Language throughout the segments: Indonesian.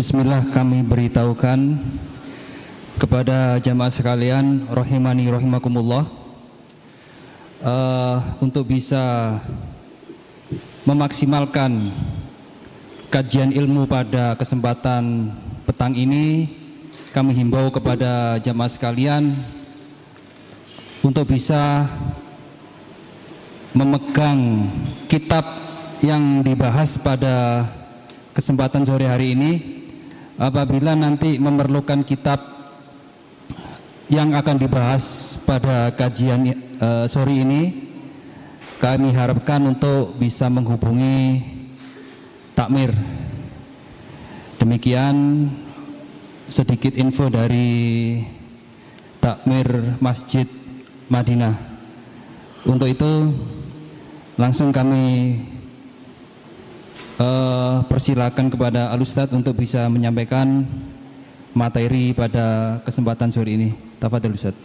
Bismillah kami beritahukan kepada jamaah sekalian rahimani rahimakumullah. Uh, untuk bisa memaksimalkan kajian ilmu pada kesempatan petang ini kami himbau kepada jamaah sekalian untuk bisa memegang kitab yang dibahas pada kesempatan sore hari ini apabila nanti memerlukan kitab yang akan dibahas pada kajian uh, sore ini kami harapkan untuk bisa menghubungi takmir. Demikian sedikit info dari takmir Masjid Madinah. Untuk itu langsung kami uh, persilakan kepada Alustad untuk bisa menyampaikan materi pada kesempatan sore ini. Tafadhol Ustaz.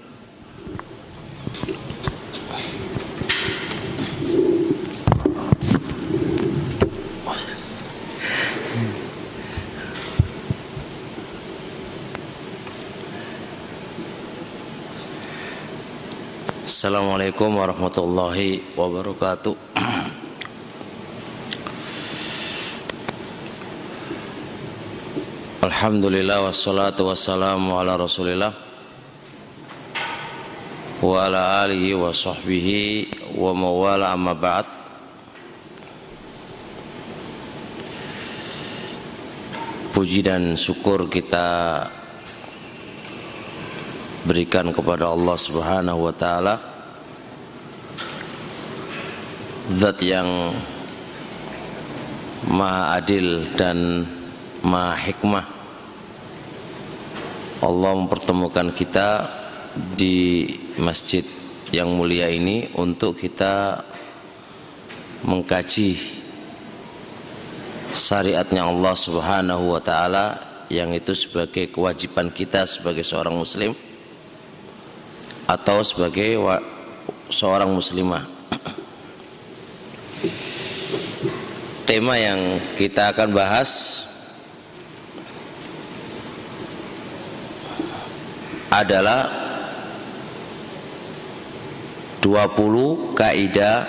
Assalamualaikum warahmatullahi wabarakatuh. Alhamdulillah wassalatu wassalamu ala rasulillah Wa ala alihi wa sahbihi wa mawala amma ba'd. Puji dan syukur kita berikan kepada Allah subhanahu wa ta'ala Zat yang maha adil dan maha hikmah Allah mempertemukan kita di masjid yang mulia ini untuk kita mengkaji syariatnya Allah Subhanahu wa taala yang itu sebagai kewajiban kita sebagai seorang muslim atau sebagai seorang muslimah. Tema yang kita akan bahas adalah 20 kaidah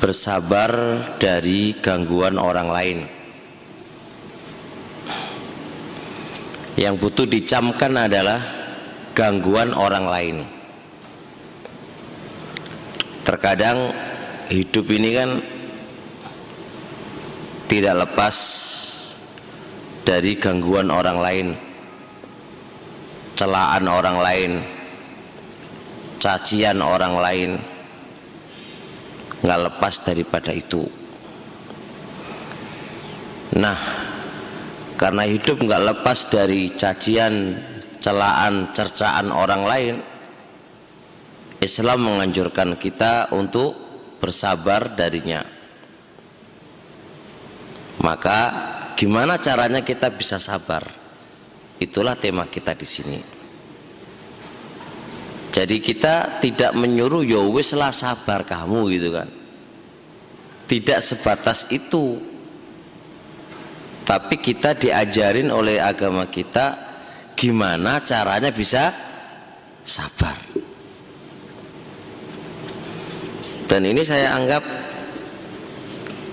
bersabar dari gangguan orang lain. Yang butuh dicamkan adalah gangguan orang lain. Terkadang hidup ini kan tidak lepas dari gangguan orang lain celaan orang lain cacian orang lain nggak lepas daripada itu. Nah karena hidup nggak lepas dari cacian celaan cercaan orang lain Islam menganjurkan kita untuk bersabar darinya. Maka gimana caranya kita bisa sabar Itulah tema kita di sini. Jadi kita tidak menyuruh ya wis lah sabar kamu gitu kan. Tidak sebatas itu. Tapi kita diajarin oleh agama kita gimana caranya bisa sabar. Dan ini saya anggap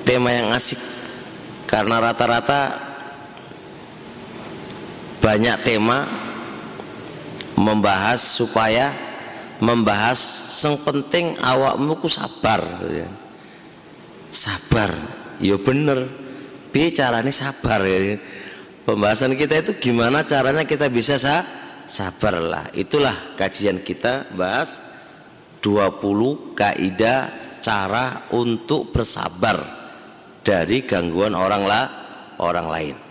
tema yang asik karena rata-rata banyak tema membahas supaya membahas yang penting awakmu ku sabar ya. sabar ya bener bicara ini sabar ya. pembahasan kita itu gimana caranya kita bisa sa sabar lah itulah kajian kita bahas 20 kaidah cara untuk bersabar dari gangguan orang lah orang lain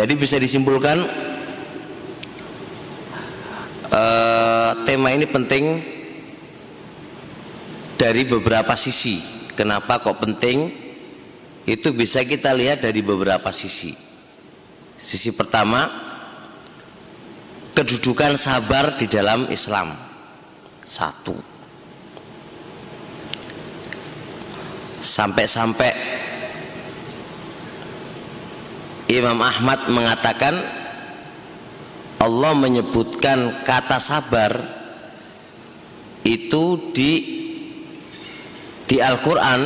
Jadi bisa disimpulkan uh, tema ini penting dari beberapa sisi. Kenapa kok penting? Itu bisa kita lihat dari beberapa sisi. Sisi pertama, kedudukan sabar di dalam Islam. Satu. sampai-sampai Imam Ahmad mengatakan Allah menyebutkan kata sabar itu di di Al-Qur'an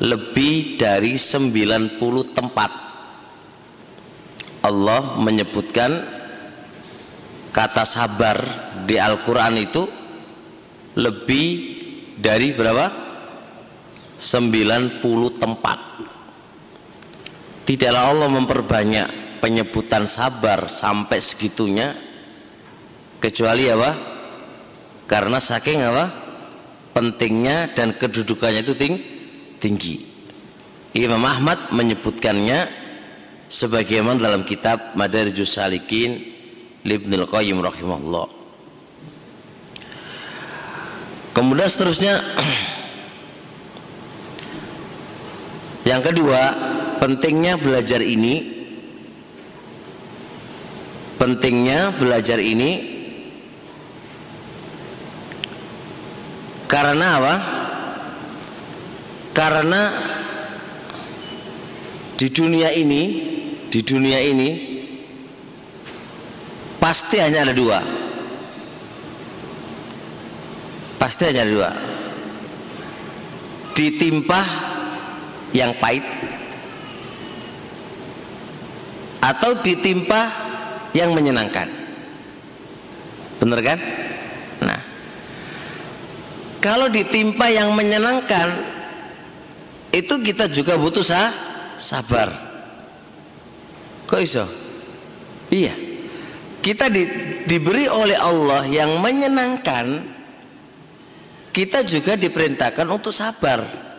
lebih dari 90 tempat Allah menyebutkan kata sabar di Al-Quran itu lebih dari berapa? 90 tempat Tidaklah Allah memperbanyak penyebutan sabar sampai segitunya kecuali apa? Karena saking apa? Pentingnya dan kedudukannya itu ting tinggi. Imam Ahmad menyebutkannya sebagaimana dalam kitab Madarijus Salikin Ibnu Qayyim rahimahullah. Kemudian seterusnya yang kedua, pentingnya belajar ini pentingnya belajar ini karena apa? Karena di dunia ini, di dunia ini pasti hanya ada dua. Pasti hanya ada dua. Ditimpa yang pahit atau ditimpa yang menyenangkan. Benar kan? Nah, kalau ditimpa yang menyenangkan, itu kita juga butuh sah, sabar. Kok iso? Iya. Kita di, diberi oleh Allah yang menyenangkan, kita juga diperintahkan untuk sabar.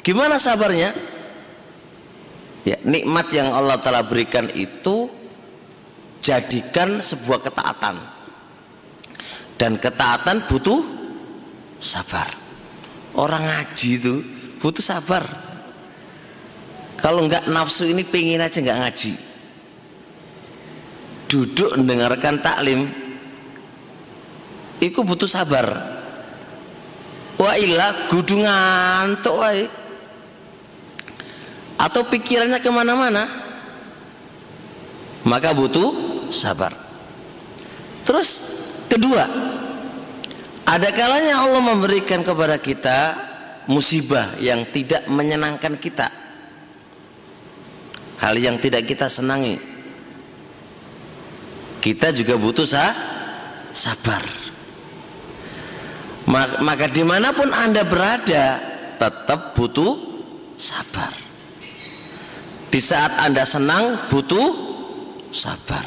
Gimana sabarnya? Ya, nikmat yang Allah telah berikan itu jadikan sebuah ketaatan. Dan ketaatan butuh sabar. Orang ngaji itu butuh sabar kalau nggak nafsu ini pengen aja nggak ngaji duduk mendengarkan taklim itu butuh sabar wa illa kudu ngantuk wae atau pikirannya ke mana-mana. Maka butuh sabar. Terus kedua. Ada kalanya Allah memberikan kepada kita musibah yang tidak menyenangkan kita. Hal yang tidak kita senangi. Kita juga butuh sah, sabar. Maka di mana pun anda berada tetap butuh sabar di saat anda senang butuh sabar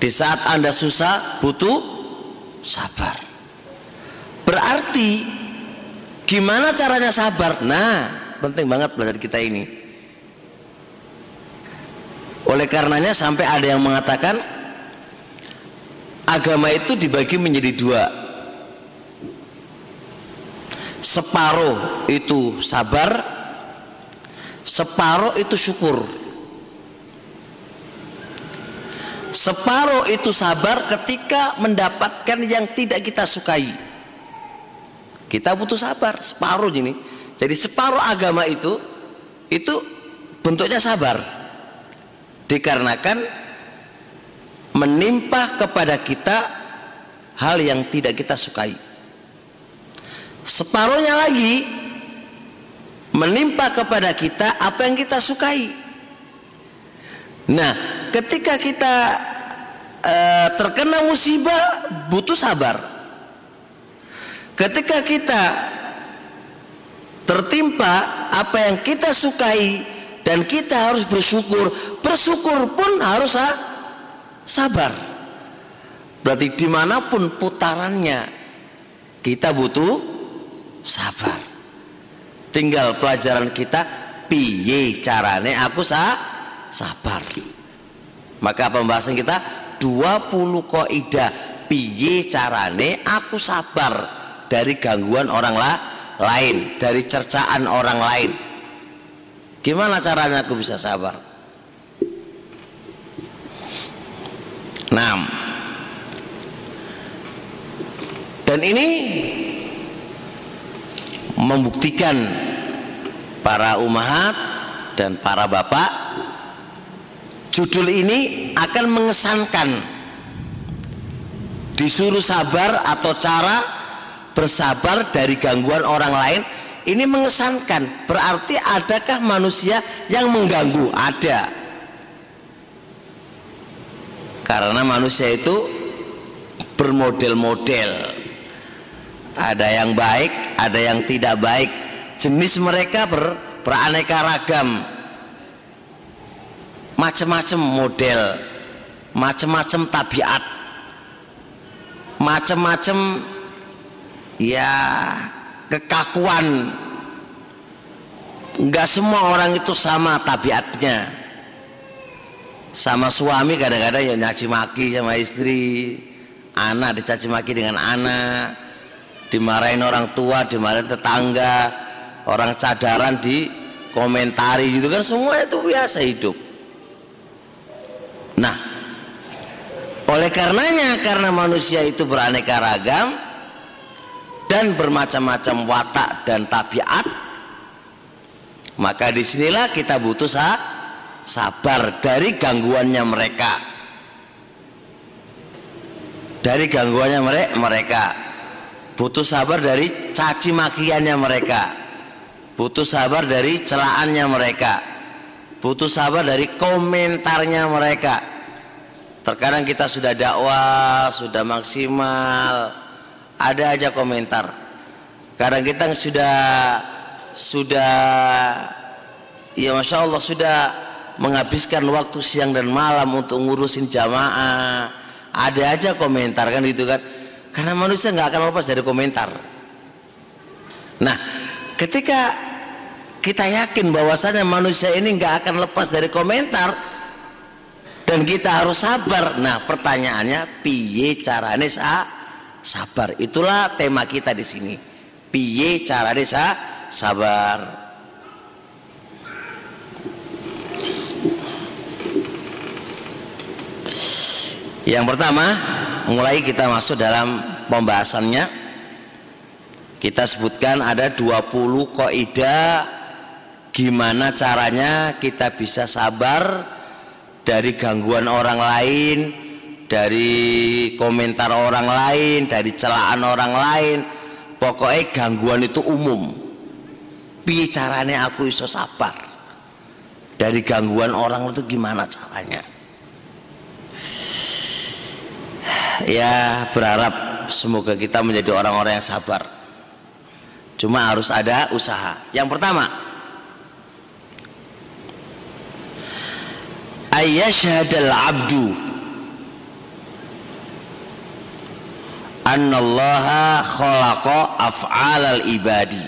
di saat anda susah butuh sabar berarti Gimana caranya sabar? Nah, penting banget belajar kita ini. Oleh karenanya sampai ada yang mengatakan agama itu dibagi menjadi dua. Separuh itu sabar, separuh itu syukur. Separuh itu sabar ketika mendapatkan yang tidak kita sukai. Kita butuh sabar separuh ini. Jadi separuh agama itu itu bentuknya sabar. Dikarenakan menimpa kepada kita hal yang tidak kita sukai. Separuhnya lagi menimpa kepada kita apa yang kita sukai. Nah, ketika kita uh, terkena musibah butuh sabar. Ketika kita tertimpa apa yang kita sukai dan kita harus bersyukur, bersyukur pun harus sabar. Berarti di mana pun putarannya kita butuh sabar. Tinggal pelajaran kita piye carane aku sah, sabar. Maka pembahasan kita 20 koidah piye carane aku sabar dari gangguan orang lah, lain, dari cercaan orang lain. Gimana caranya aku bisa sabar? Nah, dan ini membuktikan para umahat dan para bapak judul ini akan mengesankan. Disuruh sabar atau cara bersabar dari gangguan orang lain ini mengesankan. Berarti adakah manusia yang mengganggu? Ada. Karena manusia itu bermodel-model ada yang baik ada yang tidak baik. Jenis mereka ber, beraneka ragam. Macam-macam model macam-macam tabiat. Macam-macam ya kekakuan. Nggak semua orang itu sama tabiatnya. Sama suami kadang-kadang ya nyaci maki sama istri anak dicaci maki dengan anak dimarahin orang tua dimarahin tetangga orang cadaran di komentari gitu kan semua itu biasa hidup. Nah oleh karenanya karena manusia itu beraneka ragam dan bermacam-macam watak dan tabiat maka di sinilah kita butuh sabar dari gangguannya mereka. Dari gangguannya mereka butuh sabar dari caci makiannya mereka. Butuh sabar dari celaannya mereka. Butuh sabar dari komentarnya mereka. Terkadang kita sudah dakwah sudah maksimal ada aja komentar. Kadang kita sudah sudah ya masya Allah sudah menghabiskan waktu siang dan malam untuk ngurusin jamaah. Ada aja komentar kan gitu kan karena manusia nggak akan lepas dari komentar. Nah ketika kita yakin bahwasanya manusia ini nggak akan lepas dari komentar dan kita harus sabar. Nah pertanyaannya piye carane sa sabar? Itulah tema kita di sini. Piye cara desa sabar? Yang pertama mulai kita masuk dalam pembahasannya kita sebutkan ada 20 kaidah gimana caranya kita bisa sabar dari gangguan orang lain dari komentar orang lain, dari celaan orang lain. Pokoknya gangguan itu umum. Piye caranya aku iso sabar? Dari gangguan orang itu gimana caranya? Ya berharap semoga kita menjadi orang-orang yang sabar. Cuma harus ada usaha. Yang pertama, ayyashhadal abdu annallaha khalaqa af'alal ibadi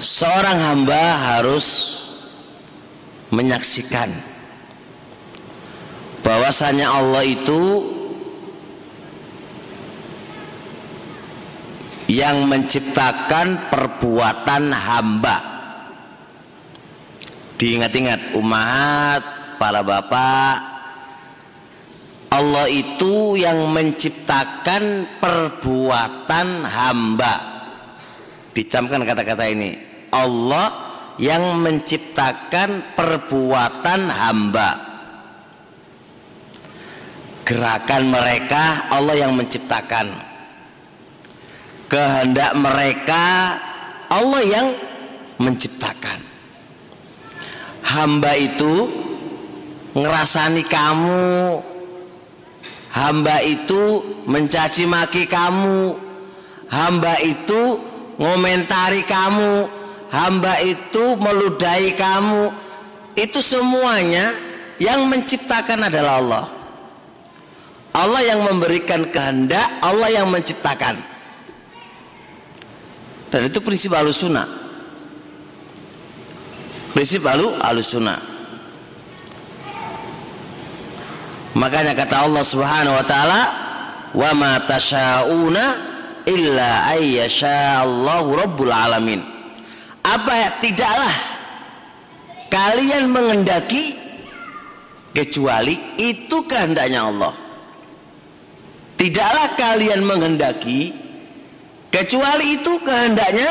seorang hamba harus menyaksikan bahwasanya Allah itu yang menciptakan perbuatan hamba. Diingat-ingat umat para bapak Allah itu yang menciptakan perbuatan hamba. Dicamkan kata-kata ini. Allah yang menciptakan perbuatan hamba gerakan mereka Allah yang menciptakan. Kehendak mereka Allah yang menciptakan. Hamba itu ngerasani kamu. Hamba itu mencaci maki kamu. Hamba itu ngomentari kamu. Hamba itu meludahi kamu. Itu semuanya yang menciptakan adalah Allah Allah yang memberikan kehendak Allah yang menciptakan dan itu prinsip alusuna prinsip alu alusuna Makanya kata Allah Subhanahu wa taala, "Wa ma tasyauna illa ayyasha'allahu rabbul alamin." Apa ya? Tidaklah kalian mengendaki kecuali itu kehendaknya Allah. Tidaklah kalian menghendaki kecuali itu kehendaknya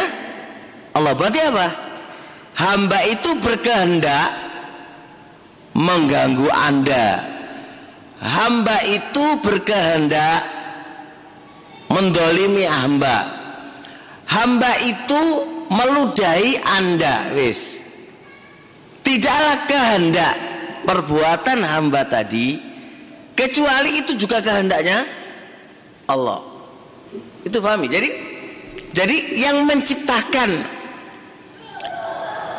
Allah. Berarti apa? Hamba itu berkehendak mengganggu anda. Hamba itu berkehendak mendolimi hamba. Hamba itu meludahi anda wis. Tidaklah kehendak perbuatan hamba tadi kecuali itu juga kehendaknya Allah. Itu pahami jadi jadi yang menciptakan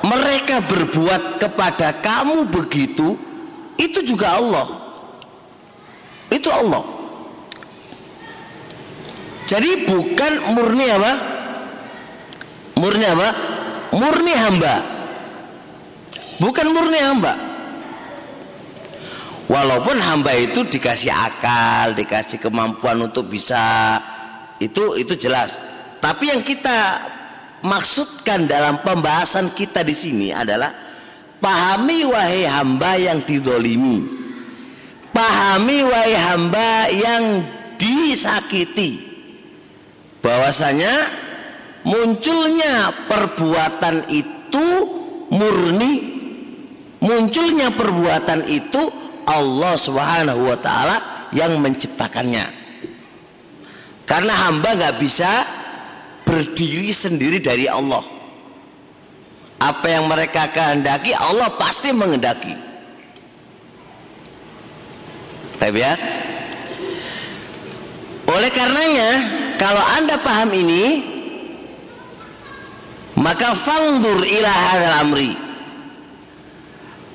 mereka berbuat kepada kamu begitu itu juga Allah. Itu Allah. Jadi bukan murni apa? Murni apa? Murni hamba. Bukan murni hamba walaupun hamba itu dikasih akal dikasih kemampuan untuk bisa itu itu jelas. Tapi yang kita maksudkan dalam pembahasan kita di sini adalah pahami wahai hamba yang didolimi. Pahami wahai hamba yang disakiti. Bahwasanya munculnya perbuatan itu murni munculnya perbuatan itu Allah Subhanahu wa taala yang menciptakannya. Karena hamba nggak bisa berdiri sendiri dari Allah. Apa yang mereka kehendaki Allah pasti mengendaki. Tapi ya. Oleh karenanya kalau anda paham ini maka fangdur ila amri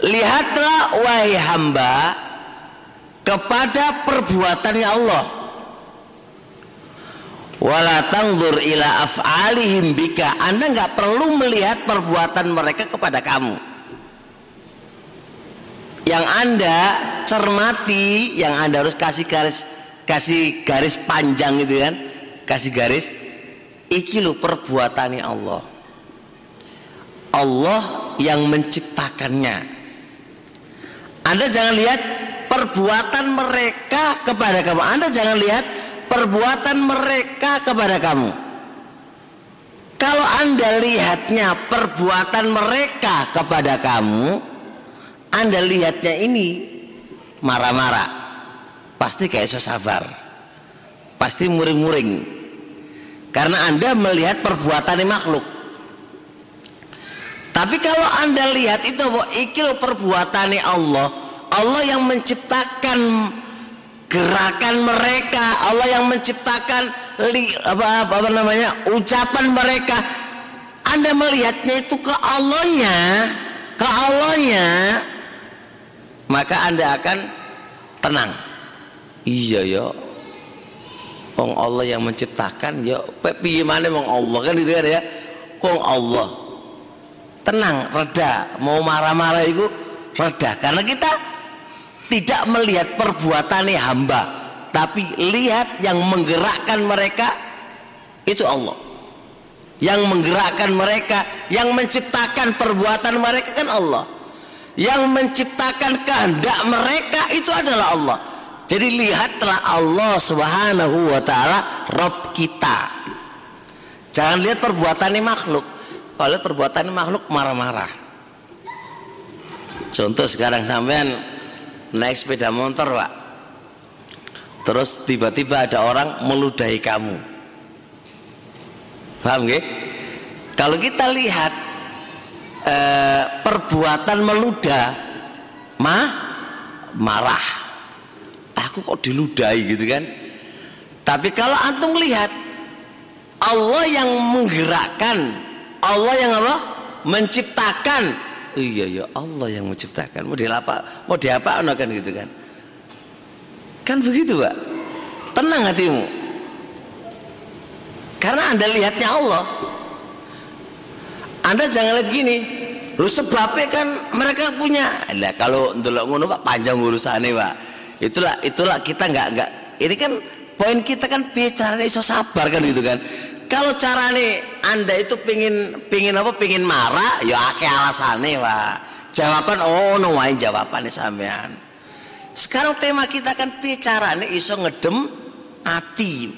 lihatlah wahai hamba kepada perbuatannya Allah. Wala tangdur ila af'alihim bika. Anda nggak perlu melihat perbuatan mereka kepada kamu. Yang anda cermati yang anda harus kasih garis kasih garis panjang gitu kan? Kasih garis. Iki lo perbuatannya Allah. Allah yang menciptakannya anda jangan lihat perbuatan mereka kepada kamu anda jangan lihat perbuatan mereka kepada kamu. Kalau Anda lihatnya perbuatan mereka kepada kamu, Anda lihatnya ini marah-marah. Pasti kayak sabar. Pasti muring-muring. Karena Anda melihat perbuatan makhluk. Tapi kalau Anda lihat itu bahwa ikil perbuatannya Allah, Allah yang menciptakan gerakan mereka. Allah yang menciptakan li, apa, apa, namanya ucapan mereka. Anda melihatnya itu ke Allahnya ke Allahnya maka anda akan tenang. Iya ya Wong Allah yang menciptakan ya piye mana wong Allah? Kan gitu kan ya? Wong Allah tenang reda. Mau marah-marah itu reda. Karena kita tidak melihat perbuatannya hamba tapi lihat yang menggerakkan mereka itu Allah. Yang menggerakkan mereka yang menciptakan perbuatan mereka kan Allah. Yang menciptakan kehendak mereka itu adalah Allah. Jadi lihatlah Allah subhanahu wa ta'ala Rob kita. Jangan lihat perbuatannya makhluk kalau lihat perbuatannya makhluk marah-marah. Contoh sekarang sampean naik sepeda motor pak. Terus tiba-tiba ada orang meludahi kamu. Paham gak? kalau kita lihat eh, perbuatan meludah mah marah. Aku kok diludahi gitu kan? Tapi kalau antum lihat Allah yang menggerakkan Allah yang apa? Menciptakan. Iya ya Allah yang menciptakan. Model apa model apa kan gitu kan? Kan begitu pak. Tenang hatimu. Karena anda lihatnya Allah. Anda jangan lihat gini. Lu sebabnya kan mereka punya. Lah kalau untuk ngono pak panjang urusannya pak. Itulah itulah kita nggak nggak. Ini kan poin kita kan bicara iso sabar kan gitu kan kalau cara nih anda itu pingin pingin apa pingin marah ya ake alasannya pak jawaban oh no jawaban sampean sekarang tema kita kan bicara nih iso ngedem hati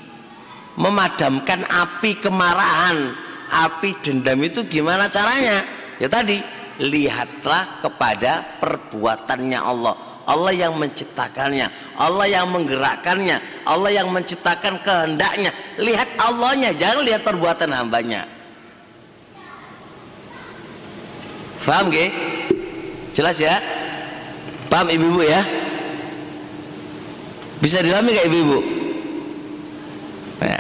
memadamkan api kemarahan api dendam itu gimana caranya? Ya tadi, lihatlah kepada perbuatannya Allah. Allah yang menciptakannya, Allah yang menggerakkannya, Allah yang menciptakan kehendaknya. Lihat Allahnya, jangan lihat perbuatan hambanya. Faham gak? Jelas ya? Paham ibu-ibu ya? Bisa dilami gak ibu-ibu? Ya.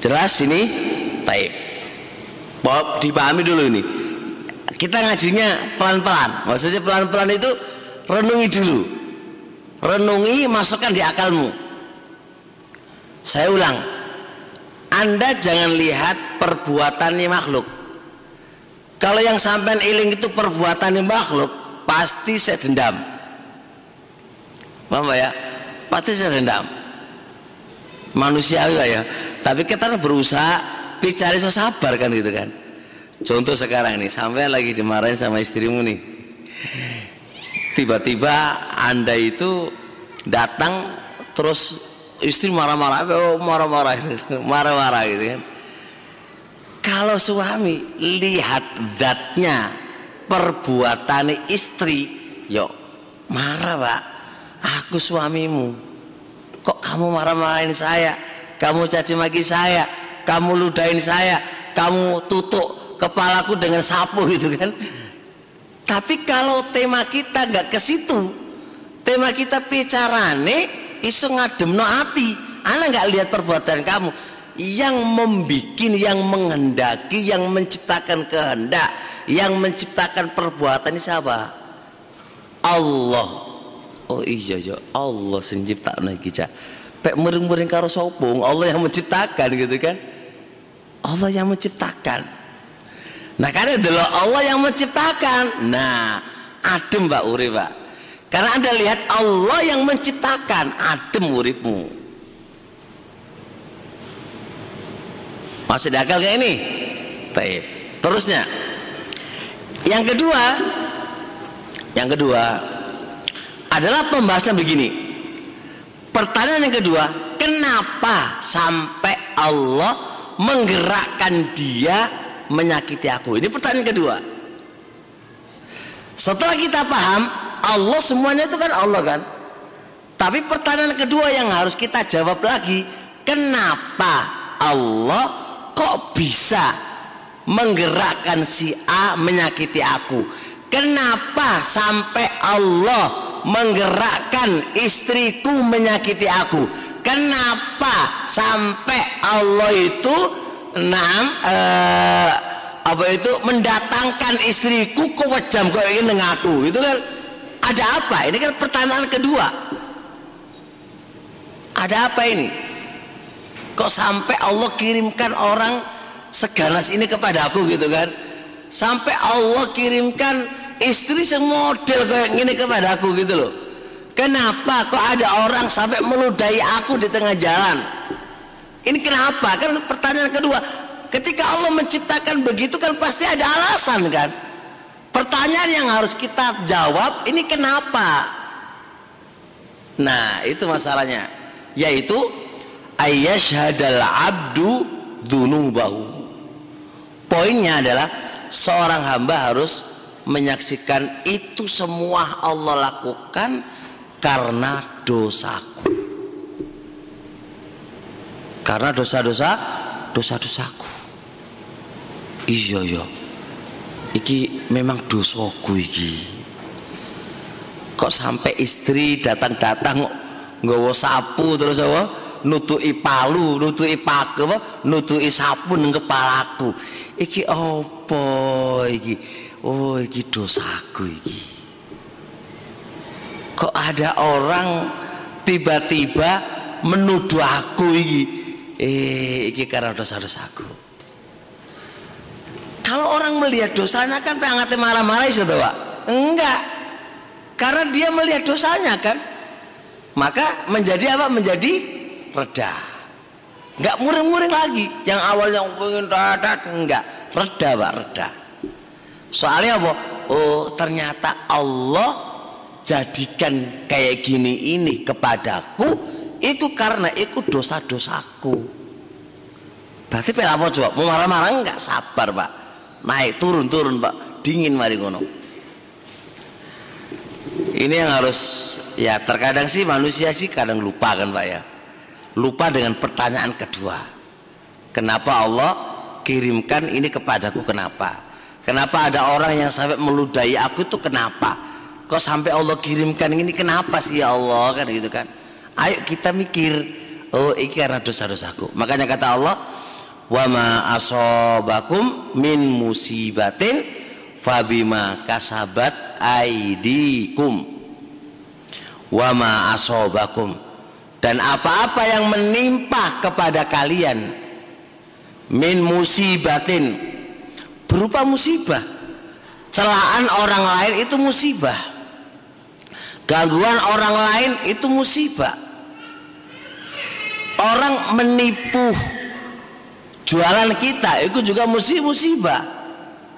Jelas ini? Taib. Dipahami dulu ini. Kita ngajinya pelan-pelan. Maksudnya pelan-pelan itu renungi dulu. Renungi, masukkan di akalmu. Saya ulang. Anda jangan lihat perbuatannya makhluk. Kalau yang sampai iling itu perbuatannya makhluk, pasti saya dendam. Paham ya? Pasti saya dendam. Manusiawi ya. Tapi kita kan berusaha bicara sabar kan gitu kan. Contoh sekarang ini sampai lagi dimarahin sama istrimu nih. Tiba-tiba Anda itu datang terus istri marah-marah, oh, marah-marah, marah-marah gitu kan. Kalau suami lihat zatnya perbuatan istri, yuk marah pak. Aku suamimu. Kok kamu marah-marahin saya? Kamu caci maki saya? Kamu ludahin saya? Kamu tutup kepalaku dengan sapu gitu kan. Tapi kalau tema kita nggak ke situ tema kita bicarane iso ngadem no hati anak nggak lihat perbuatan kamu? Yang membikin yang menghendaki yang menciptakan kehendak yang menciptakan perbuatan ini siapa? Allah. Oh iya ya Allah sing nyiptakno iki cak. Pek muring-muring karo sopung Allah yang menciptakan gitu kan? Allah yang menciptakan nah karena adalah Allah yang menciptakan. Nah adem Mbak Uri Pak karena anda lihat Allah yang menciptakan adem uripmu. Masih akal kayak ini? Baik. Terusnya. Yang kedua yang kedua adalah pembahasan begini. Pertanyaan yang kedua, kenapa sampai Allah menggerakkan dia menyakiti aku? Ini pertanyaan kedua. Setelah kita paham, Allah semuanya itu kan Allah kan. Tapi pertanyaan kedua yang harus kita jawab lagi, kenapa Allah kok bisa menggerakkan si A menyakiti aku? Kenapa sampai Allah menggerakkan istriku menyakiti aku kenapa sampai Allah itu enam eh, apa itu mendatangkan istriku ke wajam kau ingin mengaku itu kan? Ada apa? Ini kan pertanyaan kedua. Ada apa ini? Kok sampai Allah kirimkan orang seganas ini kepada aku gitu kan? Sampai Allah kirimkan istri semodel kayak gini kepada aku gitu loh. Kenapa kok ada orang sampai meludahi aku di tengah jalan ini kenapa? Kan pertanyaan kedua ketika Allah menciptakan begitu kan pasti ada alasan kan? Pertanyaan yang harus kita jawab ini kenapa? Nah itu masalahnya. Yaitu ayyashhadal abdu dunubahu. Poinnya adalah seorang hamba harus menyaksikan itu semua Allah lakukan karena dosaku karena dosa-dosa dosa-dosaku. Iya iya. Iki memang dosaku iki. Kok sampai istri datang-datang nggawa sapu terus apa? Nutuki palu nutuki paku apa? Nutuki sapu nang kepalaku. Iki apa iki? Oh iki dosaku iki. Kok ada orang tiba-tiba menuduh aku iki eh iki karena dosa-dosaku. Kalau orang melihat dosanya kan pengen marah-marah itu Pak? Enggak. Karena dia melihat dosanya kan. Maka menjadi apa? Menjadi reda. Enggak muring-muring lagi. Yang awalnya pengen dadat enggak. Reda Pak reda. Soalnya apa? Oh ternyata Allah jadikan kayak gini ini kepadaku itu karena itu dosa-dosaku. Berarti pel apa coba mau marah-marah enggak? Sabar pak. Naik turun turun pak. Dingin mari ngono. Ini yang harus ya terkadang sih manusia sih kadang lupa kan pak ya. Lupa dengan pertanyaan kedua. Kenapa Allah kirimkan ini kepadaku? Kenapa? Kenapa ada orang yang sampai meludahi aku itu kenapa? Kok sampai Allah kirimkan ini kenapa sih ya Allah? Kan gitu kan ayo kita mikir oh ini karena dosa-dosaku. Makanya kata Allah wa ma asobakum min musibatin fabima kasabat aidikum wa ma asobakum. Dan apa-apa yang menimpa kepada kalian min musibatin berupa musibah. Celaan orang lain itu musibah. Gangguan orang lain itu musibah orang menipu jualan kita itu juga musibah.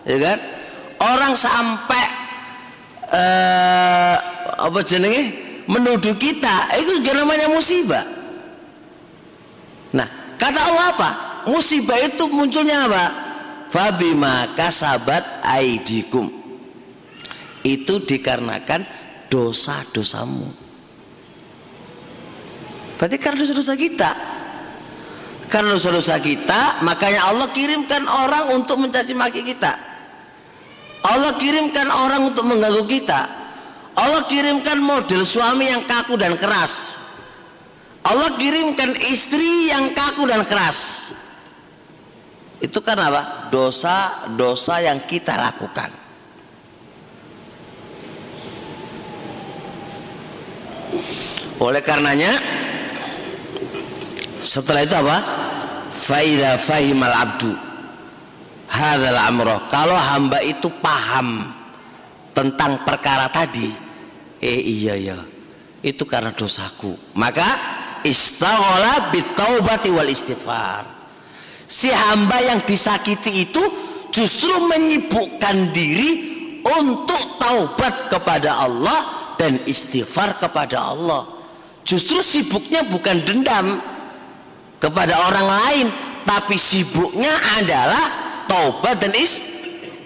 Ya kan? Orang sampai uh, apa jenenge? Menuduh kita itu juga namanya musibah. Nah kata Allah apa? Musibah itu munculnya apa? Fabima kasabat aidikum. Itu dikarenakan dosa-dosamu. Berarti karena dosa-dosa kita. Karena dosa-dosa kita, makanya Allah kirimkan orang untuk mencaci maki kita. Allah kirimkan orang untuk mengganggu kita. Allah kirimkan model suami yang kaku dan keras. Allah kirimkan istri yang kaku dan keras. Itu karena apa? Dosa-dosa yang kita lakukan. Oleh karenanya setelah itu apa? Faida fahimal abdu hadal amroh. Kalau hamba itu paham tentang perkara tadi, eh iya ya, itu karena dosaku. Maka istaghala bitaubati wal istighfar. Si hamba yang disakiti itu justru menyibukkan diri untuk taubat kepada Allah dan istighfar kepada Allah. Justru sibuknya bukan dendam kepada orang lain, tapi sibuknya adalah taubat dan is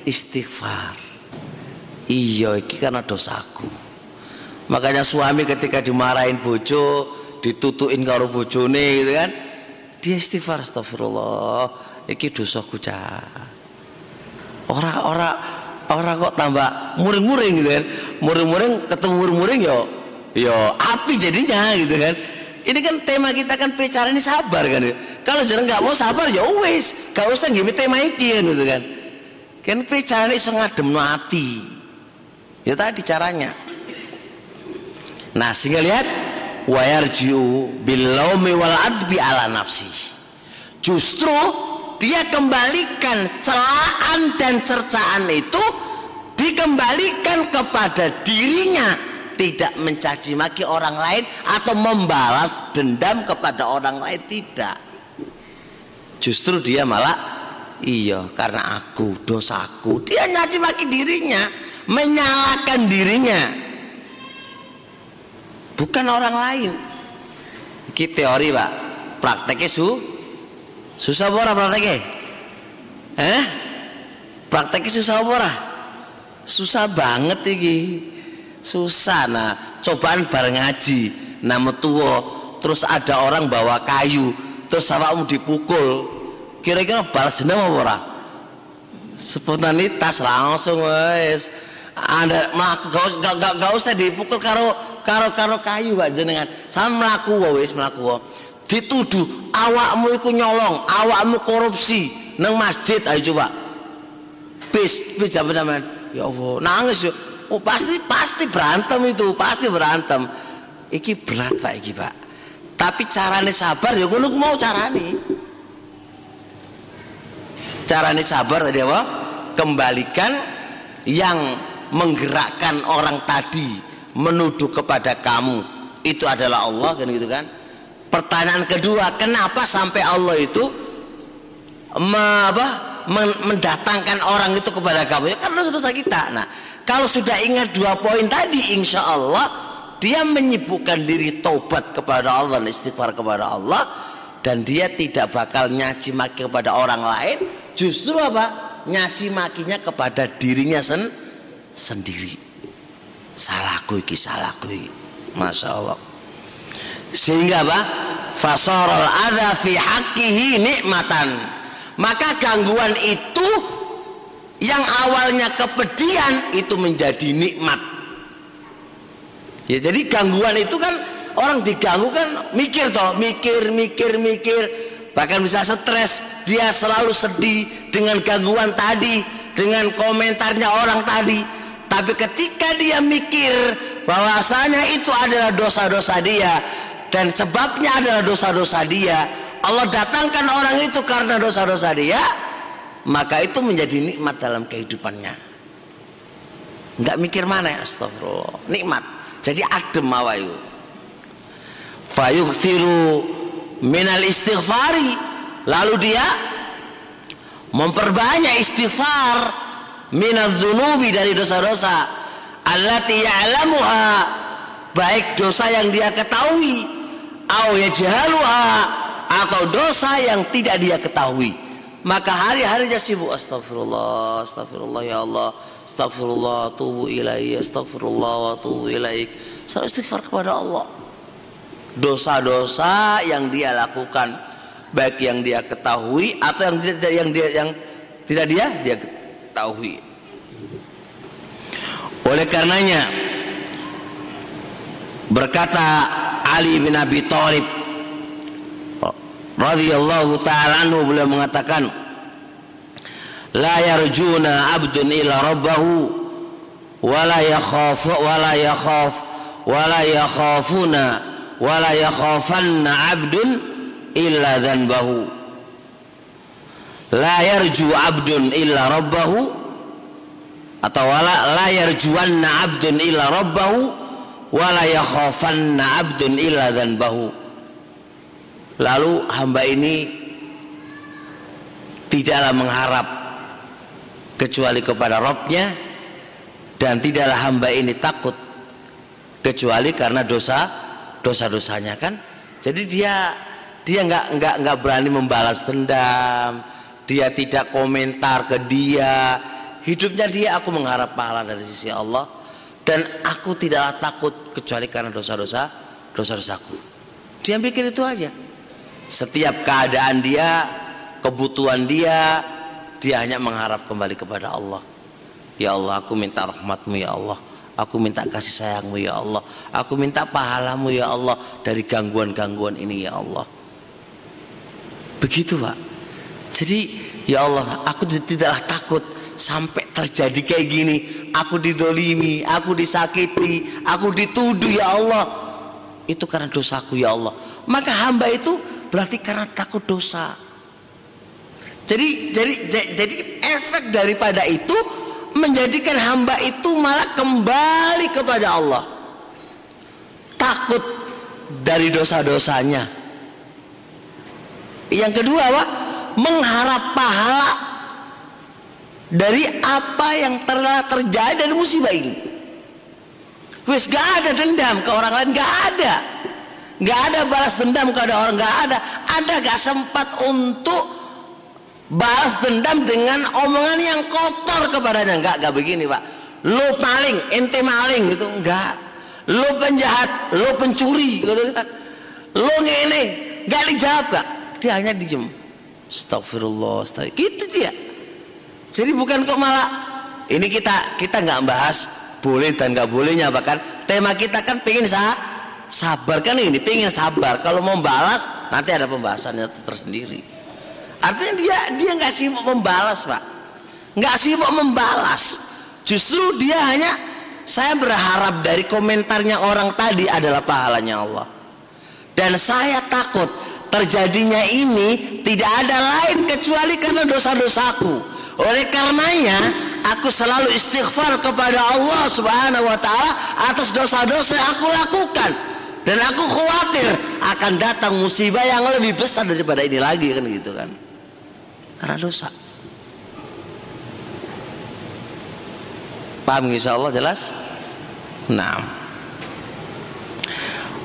istighfar. Iya, ini karena dosaku. Makanya suami ketika dimarahin bojo, ditutuin karo bojone gitu kan, dia istighfar astagfirullah. Iki dosaku. Orang-orang orang kok tambah muring-muring gitu kan. Muring-muring ketemu muring-muring yo yo api jadinya gitu kan ini kan tema kita kan bicara ini sabar kan kalau jangan nggak mau sabar ya wes gak usah gini tema ini kan, gitu kan. Kan bicara ini no hati ya tadi caranya. Nah sehingga lihat wayarjiu bilaumi wal adbi ala nafsi. Justru dia kembalikan celaan dan cercaan itu dikembalikan kepada dirinya tidak mencaci maki orang lain atau membalas dendam kepada orang lain tidak. Justru dia malah iya karena aku dosaku dia nyaci maki dirinya menyalahkan dirinya. Bukan orang lain. Ini teori pak. Prakteknya su susah bora prakteknya? Eh prakteknya susah bora susah banget ini susah nah cobaan bareng ngaji nama tua terus ada orang bawa kayu terus awakmu dipukul. Kira-kira balas dendam apa ora? Spontanitas langsung wes. Anda melaku gak, gak, gak, gak usah dipukul karo karo karo kayu pak jenengan. Sama melaku wes melaku dituduh awakmu iku nyolong awakmu korupsi neng masjid. Ayo coba. Bis bis jaman ya Allah nangis yuk Oh pasti pasti berantem itu, pasti berantem. Iki berat Pak iki Pak. Tapi carane sabar ya ngono mau carane. Carane sabar tadi apa? Kembalikan yang menggerakkan orang tadi menuduh kepada kamu itu adalah Allah kan gitu kan. Pertanyaan kedua, kenapa sampai Allah itu mendatangkan orang itu kepada kamu? Ya karena dosa kita. Nah, kalau sudah ingat dua poin tadi, insya Allah dia menyibukkan diri taubat kepada Allah dan istighfar kepada Allah dan dia tidak bakal nyaci maki kepada orang lain. Justru apa? Nyaci makinya kepada dirinya sen sendiri. Salahku iki salahku iki. Masya Allah. Sehingga apa? Fasorol ada fi hakihi nikmatan maka gangguan itu yang awalnya kepedihan itu menjadi nikmat. Ya jadi gangguan itu kan orang diganggu kan mikir toh mikir mikir mikir. Bahkan bisa stres dia selalu sedih dengan gangguan tadi dengan komentarnya orang tadi. Tapi ketika dia mikir bahwasanya itu adalah dosa-dosa dia dan sebabnya adalah dosa-dosa dia Allah datangkan orang itu karena dosa-dosa dia maka itu menjadi nikmat dalam kehidupannya. Nggak mikir mana ya astagfirullah. Nikmat. Jadi adem awayu fayughfiru minal istighfari. Lalu dia memperbanyak istighfar minal dzunubi dari dosa-dosa. Allati ya'lamuha. Baik dosa yang dia ketahui. Au yajhaluha. Atau dosa yang tidak dia ketahui maka hari-harinya sibuk. Astagfirullah astagfirullah ya Allah. Astagfirullah tubu ilaih. Astagfirullah wa tubu ilaih. Selalu istighfar kepada Allah. Dosa-dosa yang dia lakukan baik yang dia ketahui atau yang tidak yang dia yang tidak dia dia ketahui. Oleh karenanya berkata Ali bin Abi Thalib radhiyallahu taala anhu beliau mengatakan la yarjuna abdun illa rabbahu wala yakhaf wala yakhaf wala yakhafuna wala yakhafanna 'abdun illa dhanbahu. La yarju 'abdun illa rabbahu atau wala la yarjuanna 'abdun illa rabbahu wala yakhafanna 'abdun illa dhanbahu lalu hamba ini tidaklah mengharap kecuali kepada Robnya dan tidaklah hamba ini takut kecuali karena dosa dosa-dosanya kan? Jadi dia dia nggak nggak nggak berani membalas dendam dia tidak komentar ke dia. Hidupnya dia aku mengharap pahala dari sisi Allah. Dan aku tidaklah takut kecuali karena dosa-dosa dosa-dosaku. Dia pikir itu aja setiap keadaan dia kebutuhan dia dia hanya mengharap kembali kepada Allah. Ya Allah aku minta rahmatmu ya Allah. Aku minta kasih sayangmu ya Allah. Aku minta pahalamu ya Allah Dari gangguan-gangguan ini ya Allah. Begitu Pak. Jadi ya Allah aku tidaklah takut Sampai terjadi kayak gini. Aku didolimi, aku disakiti Aku dituduh ya Allah. Itu karena dosaku ya Allah. Maka hamba itu berarti karena takut dosa. Jadi jadi jadi efek daripada itu menjadikan hamba itu malah kembali kepada Allah. Takut dari dosa-dosanya. Yang kedua Pak mengharap pahala dari apa yang telah terjadi dari musibah ini. Wes gak ada dendam ke orang lain gak ada gak ada balas dendam kepada orang gak ada. Anda gak sempat untuk balas dendam dengan omongan yang kotor kepadanya. Enggak enggak begini pak. Lo maling ente maling gitu. Enggak lo penjahat lo pencuri gitu kan. Lo ngene enggak dijawab kak dia hanya diem. Astagfirullah, astagfirullah. Gitu dia. Jadi bukan kok malah ini kita kita nggak bahas boleh dan nggak bolehnya bahkan tema kita kan pengen sah, sabar kan ini pengen sabar. Kalau mau balas nanti ada pembahasannya tersendiri. Artinya dia dia nggak sibuk membalas pak, nggak sibuk membalas. Justru dia hanya saya berharap dari komentarnya orang tadi adalah pahalanya Allah. Dan saya takut terjadinya ini tidak ada lain kecuali karena dosa-dosaku. Oleh karenanya aku selalu istighfar kepada Allah Subhanahu wa taala atas dosa-dosa yang aku lakukan. Dan aku khawatir akan datang musibah yang lebih besar daripada ini lagi kan gitu kan. Karena dosa. Paham insya Allah jelas? Nah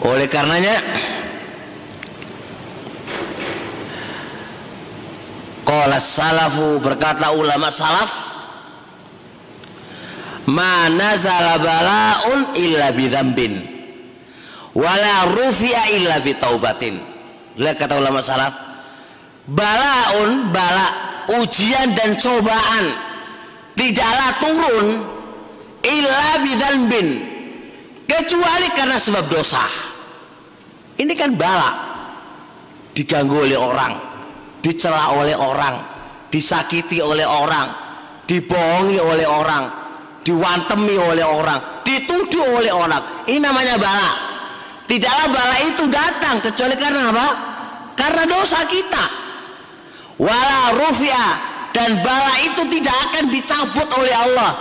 oleh karenanya Qala salafu berkata ulama salaf Ma nazala bala'un illa bidzambin wala rufi'a illa bitaubatin. Lihat kata ulama salaf Bala'un bala ujian dan cobaan tidaklah turun illa bidzambin kecuali karena sebab dosa. Ini kan bala diganggu oleh orang, dicela oleh orang, disakiti oleh orang, dibohongi oleh orang, diwantemi oleh orang, dituduh oleh orang. Ini namanya bala. Tidaklah bala itu datang kecuali karena apa? Karena dosa kita. Wala rufia dan bala itu tidak akan dicabut oleh Allah.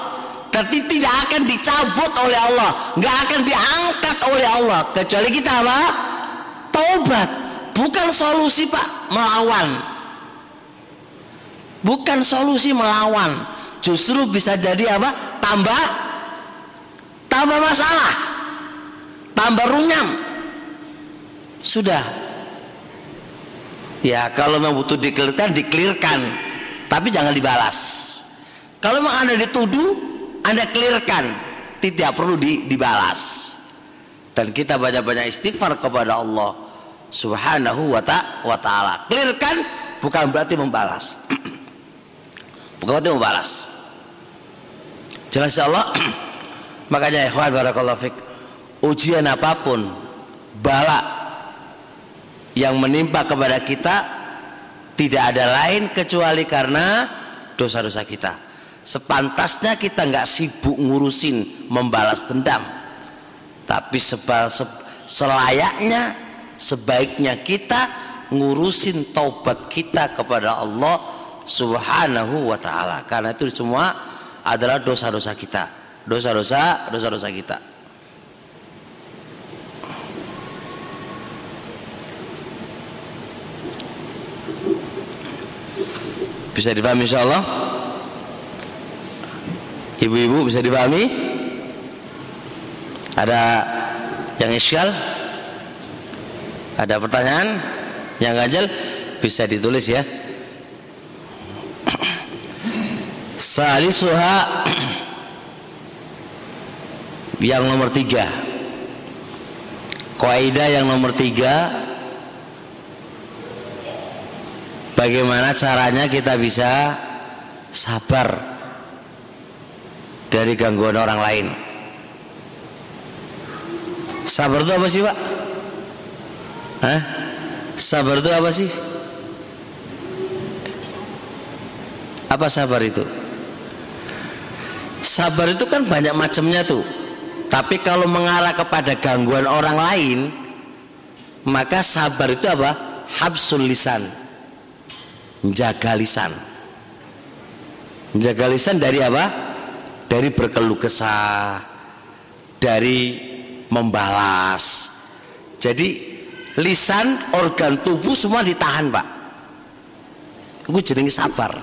Tapi tidak akan dicabut oleh Allah, nggak akan diangkat oleh Allah kecuali kita apa? Taubat. Bukan solusi Pak melawan. Bukan solusi melawan. Justru bisa jadi apa? Tambah tambah masalah. Tambah runyam. Sudah. Ya kalau memang butuh dikelirkan, dikelirkan. Tapi jangan dibalas. Kalau memang Anda dituduh, Anda kelirkan. Tidak perlu di, dibalas. Dan kita banyak-banyak istighfar kepada Allah Subhanahu wa ta'ala. Kelirkan bukan berarti membalas. bukan berarti membalas. Jelas Allah. Makanya ikhwan barakallahu. Ujian apa pun, bala yang menimpa kepada kita tidak ada lain kecuali karena dosa-dosa kita. Sepantasnya kita nggak sibuk ngurusin membalas dendam, tapi sebal, se, selayaknya sebaiknya kita ngurusin taubat kita kepada Allah Subhanahu wa taala. Karena itu semua adalah dosa-dosa kita. Dosa-dosa, dosa-dosa kita. Bisa dipahami insyaallah? Ibu-ibu bisa dipahami? Ada yang iskal? Ada pertanyaan? Yang ganjel bisa ditulis ya. Salisuha yang nomor tiga Kaidah yang nomor tiga Bagaimana caranya kita bisa sabar dari gangguan orang lain Sabar itu apa sih pak? Hah? Sabar itu apa sih? Apa sabar itu? Sabar itu kan banyak macamnya tuh. Tapi kalau mengarah kepada gangguan orang lain, maka sabar itu apa? Habsul lisan. Menjaga lisan. Menjaga lisan dari apa? Dari berkeluh kesah, dari membalas. Jadi lisan, organ tubuh semua ditahan, Pak. Itu jenenge sabar.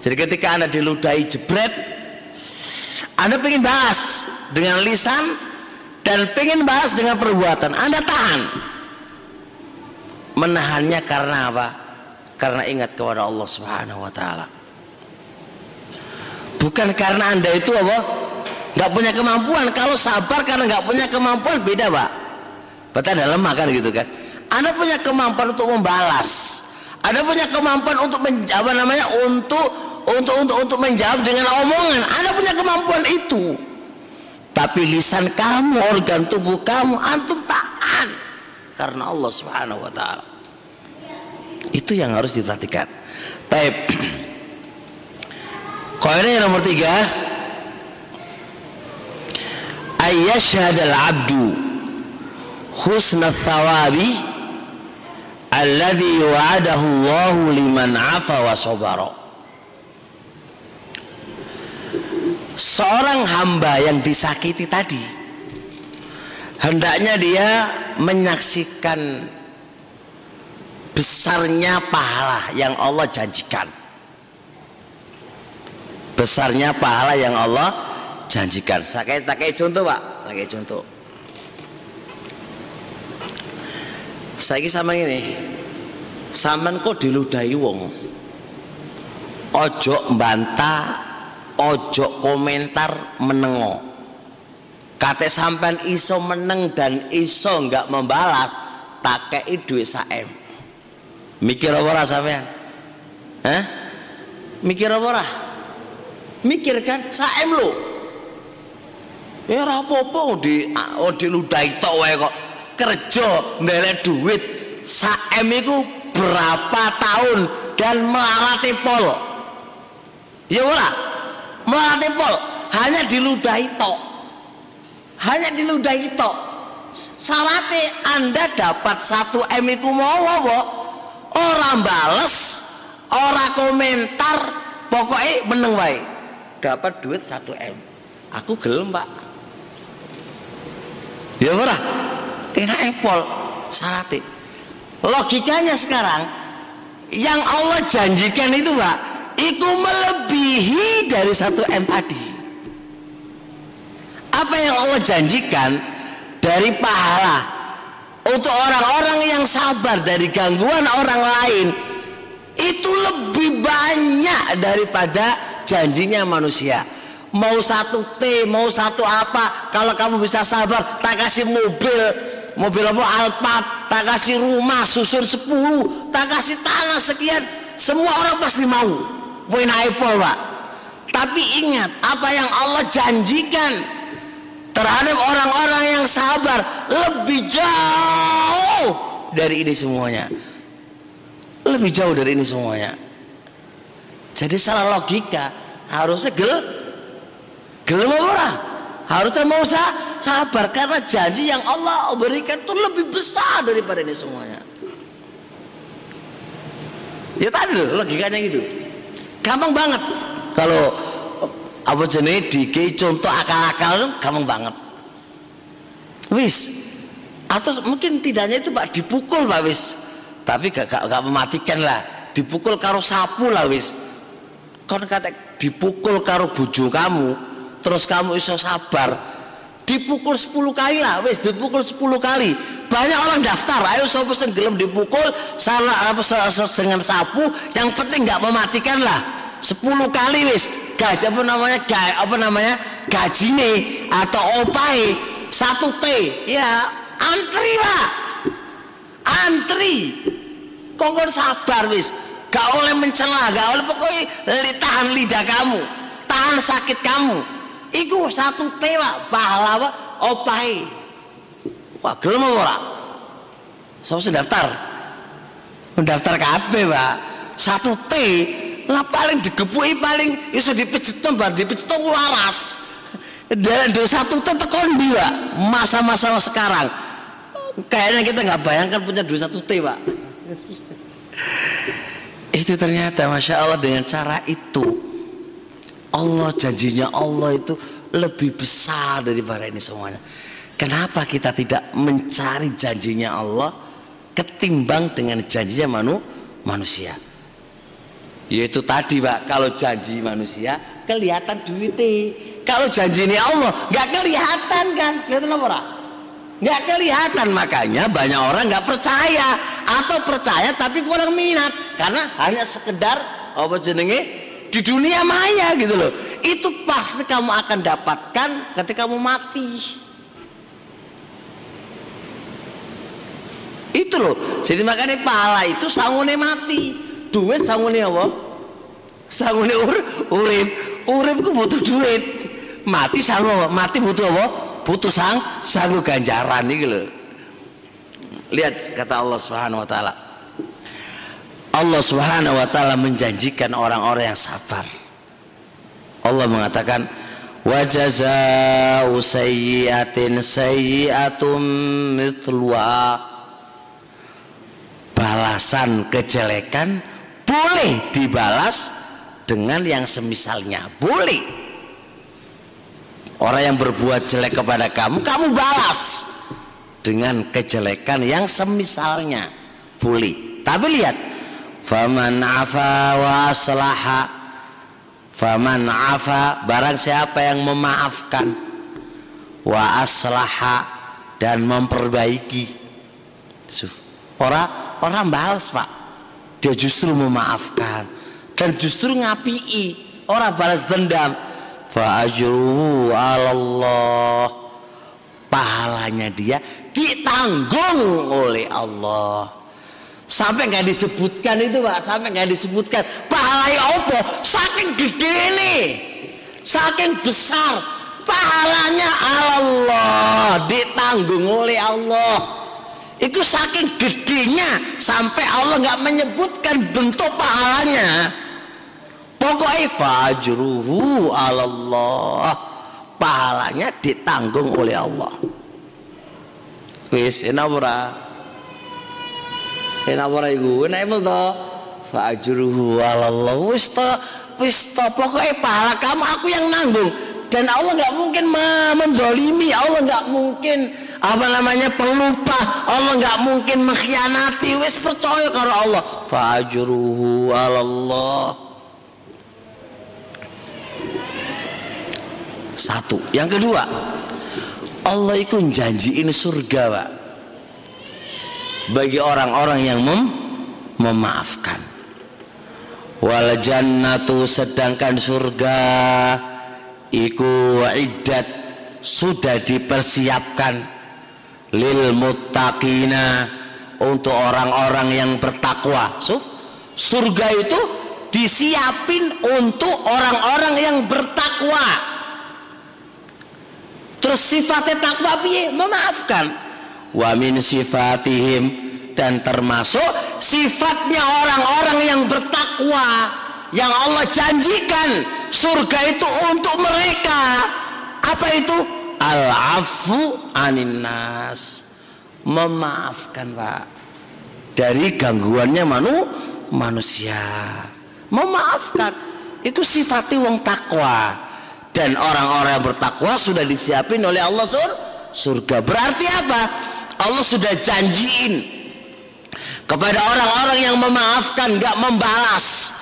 Jadi ketika Anda diludahi jebret, anda pengen bahas dengan lisan dan pengen bahas dengan perbuatan. Anda tahan. Menahannya karena apa? Karena ingat kepada Allah Subhanahu wa taala. Bukan karena Anda itu apa? Gak punya kemampuan. Kalau sabar karena gak punya kemampuan beda, Pak. Ada lemah kan gitu kan. Anda punya kemampuan untuk membalas. Anda punya kemampuan untuk menjawab namanya untuk untuk untuk untuk menjawab dengan omongan. Anda punya kemampuan itu. Tapi lisan kamu, organ tubuh kamu, antum tahan karena Allah Subhanahu wa taala. Itu yang harus diperhatikan. Taib. Kaidah yang nomor tiga al abdu husna thawabi alladhi wa'adahu Allah liman afa wa seorang hamba yang disakiti tadi hendaknya dia menyaksikan besarnya pahala yang Allah janjikan. Besarnya pahala yang Allah janjikan. Saya kayak contoh pak. Kayak contoh. Saya sama ini. Sampean kok diludahi wong? Ojo mbantah ojo komentar menengo. Kate sampean iso meneng dan iso nggak membalas pakai duit saem mikir apa ora sampean. Hah? mikir apa ora mikir kan? Saem lo ya ora apa-apa di oh diludahi tok wae kok. Kerja ndelek duit. Saem iku berapa tahun dan melalati pol. Ya ora? Melalati pol. Hanya diludahi tok. Hanya diludahi tok. Syaratnya anda dapat satu M iku mau apa orang bales orang komentar pokoknya meneng wae. Dapat duit satu M. Aku gelem pak. Ya ora? Kena epol syaratnya. Logikanya sekarang yang Allah janjikan itu pak itu melebihi dari satu M tadi. Apa yang Allah janjikan dari pahala untuk orang-orang yang sabar dari gangguan orang lain itu lebih banyak daripada janjinya manusia. Mau satu T mau satu apa kalau kamu bisa sabar tak kasih mobil. Mobil apa? Alphard. Tak kasih rumah susun 10 tak kasih tanah sekian. Semua orang pasti mau. Poin Apple pak. Tapi ingat apa yang Allah janjikan terhadap orang-orang yang sabar lebih jauh dari ini semuanya. Lebih jauh dari ini semuanya. Jadi salah logika harusnya gel gel harusnya mau sabar karena janji yang Allah berikan itu lebih besar daripada ini semuanya. Ya tadi loh logikanya gitu. Gampang banget. Kalau apa jenis di contoh akal-akal gampang banget. Wis. Atau mungkin tidaknya itu pak dipukul pak wis. Tapi gak, gak, gak mematikan lah. Dipukul karo sapu lah wis. Kon kata dipukul karo buju kamu terus kamu iso sabar. Dipukul 10 kali lah wis dipukul 10 kali. Banyak orang daftar ayo sopo sing gelem dipukul salah apa dengan sapu yang penting nggak mematikan lah. 10 kali wis gaji apa namanya gaji apa namanya gajine atau opai satu T ya antri pak antri kongkon sabar wis gak oleh mencela gak oleh pokoknya tahan lidah kamu tahan sakit kamu Iku satu T pak pahala pak opai. Wah gelem apa ora? Saya so, daftar. Mendaftar kabeh pak. Satu T lah paling digepuki paling iso dipijet bar dipijet waras. Dan satu T tekon pak. Masa-masa sekarang. Kayaknya kita nggak bayangkan punya dua satu T pak. itu ternyata masya Allah dengan cara itu Allah janjinya Allah itu lebih besar daripada ini semuanya. Kenapa kita tidak mencari janjinya Allah ketimbang dengan janjinya manu, manusia? Yaitu tadi pak, kalau janji manusia kelihatan duitnya. Kalau janji ini Allah nggak kelihatan kan? Kelihatan apa? Nggak kelihatan. Makanya banyak orang nggak percaya. Atau percaya tapi kurang minat. Karena hanya sekedar apa jenenge? Di dunia maya gitu loh. Itu pasti kamu akan dapatkan ketika kamu mati. Itu loh. Jadi makanya pahala itu sangune mati duit sangune apa? Sangune ur urip. Urip ku butuh duit. Mati sanggup mati butuh apa? Butuh sang sanggup ganjaran gitu loh lihat kata Allah Subhanahu wa taala. Allah Subhanahu wa taala menjanjikan orang-orang yang sabar. Allah mengatakan wa jazaa'u sayyi'atin sayyi'atum mithluha. Balasan kejelekan boleh dibalas dengan yang semisalnya. Boleh. Orang yang berbuat jelek kepada kamu, kamu balas dengan kejelekan yang semisalnya. Boleh. Tapi lihat, faman afa wa aslaha faman afa barang siapa yang memaafkan wa aslaha dan memperbaiki orang orang balas pak dia justru memaafkan dan justru ngapii. Orang balas dendam. Fa Allah pahalanya dia ditanggung oleh Allah. Sampai nggak disebutkan itu pak. Sampai nggak disebutkan. Pahalanya apa? Saking gede ini. Saking besar. Pahalanya Allah ditanggung oleh Allah itu saking gedenya sampai Allah nggak menyebutkan bentuk pahalanya. Pokoknya fajruhu Allah pahalanya ditanggung oleh Allah. Wis enak ora? Iku enak emel to fajruhu Allah wis to wis to pokoknya pahala kamu aku yang nanggung. Dan Allah nggak mungkin mendolimi. Allah nggak mungkin apa namanya? Pelupa Allah nggak mungkin mengkhianati. Wis percaya karo Allah. Fajruhu Allah satu. Yang kedua Allah itu janji ini surga pak. Bagi orang-orang yang mem memaafkan. Wal jannatu sedangkan surga iku iddat sudah dipersiapkan lil muttaqina untuk orang-orang yang bertakwa. So, surga itu disiapin untuk orang-orang yang bertakwa. Terus sifatnya takwa piye? Memaafkan. Wa min sifatihim dan termasuk sifatnya orang-orang yang bertakwa yang Allah janjikan surga itu untuk mereka apa itu al-afu aninas memaafkan pak. Dari gangguannya manu manusia. Memaafkan. Itu sifatnya wong takwa. Dan orang-orang yang bertakwa sudah disiapin oleh Allah sur surga. Berarti apa? Allah sudah janjiin kepada orang-orang yang memaafkan gak membalas.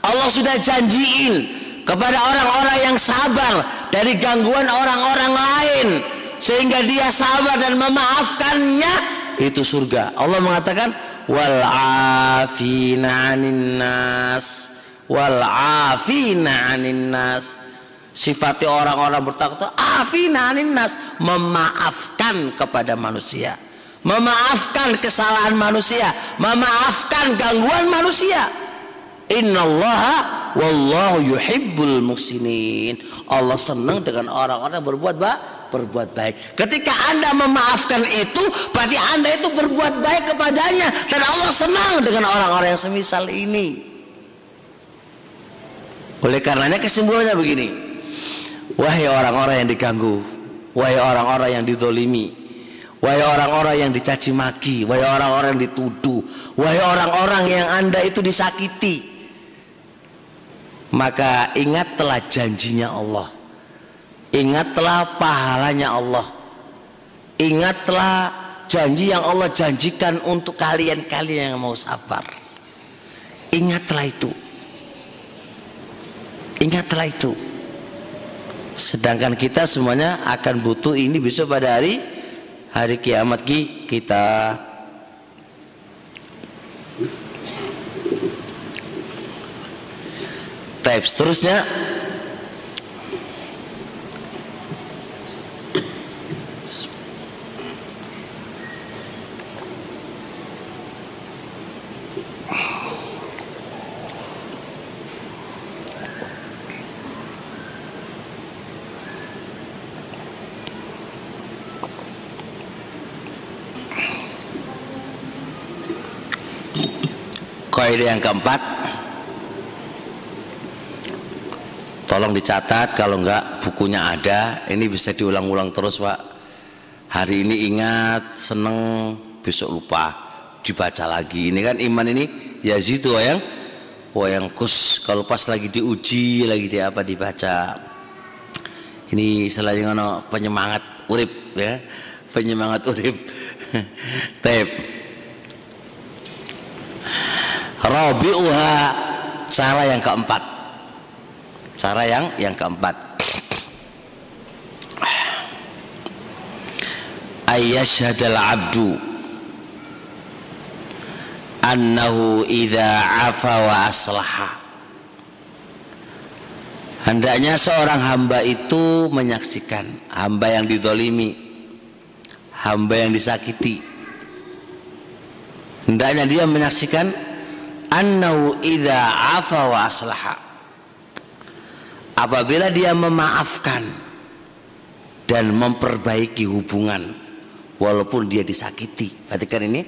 Allah sudah janjiin kepada orang-orang yang sabar dari gangguan orang-orang lain sehingga dia sabar dan memaafkannya itu surga. Allah mengatakan wal afina nas. Wal sifati orang-orang bertakwa afina nas. Memaafkan kepada manusia. Memaafkan kesalahan manusia. Memaafkan gangguan manusia innallaha wallahu yuhibbul muhsinin. Allah senang dengan orang-orang berbuat baik berbuat baik. Ketika anda memaafkan itu berarti anda itu berbuat baik kepadanya. Dan Allah senang dengan orang-orang yang semisal ini. Oleh karenanya kesimpulannya begini. Wahai orang-orang yang diganggu wahai orang-orang yang didolimi wahai orang-orang yang dicaci maki wahai orang-orang yang dituduh wahai orang-orang yang anda itu disakiti maka ingatlah janjinya Allah. Ingatlah pahalanya Allah. Ingatlah janji yang Allah janjikan untuk kalian-kalian yang mau sabar. Ingatlah itu. Ingatlah itu. Sedangkan kita semuanya akan butuh ini besok pada hari hari kiamat kita Taib seterusnya Kaidah yang keempat tolong dicatat kalau enggak bukunya ada. Ini bisa diulang-ulang terus pak. Hari ini ingat seneng besok lupa. Dibaca lagi. Ini kan iman ini ya zitu yang wayang kus. Kalau pas lagi diuji lagi di apa dibaca. Ini selain ngono penyemangat urip ya. Penyemangat urip. Tep Rabi'uha cara yang keempat Cara yang yang keempat. Ayyashhadal abdu annahu idza afa wa aslaha Hendaknya seorang hamba itu menyaksikan hamba yang didolimi, hamba yang disakiti. Hendaknya dia menyaksikan annahu idza afa wa aslaha. Apabila dia memaafkan dan memperbaiki hubungan walaupun dia disakiti. Perhatikan ini.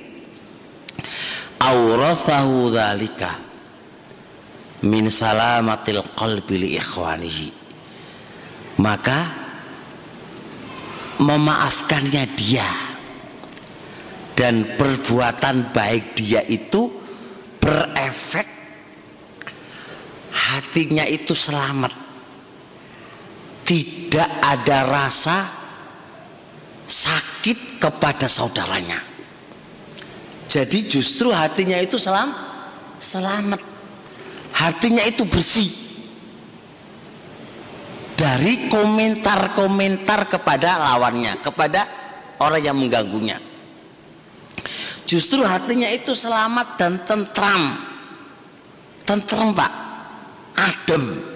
Aurathahu dzalika min salamatil qalbi li ikhwanihi maka memaafkannya dia dan perbuatan baik dia itu berefek hatinya itu selamat tidak ada rasa sakit kepada saudaranya jadi justru hatinya itu selam selamat hatinya itu bersih dari komentar-komentar kepada lawannya, kepada orang yang mengganggunya. Justru hatinya itu selamat dan tentram. Tentram, Pak. Adem.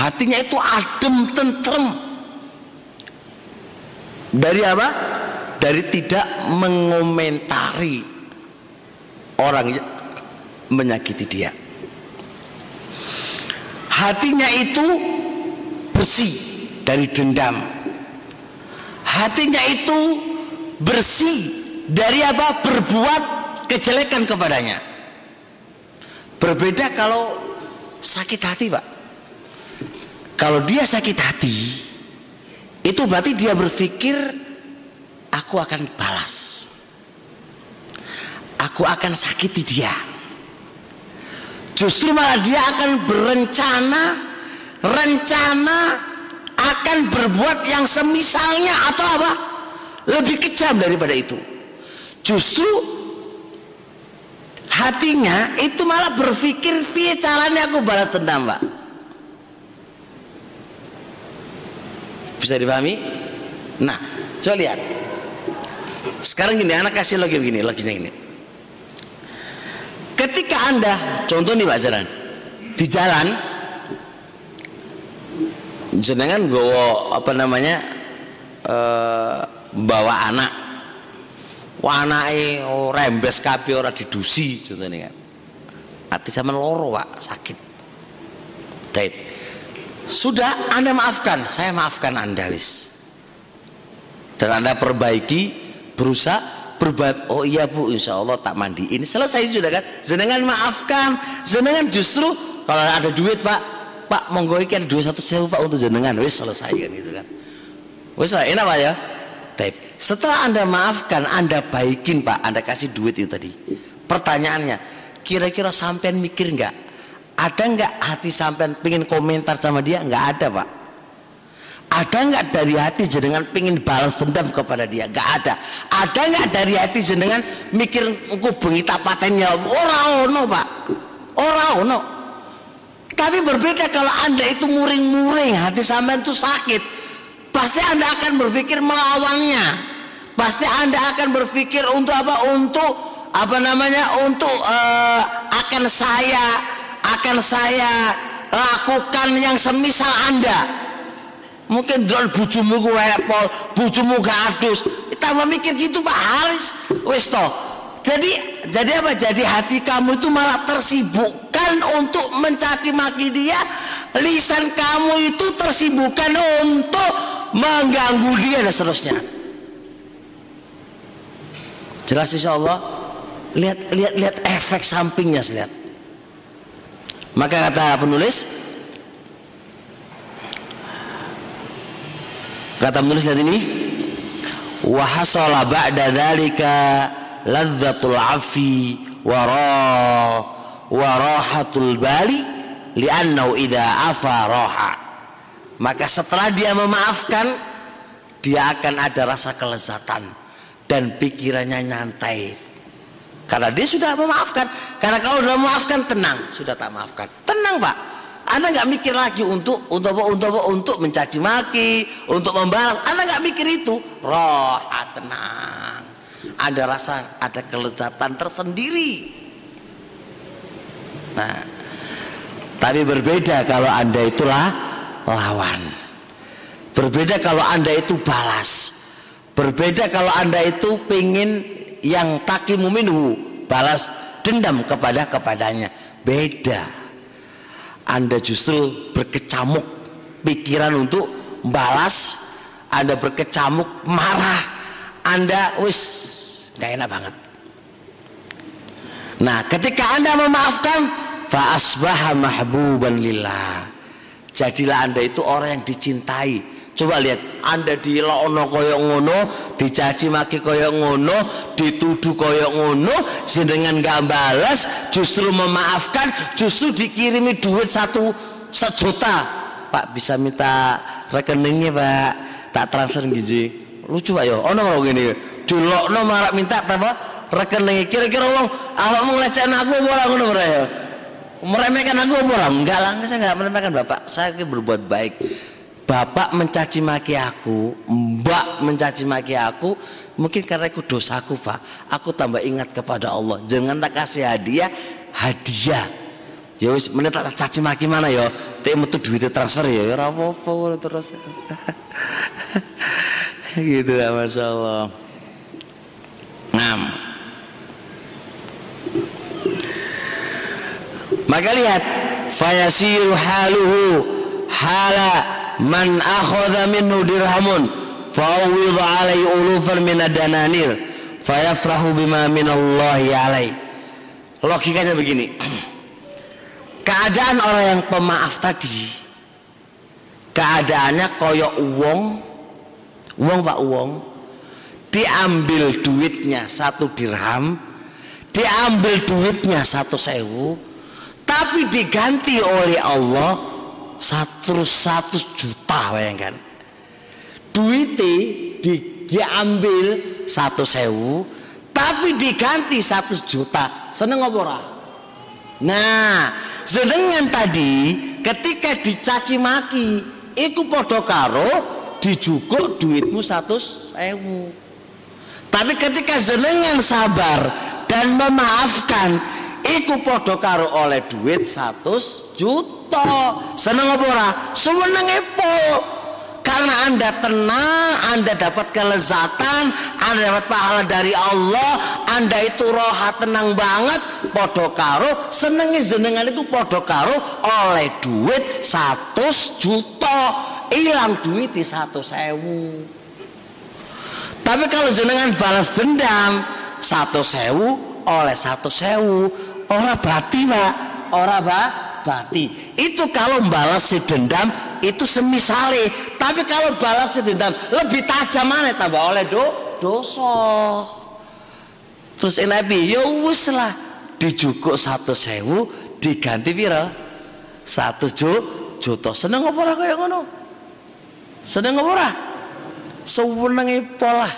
Hatinya itu adem, tentram. Dari apa? Dari tidak mengomentari orang yang menyakiti dia. Hatinya itu bersih dari dendam. Hatinya itu bersih dari apa? Berbuat kejelekan kepadanya. Berbeda kalau sakit hati pak kalau dia sakit hati itu berarti dia berpikir aku akan balas aku akan sakiti dia Justru malah dia akan berencana, rencana akan berbuat yang semisalnya atau apa? Lebih kejam daripada itu. Justru hatinya itu malah berpikir via caranya aku balas dendam, Pak. Bisa dipahami? Nah, coba lihat. Sekarang gini, anak kasih lagi begini, logisnya gini. Ketika Anda, contoh nih Pak Jalan, di jalan, jenengan gowo apa namanya e, bawa anak, wanai oh, rembes kapi ora didusi, contohnya kan. Hati sama loro pak sakit. Taip. Sudah Anda maafkan, saya maafkan Anda wis. Dan Anda perbaiki, berusaha berbuat oh iya bu insya Allah tak mandi ini selesai sudah kan? Jenengan maafkan. Jenengan justru kalau ada duit pak pak monggo ikan dua satu sewu pak untuk jenengan. Wis selesai kan gitu kan? Wis enak pak ya? Taip. setelah anda maafkan anda baikin pak anda kasih duit itu tadi. Pertanyaannya kira-kira sampean mikir nggak ada nggak hati sampean pengen komentar sama dia? Nggak ada pak. Ada nggak dari hati jenengan pingin balas dendam kepada dia? Nggak ada. Ada nggak dari hati jenengan mikir aku bengi tapatnya orang ono pak. Orang ono. Tapi berbeda kalau anda itu muring-muring hati sampean itu sakit pasti anda akan berpikir melawannya. Pasti anda akan berpikir untuk apa? Untuk apa namanya? Untuk uh, akan saya akan saya lakukan yang semisal anda. Mungkin dol bujumu ku epol bujumu gak adus. Tambah mikir gitu Pak Haris. Wis toh. Jadi jadi apa? Jadi hati kamu itu malah tersibukkan untuk mencaci maki dia. Lisan kamu itu tersibukkan untuk mengganggu dia dan seterusnya. Jelas insya Allah? Lihat lihat lihat efek sampingnya lihat maka kata penulis Kata menulis lihat ini wa hasala ba'da dzalika ladzatul afi wa wa rahatul bali li'annahu idza afa raha. Maka setelah dia memaafkan dia akan ada rasa kelezatan dan pikirannya nyantai karena dia sudah memaafkan karena kalau sudah memaafkan tenang sudah tak maafkan tenang pak anda nggak mikir lagi untuk untuk untuk untuk mencaci maki, untuk membalas. Anda nggak mikir itu. Roh tenang. Ada rasa, ada kelezatan tersendiri. Nah, Tapi berbeda kalau Anda itulah lawan. Berbeda kalau Anda itu balas. Berbeda kalau Anda itu pingin yang takimu minhu balas dendam kepada kepadanya. Beda. Anda justru berkecamuk pikiran untuk balas. Anda berkecamuk marah. Anda wis nggak enak banget. Nah, ketika Anda memaafkan, fa asbaha mahbuban lillah. Jadilah Anda itu orang yang dicintai Coba lihat, Anda dilokno koyok ngono, dicaci maki koyok ngono, dituduh koyok ngono, jenengan gak balas, justru memaafkan, justru dikirimi duit satu sejuta. Pak bisa minta rekeningnya Pak, tak transfer gitu. Lucu Pak yo, ono kalau gini, dilokno malah minta apa? Rekening kira-kira wong awak mau ngelecehkan aku apa ngono ya? Meremehkan aku apa Enggak lah, saya enggak meremehkan Bapak. Saya berbuat baik bapak mencaci maki aku, mbak mencaci maki aku, mungkin karena aku dosaku, Pak. Aku tambah ingat kepada Allah. Jangan tak kasih hadiah, hadiah. Ya wis menit tak caci maki mana ya? Teh metu duit transfer ya, ya apa-apa terus. gitu ya, Masya Allah. Ngam. Maka lihat, fayasiru haluhu hala man akhadha minhu dirhamun fa'awwidh alaihi ulufan min adananir fayafrahu bima minallahi alaihi logikanya begini. Keadaan orang yang pemaaf tadi keadaannya koyok uang uang pak uang diambil duitnya satu dirham diambil duitnya satu sewu tapi diganti oleh Allah satu satu juta bayangkan. Duitnya di, diambil satu sewu tapi diganti satu juta. Seneng ora? Nah sedangkan tadi ketika dicaci maki iku podo karo dijukuk duitmu satu sewu. Tapi ketika senengan sabar dan memaafkan iku podo karo oleh duit satu juta buta seneng apa ora? Sewenenge po karena anda tenang anda dapat kelezatan anda dapat pahala dari Allah anda itu roha tenang banget podo karo senengi jenengan itu podo karo oleh duit satu juta. Hilang duit di satu sewu tapi kalau jenengan balas dendam satu sewu oleh satu sewu orang berarti pak orang pak bati. Itu kalau balas si dendam itu semisale. Tapi kalau balas si dendam lebih tajam mana tambah oleh do dosa. Terus Nabi ya wis lah dijukuk satu sewu diganti pira? Satu ju, juta. Seneng apa ora kaya ngono? Seneng apa ora? Sewenenge pola.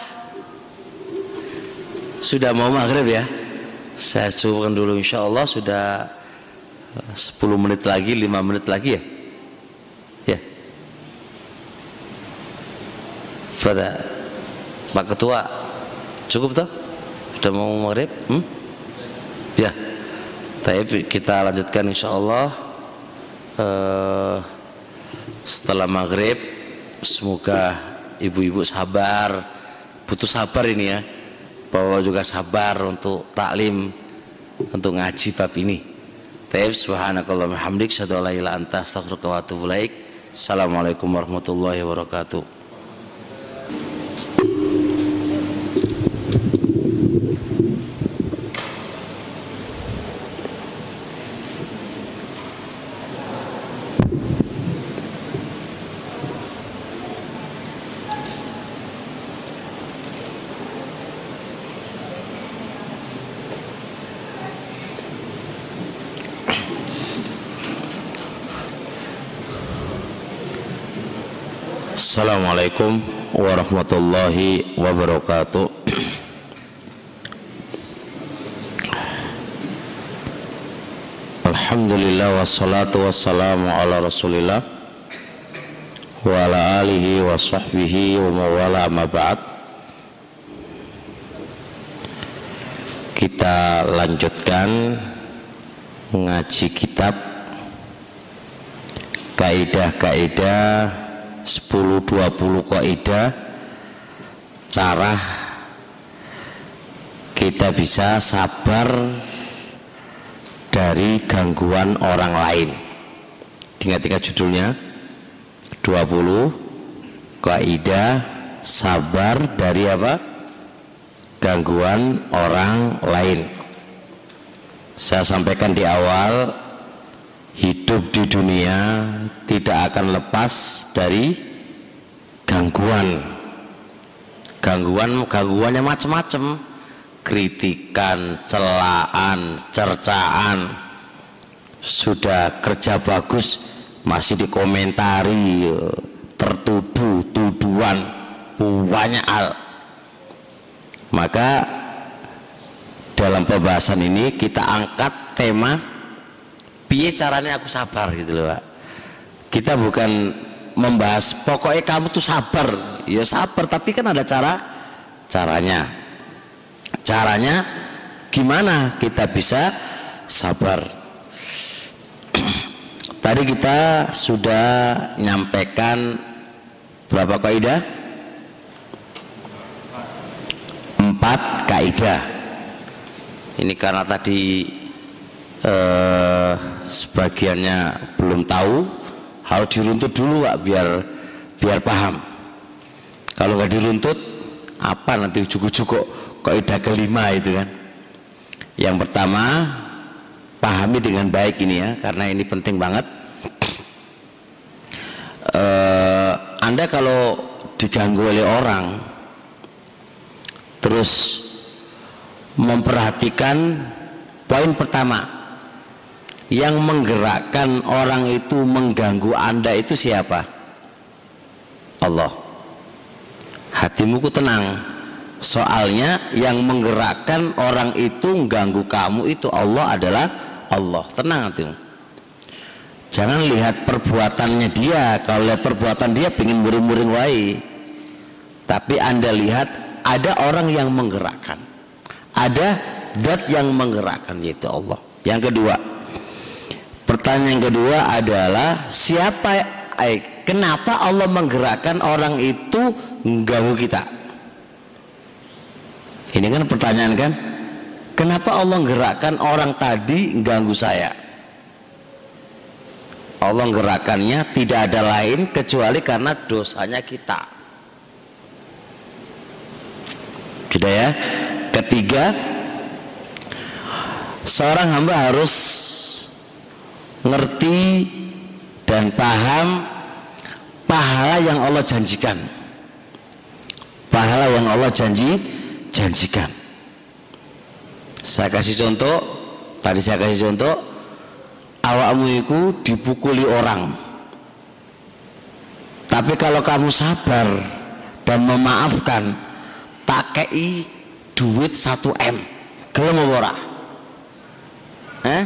Sudah mau maghrib ya? Saya cukupkan dulu insya Allah sudah 10 menit lagi 5 menit lagi ya? Ya. Pada Pak Ketua cukup toh? Sudah mau maghrib? Hmm? ya. Tapi kita lanjutkan insya Allah uh, setelah maghrib semoga ibu-ibu sabar butuh sabar ini ya. Bahwa juga sabar untuk taklim untuk ngaji bab ini Taib subhanakallahumma hamdik. Assalamualaikum warahmatullahi wabarakatuh. Assalamualaikum warahmatullahi wabarakatuh. Alhamdulillah wassalatu wassalamu ala rasulillah wa ala alihi wa sahbihi wa mawala ma ba'd. Kita lanjutkan ngaji kitab kaidah-kaidah 10 20 kaidah cara kita bisa sabar dari gangguan orang lain. Ingat-ingat judulnya 20 kaidah sabar dari apa? gangguan orang lain. Saya sampaikan di awal hidup di dunia tidak akan lepas dari gangguan. Gangguan gangguannya macam-macam. Kritikan, celaan, cercaan. Sudah kerja bagus masih dikomentari, tertuduh, tuduhan, banyak hal. Maka dalam pembahasan ini kita angkat tema piye caranya aku sabar gitu loh Pak. Kita bukan membahas pokoknya kamu tuh sabar. Ya sabar tapi kan ada cara caranya. Caranya gimana kita bisa sabar? Tadi kita sudah nyampaikan berapa kaidah? Empat kaidah. Ini karena tadi eh, sebagiannya belum tahu, harus diruntut dulu Pak biar biar paham. Kalau nggak diruntut, apa nanti ujuk-ujuk kok kaidah kelima itu kan? Yang pertama pahami dengan baik ini ya karena ini penting banget uh, anda kalau diganggu oleh orang terus memperhatikan poin pertama yang menggerakkan orang itu mengganggu anda itu siapa? Allah. Hatimu ku tenang. Soalnya yang menggerakkan orang itu mengganggu kamu itu Allah adalah Allah. Tenang hatimu. Jangan lihat perbuatannya dia. Kalau lihat perbuatan dia pengen muring-muring wae. Tapi anda lihat ada orang yang menggerakkan. Ada dat yang menggerakkan yaitu Allah. Yang kedua pertanyaan kedua adalah siapa eh, kenapa Allah menggerakkan orang itu mengganggu kita ini kan pertanyaan kan Kenapa Allah menggerakkan orang tadi ganggu saya? Allah gerakannya tidak ada lain kecuali karena dosanya kita. Sudah ya. Ketiga, seorang hamba harus ngerti dan paham pahala yang Allah janjikan. Pahala yang Allah janji janjikan. Saya kasih contoh, tadi saya kasih contoh, awakmu itu dipukuli orang. Tapi kalau kamu sabar dan memaafkan, tak kei duit 1 M. Gelem ora? Eh?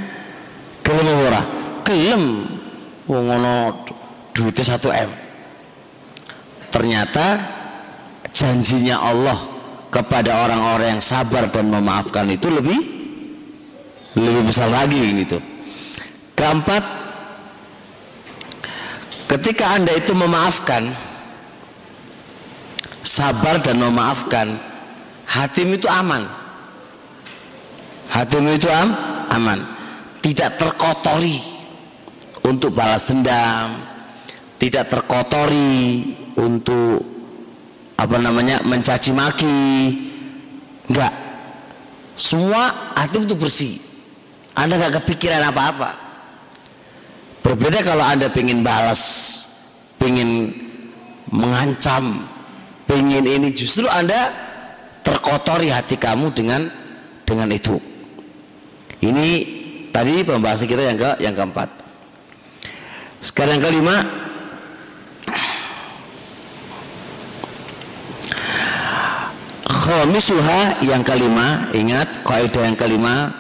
Gelem ora? Gelem. Wong ngono duitnya 1 M. Ternyata janjinya Allah kepada orang-orang yang sabar dan memaafkan itu lebih lebih besar lagi ini tuh. Keempat, ketika Anda itu memaafkan, sabar dan memaafkan, hatimu itu aman. Hatimu itu am, aman. Tidak terkotori untuk balas dendam, tidak terkotori untuk apa namanya mencaci maki. Enggak. Semua hati itu bersih. Anda nggak kepikiran apa-apa. Berbeda kalau anda ingin balas ingin mengancam ingin ini justru anda terkotori hati kamu dengan dengan itu. Ini tadi pembahasan kita yang ke yang keempat sekarang kelima. Khomisuha yang kelima ingat kaidah yang kelima.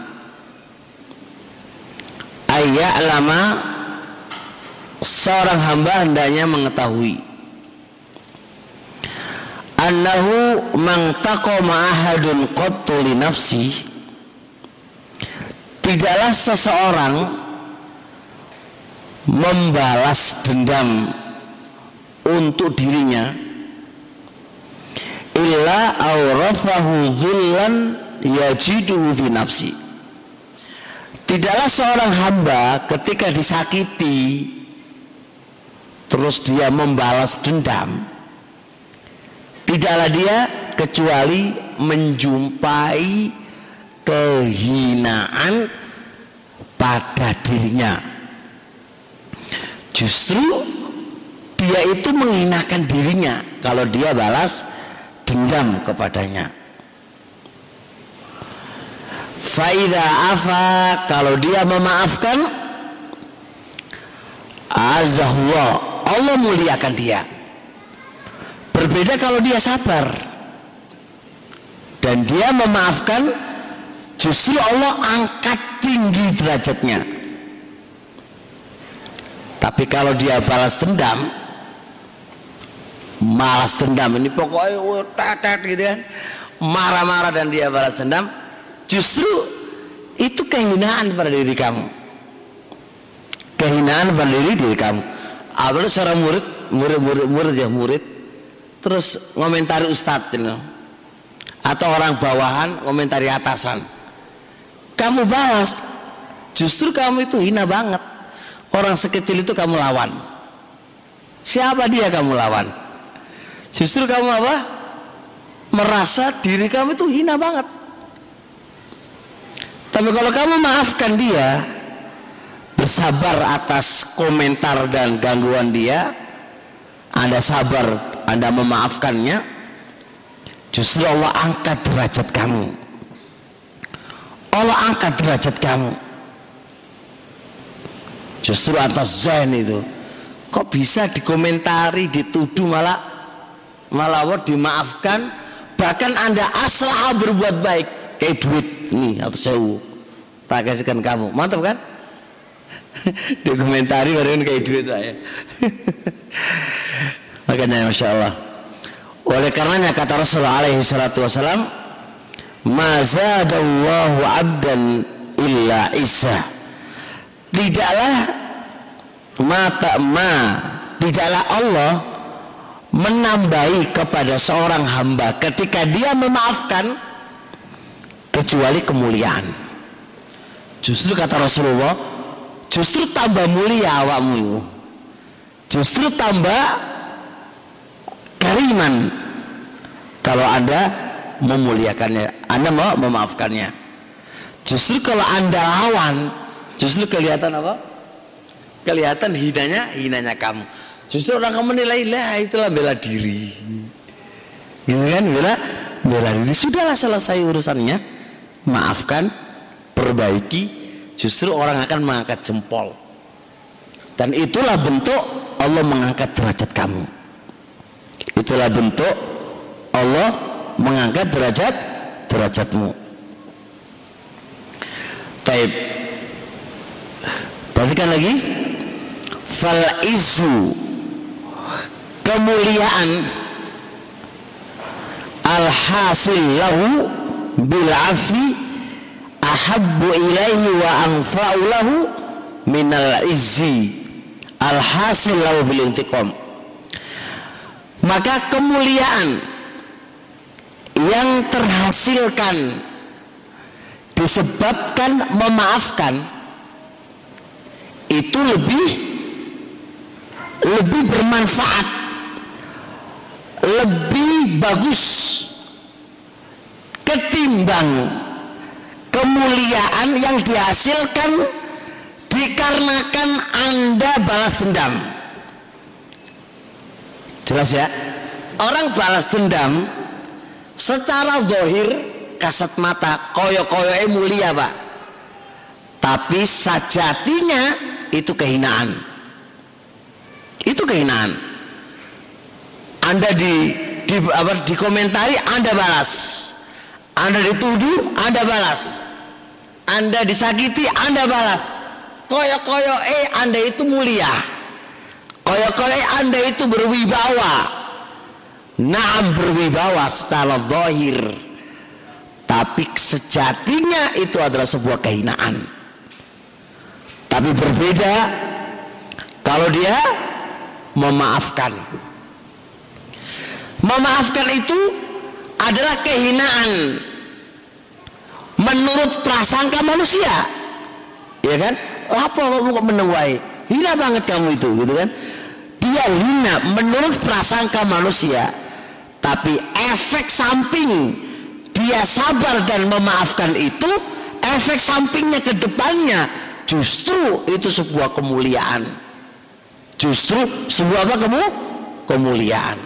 Ayat lama seorang hamba hendaknya mengetahui. Annahu man taqama ahadun qattu li nafsi. Tidaklah seseorang membalas dendam untuk dirinya. Illa awrafahu dhullan yajiduhu fi nafsi. Tidaklah seorang hamba ketika disakiti terus dia membalas dendam tidaklah dia kecuali menjumpai kehinaan pada dirinya justru dia itu menghinakan dirinya kalau dia balas dendam kepadanya. Faida afa kalau dia memaafkan azahullah Allah muliakan dia. Berbeda kalau dia sabar dan dia memaafkan justru Allah angkat tinggi derajatnya tapi kalau dia balas dendam malas dendam ini pokoknya oh, tatat gitu kan. Marah-marah dan dia balas dendam justru itu kehinaan pada diri kamu. Kehinaan pada diri diri kamu. Apalagi seorang murid murid murid murid ya murid terus ngomentari ustadz you atau orang bawahan ngomentari atasan. Kamu balas justru kamu itu hina banget orang sekecil itu kamu lawan siapa dia kamu lawan Justru kamu apa? Merasa diri kamu itu hina banget. Tapi kalau kamu maafkan dia, bersabar atas komentar dan gangguan dia, Anda sabar, Anda memaafkannya, justru Allah angkat derajat kamu. Allah angkat derajat kamu. Justru atas zain itu, kok bisa dikomentari, dituduh malah malawat dimaafkan? Bahkan anda aslah berbuat baik. Kayak duit nih atau sewu. Tak kasihkan kamu. Mantap kan? Dokumentari baru kayak duit saya. Makanya masya Allah. Oleh karenanya kata Rasulullah alaihi salatu wasalam mazadallahu abdan illa isa tidaklah mata ma tidaklah Allah menambahi kepada seorang hamba ketika dia memaafkan kecuali kemuliaan. Justru kata Rasulullah justru tambah mulia awakmu. Justru tambah kariman kalau anda memuliakannya anda mau memaafkannya. Justru kalau anda lawan justru kelihatan apa kelihatan hinanya hinanya kamu Justru orang kamu menilai lah itulah bela diri. Gitu kan bela bela diri sudahlah selesai urusannya. Maafkan, perbaiki, justru orang akan mengangkat jempol. Dan itulah bentuk Allah mengangkat derajat kamu. Itulah bentuk Allah mengangkat derajat derajatmu. Taib. Perhatikan lagi. Fal izu. Kemuliaan. Alhasil lahu bil afi ahabbu ilaihi wa anfa'u lahu minal izzi. Alhasil lahu bil intiqam. Maka kemuliaan yang terhasilkan disebabkan memaafkan itu lebih lebih bermanfaat lebih bagus ketimbang kemuliaan yang dihasilkan dikarenakan anda balas dendam. Jelas ya? Orang balas dendam secara dohir kasat mata koyo-koyo mulia pak. Tapi sajatinya itu kehinaan itu kehinaan anda di, di apa dikomentari Anda balas. Anda dituduh, Anda balas. Anda disakiti, Anda balas. Koyo-koyo eh Anda itu mulia. Koyo-koyo Anda itu berwibawa. Naam berwibawa secara zahir. Tapi sejatinya itu adalah sebuah kehinaan. Tapi berbeda kalau dia memaafkan. Memaafkan itu adalah kehinaan menurut prasangka manusia. Ya kan? Apa kamu kok menuai hina banget kamu itu gitu kan? Dia hina menurut prasangka manusia. Tapi efek samping dia sabar dan memaafkan itu efek sampingnya ke depannya justru itu sebuah kemuliaan. Justru sebuah apa kamu kemuliaan.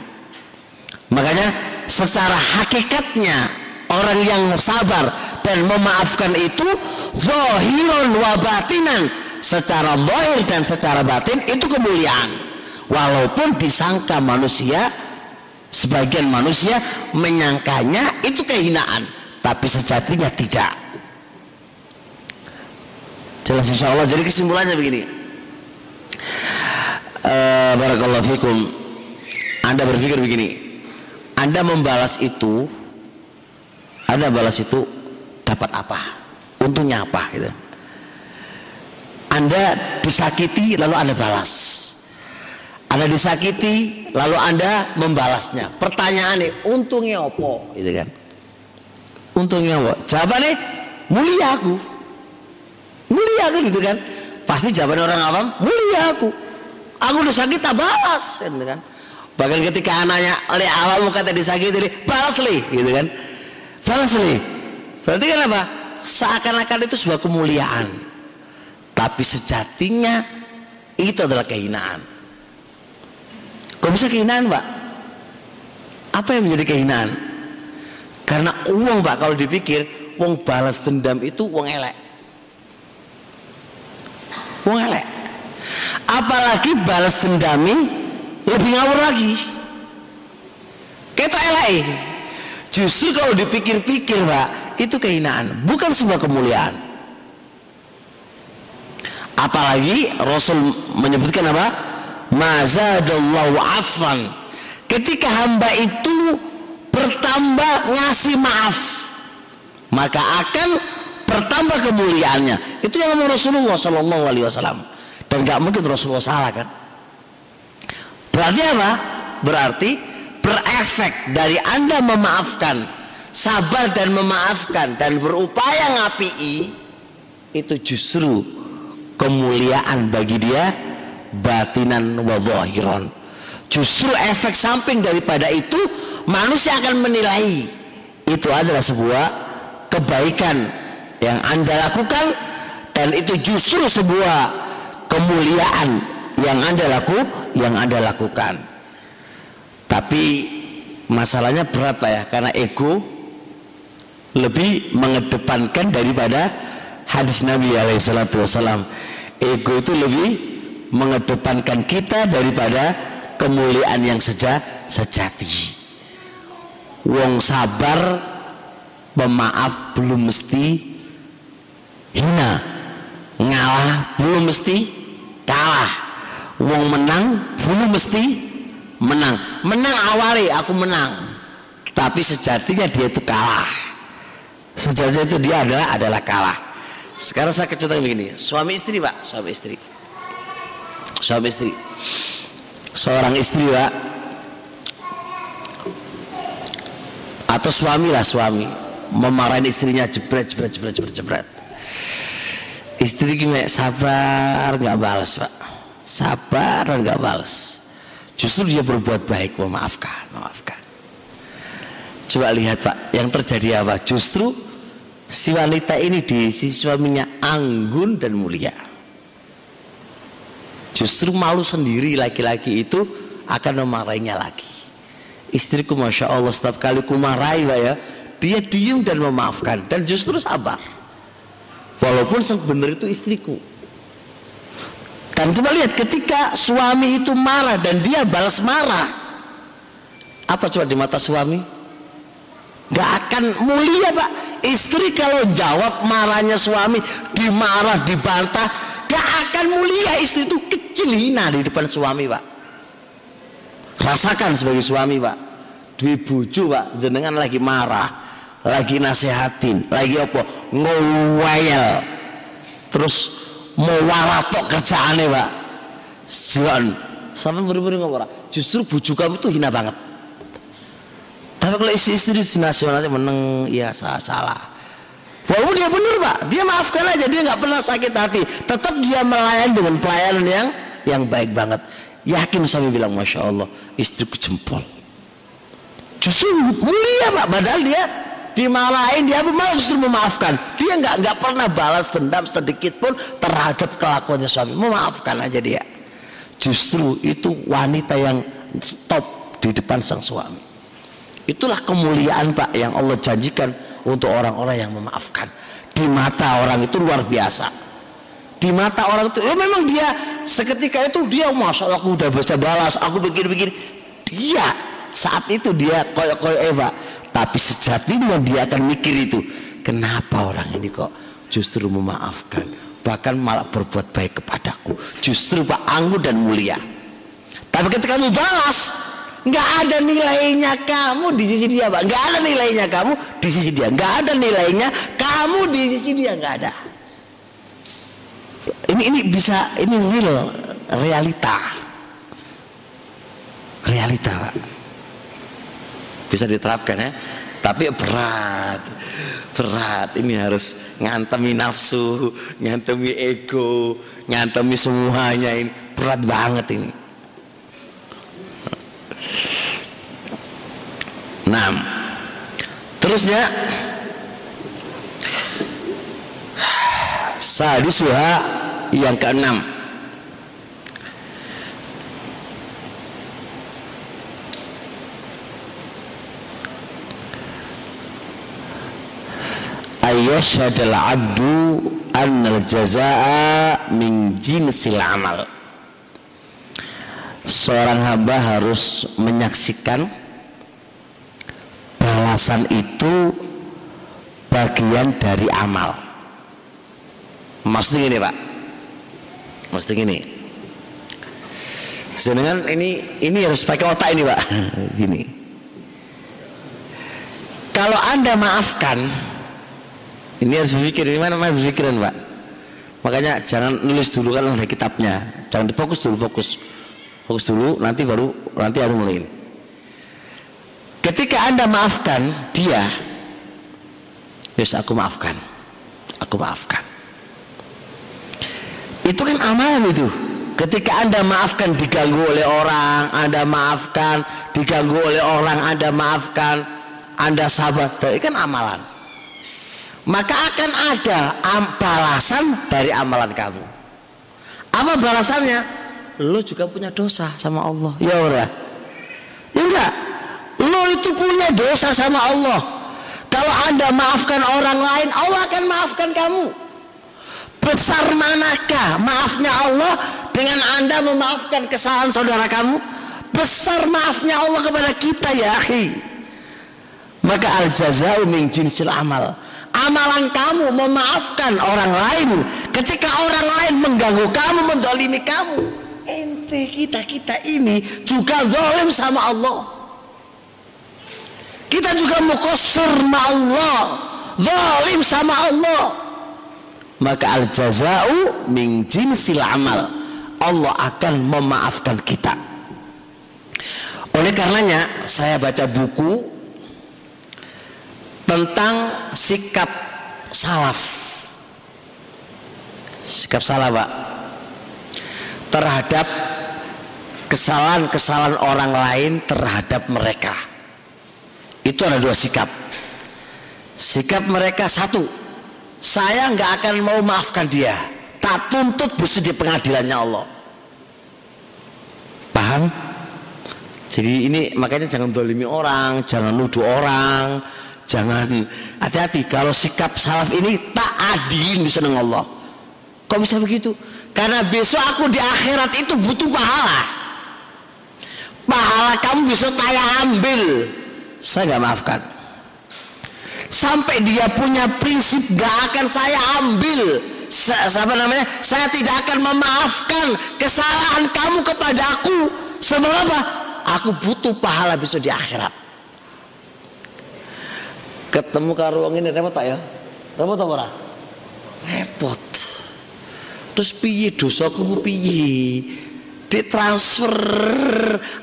Makanya secara hakikatnya orang yang sabar dan memaafkan itu zahiran wa batinan. Secara zahir dan secara batin itu kemuliaan. Walaupun disangka manusia sebagian manusia menyangkanya itu kehinaan tapi sejatinya tidak jelas insya Allah jadi kesimpulannya begini uh, barakallahu fikum anda berpikir begini anda membalas itu anda balas itu dapat apa? Untungnya apa gitu. Anda disakiti lalu Anda balas. Anda disakiti lalu Anda membalasnya. Pertanyaannya, untungnya apa? Gitu kan. Untungnya apa? Jawabannya mulia aku. Mulia aku gitu kan. Pasti jawaban orang awam, mulia aku. Aku disakiti tak balas gitu kan. Bahkan ketika anaknya oleh awam kata disakiti, balas li gitu kan Falasli. Berarti kan apa? Seakan-akan itu sebuah kemuliaan. Tapi sejatinya itu adalah kehinaan. Kok bisa kehinaan, Pak? Apa yang menjadi kehinaan? Karena uang, Pak, kalau dipikir, uang balas dendam itu uang elek. Uang elek. Apalagi balas dendami lebih ngawur lagi. Kita elek. Justru kalau dipikir-pikir Pak, itu kehinaan, bukan sebuah kemuliaan. Apalagi Rasul menyebutkan apa? Mazadallahu afan. Ketika hamba itu bertambah ngasih maaf, maka akan bertambah kemuliaannya. Itu yang ngomong Rasulullah Sallallahu Alaihi Wasallam. Dan gak mungkin Rasulullah salah kan? Berarti apa? Berarti berefek dari Anda memaafkan, sabar dan memaafkan dan berupaya ngapii itu justru kemuliaan bagi dia batinan wa zahiran. Justru efek samping daripada itu manusia akan menilai itu adalah sebuah kebaikan yang Anda lakukan dan itu justru sebuah kemuliaan yang Anda laku yang Anda lakukan. Tapi masalahnya berat Pak ya, karena ego lebih mengedepankan daripada hadis Nabi Alaihissalam. Ego itu lebih mengedepankan kita daripada kemuliaan yang seja, sejati. Wong sabar pemaaf belum mesti hina ngalah belum mesti kalah. Wong menang belum mesti menang. Menang awali aku menang. Tapi sejatinya dia itu kalah. Sejatinya itu dia adalah adalah kalah. Sekarang saya kecontohkan begini. Suami istri pak. Suami istri. Suami istri. Seorang istri pak. Atau suami lah suami. Memarahin istrinya jebret jebret jebret jebret jebret istri gimana sabar nggak balas pak sabar nggak balas Justru dia berbuat baik, memaafkan, memaafkan. Coba lihat Pak, yang terjadi apa? Justru si wanita ini di sisi suaminya anggun dan mulia. Justru malu sendiri laki-laki itu akan memarahinya lagi. Istriku Masya Allah setiap kali ku marahi Pak ya, dia diem dan memaafkan dan justru sabar. Walaupun sebenarnya itu istriku. Dan coba lihat ketika suami itu marah dan dia balas marah. Apa coba di mata suami? Gak akan mulia pak. Istri kalau jawab marahnya suami, dimarah, dibantah, gak akan mulia istri itu kecil hina di depan suami pak. Rasakan sebagai suami pak. Dwi buju pak, jenengan lagi marah, lagi nasehatin, lagi apa? Ngowel. Terus mau waratok kerjaannya pak Jiwaan. Sampai beri-beri ngomong Justru bujuk kamu tuh hina banget. Tapi kalau istri-istri nasional meneng, ya salah salah. Walaupun dia benar pak, dia maafkan aja, dia nggak pernah sakit hati. Tetap dia melayani dengan pelayanan yang yang baik banget. Yakin suami bilang, masya Allah, istriku jempol. Justru mulia pak, padahal dia dimarahin dia malah justru memaafkan. Dia nggak nggak pernah balas dendam sedikit pun terhadap kelakuannya suami. Memaafkan aja dia. Justru itu wanita yang top di depan sang suami. Itulah kemuliaan Pak yang Allah janjikan untuk orang-orang yang memaafkan. Di mata orang itu luar biasa. Di mata orang itu, ya memang dia seketika itu dia Allah aku udah bisa balas, aku pikir-pikir. Dia saat itu dia koyok-koyok Eva. Tapi sejatinya dia akan mikir itu. Kenapa orang ini kok justru memaafkan? Bahkan malah berbuat baik kepadaku. Justru Pak anggu dan mulia. Tapi ketika kamu balas, nggak ada nilainya kamu di sisi dia pak nggak ada nilainya kamu di sisi dia nggak ada nilainya kamu di sisi dia nggak ada ini ini bisa ini real realita realita pak bisa diterapkan ya. Tapi berat berat. Ini harus ngantemi nafsu ngantemi ego ngantemi semuanya ini. Berat banget ini. Nah, terusnya. Sadisuha yang keenam Ayyashadal abdu annal jazaa min jinsil amal. Seorang hamba harus menyaksikan balasan itu bagian dari amal. Maksudnya gini pak? Maksudnya gini sedangkan ini ini harus pakai otak ini pak. Gini. Kalau anda maafkan ini harus berpikir ini mana mana berpikiran pak makanya jangan nulis dulu kan ada kitabnya jangan difokus dulu fokus fokus dulu nanti baru nanti ada mulai Ketika Anda maafkan dia, yes aku maafkan. Aku maafkan. Itu kan amalan itu. Ketika Anda maafkan diganggu oleh orang, Anda maafkan diganggu oleh orang, Anda maafkan, Anda sabar, itu kan amalan. Maka akan ada balasan dari amalan kamu. Apa balasannya? Lo juga punya dosa sama Allah. Ya ora. Ya enggak? Lo itu punya dosa sama Allah. Kalau anda maafkan orang lain, Allah akan maafkan kamu. Besar manakah maafnya Allah dengan anda memaafkan kesalahan saudara kamu? Besar maafnya Allah kepada kita ya akhi. Maka al jazau min jinsil amal. Amalan kamu memaafkan orang lain ketika orang lain mengganggu kamu, mendolimi kamu. Ente kita kita ini juga zalim sama Allah. Kita juga mukosir sama Allah, zalim sama Allah. Maka al jazau min jinsil amal. Allah akan memaafkan kita. Oleh karenanya saya baca buku tentang sikap salaf. Sikap salaf, Pak. Terhadap kesalahan-kesalahan orang lain terhadap mereka. Itu ada dua sikap. Sikap mereka satu saya nggak akan mau maafkan dia. Tak tuntut busuk di pengadilannya Allah. Paham? Jadi ini makanya jangan dolimi orang jangan nuduh orang jangan. Hati-hati kalau sikap salaf ini tak adil di seneng Allah. Kok bisa begitu? Karena besok aku di akhirat itu butuh pahala. Pahala kamu bisa saya ambil. Saya nggak maafkan. Sampai dia punya prinsip gak akan saya ambil. Apa namanya? Saya tidak akan memaafkan kesalahan kamu kepada aku. Sebab apa? Aku butuh pahala besok di akhirat ketemu karuang ini repot tak ya? Repot tak ora? Repot. Terus piye dosaku piye? Ditransfer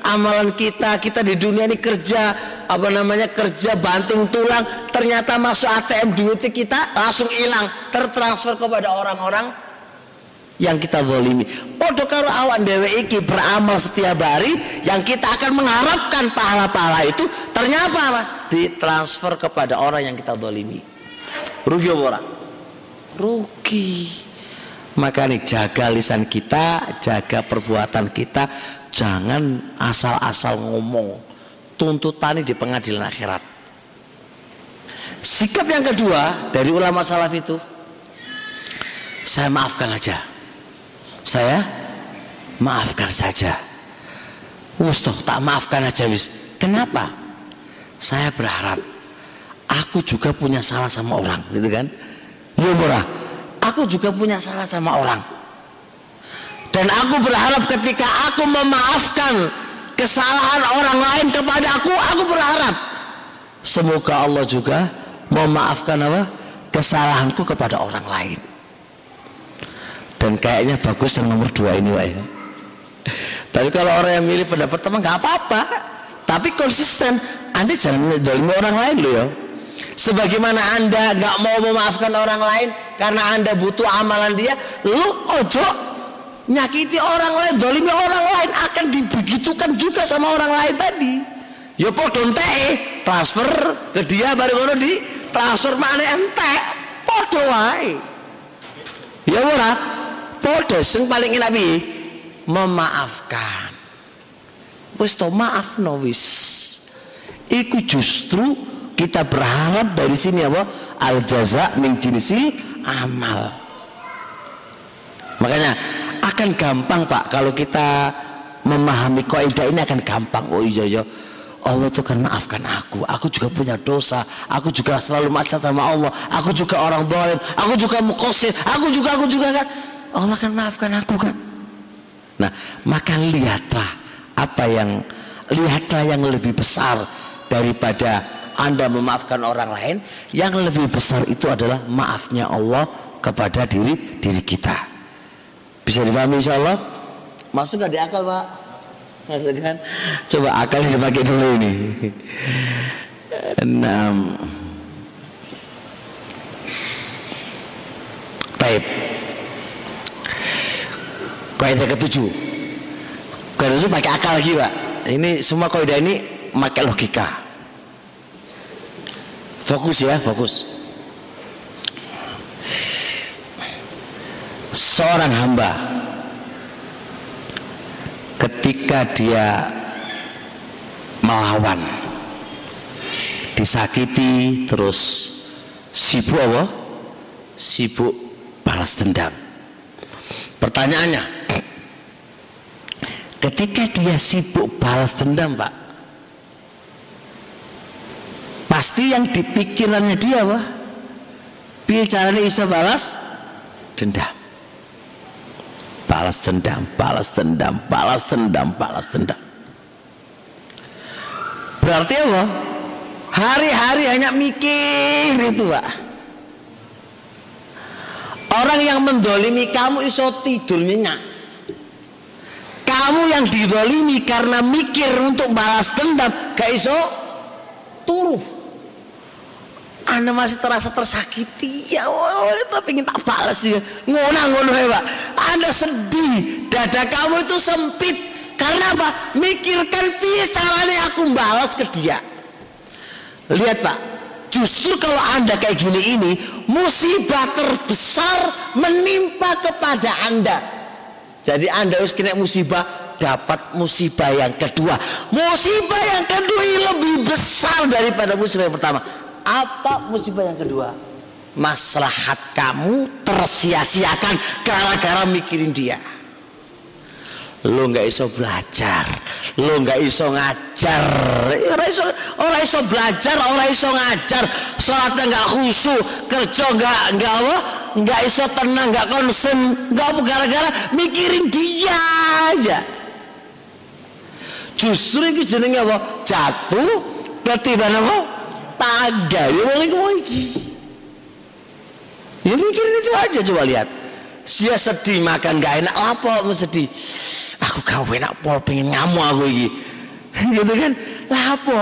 amalan kita kita di dunia ini kerja apa namanya kerja banting tulang ternyata masuk ATM duit kita langsung hilang tertransfer kepada orang-orang yang kita zalimi podo karo awan dewe iki beramal setiap hari yang kita akan mengharapkan pahala-pahala itu ternyata apa? ditransfer kepada orang yang kita zalimi rugi apa rugi maka nih jaga lisan kita, jaga perbuatan kita, jangan asal-asal ngomong. Tuntutan di pengadilan akhirat. Sikap yang kedua dari ulama salaf itu, saya maafkan aja. Saya maafkan saja. Toh, tak maafkan aja wis. Kenapa? Saya berharap aku juga punya salah sama orang, gitu kan? Ya murah aku juga punya salah sama orang. Dan aku berharap ketika aku memaafkan kesalahan orang lain kepada aku, aku berharap semoga Allah juga memaafkan apa? kesalahanku kepada orang lain. Dan kayaknya bagus yang nomor dua ini. Ya. Tapi kalau orang yang milih pendapat teman nggak apa-apa. Tapi konsisten, Anda jangan mendolimi orang lain loh ya. Sebagaimana anda nggak mau memaafkan orang lain karena anda butuh amalan dia, lu ojo nyakiti orang lain, dolimi orang lain akan dibegitukan juga sama orang lain tadi. Ya podo teh transfer ke dia baru ngono di transfer mana ente podo wae. Ya ora podo sing paling enak memaafkan. Wis to maaf no wis. Iku justru kita berharap dari sini apa? Al jaza min jinsi amal. Makanya akan gampang Pak kalau kita memahami kaidah ini akan gampang. Oh iya iya. Allah tuh kan maafkan aku. Aku juga punya dosa. Aku juga selalu macet sama Allah. Aku juga orang dolim. Aku juga mukosir. Aku juga, aku juga kan. Allah kan maafkan aku kan. Nah, maka lihatlah apa yang lihatlah yang lebih besar daripada anda memaafkan orang lain, yang lebih besar itu adalah maafnya Allah kepada diri diri kita. Bisa dipahami insya Allah? Masuk gak di akal pak? Masuk kan? Coba akal dipakai dulu ini. Enam. Taib. Kaidah ketujuh. Kaidah ketujuh pakai akal lagi pak. Ini semua kaidah ini pakai logika. Fokus ya, fokus. Seorang hamba ketika dia melawan disakiti terus sibuk apa? Sibuk balas dendam. Pertanyaannya, ketika dia sibuk balas dendam, Pak, pasti yang dipikirannya dia piye caranya bisa balas dendam? Balas dendam balas dendam balas dendam balas dendam. Berarti apa? Hari-hari hanya mikir itu pak orang yang mendolimi kamu iso tidur nyenyak. Kamu yang didolimi karena mikir untuk balas dendam gak iso turuh. Anda masih terasa tersakiti. Ya Allah tapi ingin tak balas ya. Ngono ngono ya Pak. Anda sedih dada kamu itu sempit. Karena apa? Mikirkan piye caranya aku balas ke dia. Lihat Pak justru kalau anda kayak gini ini musibah terbesar menimpa kepada anda jadi anda harus kena musibah dapat musibah yang kedua musibah yang kedua ini lebih besar daripada musibah yang pertama apa musibah yang kedua? Maslahat kamu tersia-siakan gara-gara mikirin dia. Lo nggak iso belajar, lo nggak iso ngajar, orang iso, orang iso belajar, orang iso ngajar, sholatnya nggak khusyuk, kerja nggak nggak apa, nggak iso tenang, nggak konsen, nggak apa gara-gara mikirin dia aja. Justru itu jenenge apa? Jatuh ketiban apa? tangga ya ya mikirin itu aja coba lihat dia sedih makan gak enak. Apa mau sedih? Aku gak enak pol pengen ngamuk aku iki. Gitu kan? Lah apa?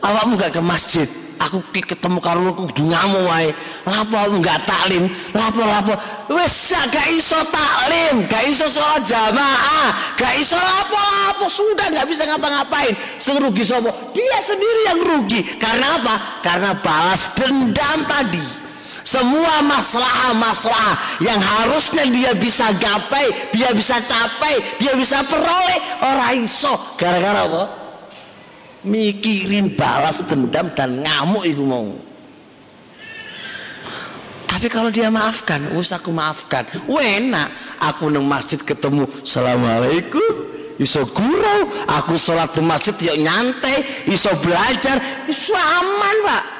Awakmu gak ke masjid? Aku ketemu karo aku kudu ngamuk wae. Lapo aku gak taklim? Lapo lapo wis gak iso taklim gak iso sholat jamaah gak iso lapo sudah gak bisa ngapa-ngapain. Sing rugi sapa? Dia sendiri yang rugi. Karena apa? Karena balas dendam tadi semua masalah-masalah yang harusnya dia bisa gapai, dia bisa capai, dia bisa peroleh orang iso. Gara-gara apa? Mikirin balas dendam dan ngamuk ibu mau. Tapi kalau dia maafkan, wis aku maafkan. Wena, aku neng masjid ketemu, assalamualaikum. Iso gurau, aku sholat di masjid yuk nyantai, iso belajar, iso aman pak.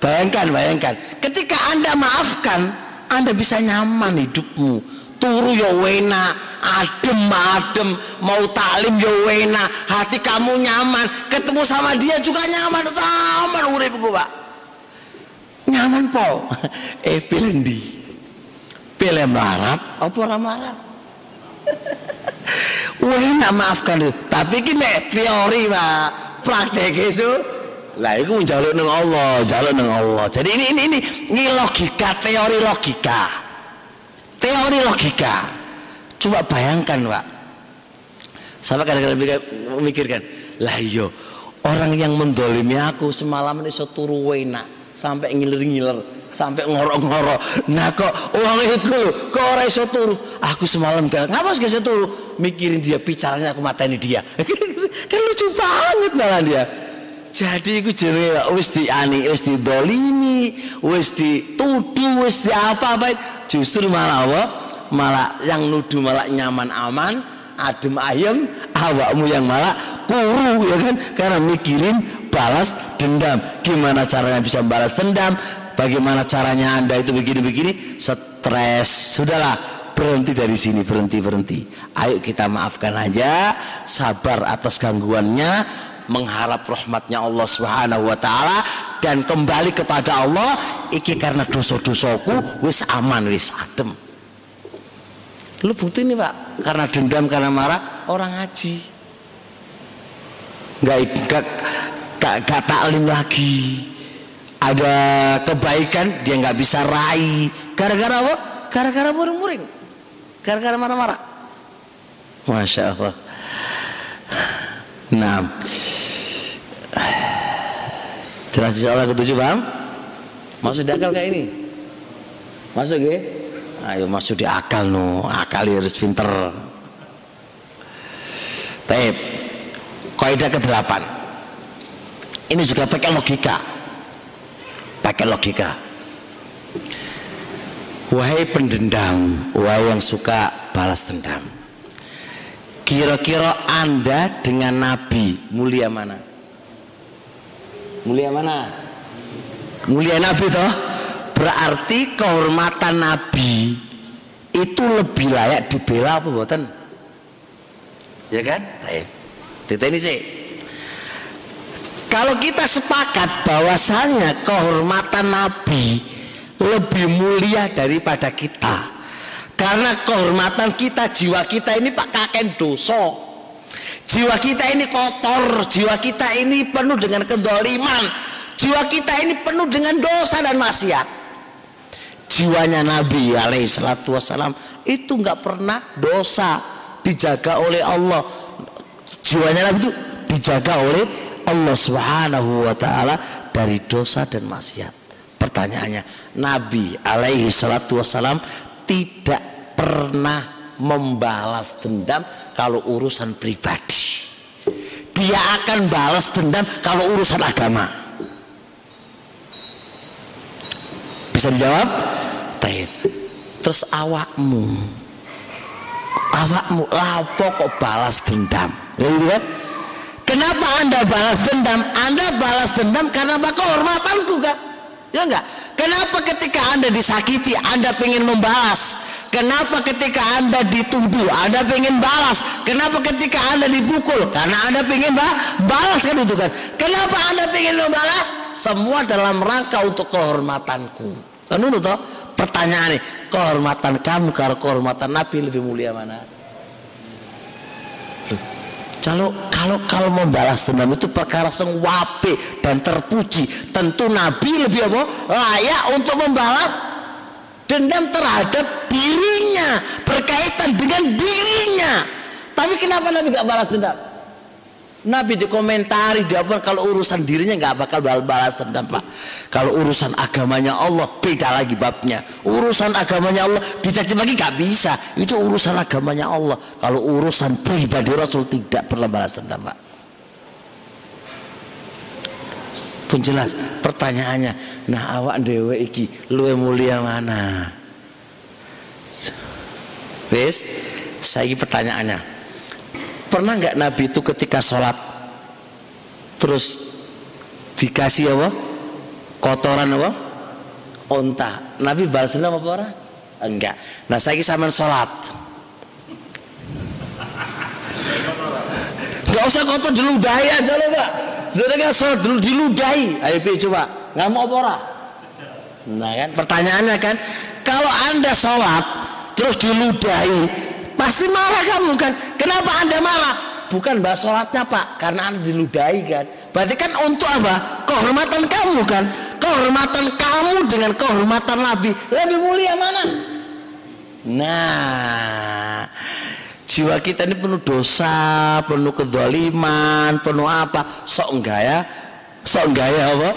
Bayangkan, bayangkan. Ketika Anda maafkan, Anda bisa nyaman hidupmu. Turu ya wena, adem adem, mau taklim ya wena, hati kamu nyaman, ketemu sama dia juga nyaman, nyaman uripku, Pak. Nyaman po. eh pilih di. Pilih melarat apa ora melarat? Wena maafkan tapi ini teori, Pak. Praktek itu lah itu njaluk nang Allah, njaluk nang Allah. Jadi ini ini ini ini logika, teori logika. Teori logika. Coba bayangkan, Pak. Sama kadang-kadang memikirkan, lah iya orang yang mendolimi aku semalam ini turu wena sampai ngiler-ngiler sampai ngorok-ngorok nah kok uang itu kok orang iso turu aku semalam gak ngapa sih gak turu mikirin dia bicaranya aku mateni dia kan lucu banget malah dia jadi iku jenenge wis diani, wis didolimi, wis dituduh, wis di apa-apa. Justru malah apa? Malah yang nuduh malah nyaman aman, adem ayem, awakmu yang malah kuru ya kan? Karena mikirin balas dendam. Gimana caranya bisa balas dendam? Bagaimana caranya Anda itu begini-begini? Stres. Sudahlah, berhenti dari sini berhenti berhenti ayo kita maafkan aja sabar atas gangguannya mengharap rahmatnya Allah Subhanahu wa taala dan kembali kepada Allah iki karena dosa-dosaku wis aman wis adem. Lu bukti nih pak karena dendam karena marah orang ngaji. Nggak gak, gak, gak taklim lagi. Ada kebaikan dia nggak bisa raih. Gara-gara apa? Gara-gara muring-muring. Gara-gara marah-marah. Masya Allah. Nah Jelas insya Allah ketujuh paham? Masuk di akal kayak ini? Masuk ya? Ayo masuk di akal no, akal harus pinter. Baik, kaidah ke-8. Ini juga pakai logika. Pakai logika. Wahai pendendam, wahai yang suka balas dendam. Kira-kira Anda dengan Nabi mulia mana? Mulia mana? Mulia Nabi toh. Berarti kehormatan Nabi itu lebih layak dibela apa buatan? Ya kan? Baik. Kita ini sih. Kalau kita sepakat bahwasanya kehormatan Nabi lebih mulia daripada kita. Karena kehormatan kita, jiwa kita ini pak kakek dosa. Jiwa kita ini kotor, jiwa kita ini penuh dengan kedoliman, jiwa kita ini penuh dengan dosa dan maksiat. Jiwanya Nabi alaihi salatu wassalam itu nggak pernah dosa dijaga oleh Allah. Jiwanya Nabi itu dijaga oleh Allah Subhanahu wa taala dari dosa dan maksiat. Pertanyaannya, Nabi alaihi salatu wassalam tidak pernah membalas dendam kalau urusan pribadi. Dia akan balas dendam kalau urusan agama. Bisa dijawab? Baik. Terus awakmu awakmu lapo kok balas dendam ya gitu kan kenapa anda balas dendam anda balas dendam karena apa kehormatanku kan ya enggak kenapa ketika anda disakiti anda ingin membalas Kenapa ketika anda dituduh Anda pengen balas? Kenapa ketika anda dipukul? Karena anda pengen balas kan itu kan? Kenapa anda pengen membalas? Semua dalam rangka untuk kehormatanku. Kan itu toh pertanyaan nih Kehormatan kamu karena kehormatan Nabi lebih mulia mana? Kalau kalau kalau membalas dendam itu perkara sing wape dan terpuji tentu Nabi lebih apa? Layak untuk membalas dendam terhadap dirinya berkaitan dengan dirinya tapi kenapa Nabi gak balas dendam Nabi dikomentari jawab kalau urusan dirinya nggak bakal balas dendam pak. Kalau urusan agamanya Allah beda lagi babnya. Urusan agamanya Allah dicaci lagi nggak bisa. Itu urusan agamanya Allah. Kalau urusan pribadi Rasul tidak pernah balas dendam pak. Pun jelas pertanyaannya. Nah awak dewe iki luwe mulia mana? Wes, saya pertanyaannya Pernah nggak Nabi itu ketika sholat terus dikasih apa? Kotoran apa? Onta. Nabi balas dendam apa orang? Enggak. Nah saya sama sholat. Gak usah kotor diludahi aja loh pak. Sudah kan sholat dulu diludahi. Ayo coba. Nggak mau apa orang? Nah kan pertanyaannya kan, kalau anda sholat terus diludahi, Pasti marah kamu kan. Kenapa anda marah? Bukan bahas sholatnya pak. Karena anda diludahi kan. Berarti kan untuk apa? Kehormatan kamu kan. Kehormatan kamu dengan kehormatan Nabi. Lebih mulia mana? Nah. Jiwa kita ini penuh dosa, penuh kedoliman, penuh apa? Sok enggak ya? Sok enggak ya apa?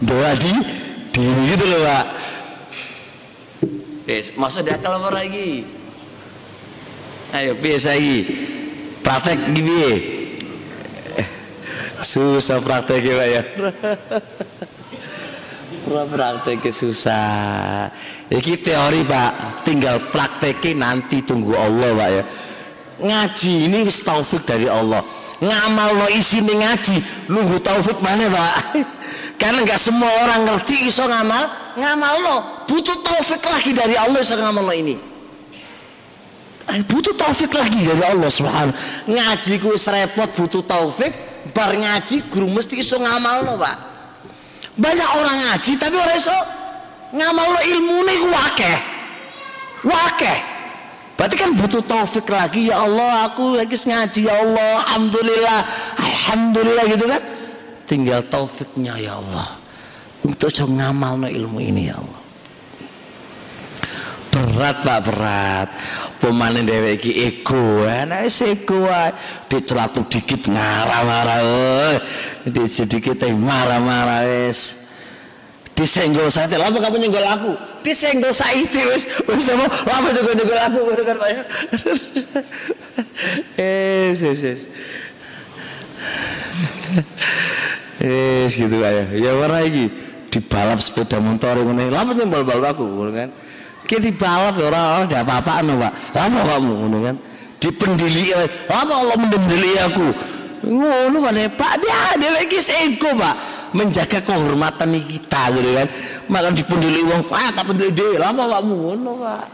Doa di diri gitu loh pak. Yes, maksud dia kalau lagi? ayo biasa lagi. Praktek gini susah praktek ya pak ya. Prakteknya susah. Ini teori pak. Tinggal prakteknya nanti tunggu Allah pak ya. Ngaji ini taufik dari Allah. Ngamal lo isi ngaji nunggu taufik mana pak karena nggak semua orang ngerti iso ngamal ngamal lo butuh taufik lagi dari Allah iso ngamal lo ini Eh, butuh taufik lagi dari Allah Subhanahu. Ngaji ku repot butuh taufik, bar ngaji guru mesti iso ngamalno, Pak. Banyak orang ngaji tapi orang iso ngamalno ilmune ku wakeh. Wakeh. Berarti kan butuh taufik lagi ya Allah, aku lagi ngaji ya Allah, alhamdulillah, alhamdulillah gitu kan. Tinggal taufiknya ya Allah. Untuk ngamalno ilmu ini ya Allah. Berat pak berat. Pemanen dewe iki ego ana wis ego dicelatu dikit marah-marah oi di sedikit marah-marah wis. Disenggol saya lama kamu nyenggol aku? Disenggol saya itu wis. Wis apa? Lama juga nyenggol aku? Kan pak ya? Yes yes gitu kayak ya warna iki dibalap sepeda motor ngene lama nyenggol bal aku kan Ki dibalap ya ora ora ndak apa-apa no, Pak. Apa kamu ngono kan? Dipendili apa Allah mendeli aku. Ngono kan Pak dia dia lagi ego, Pak. Menjaga kehormatan kita gitu kan. Makan dipendili wong, ah tak pendili dhewe. Lah apa kamu ngono, Pak.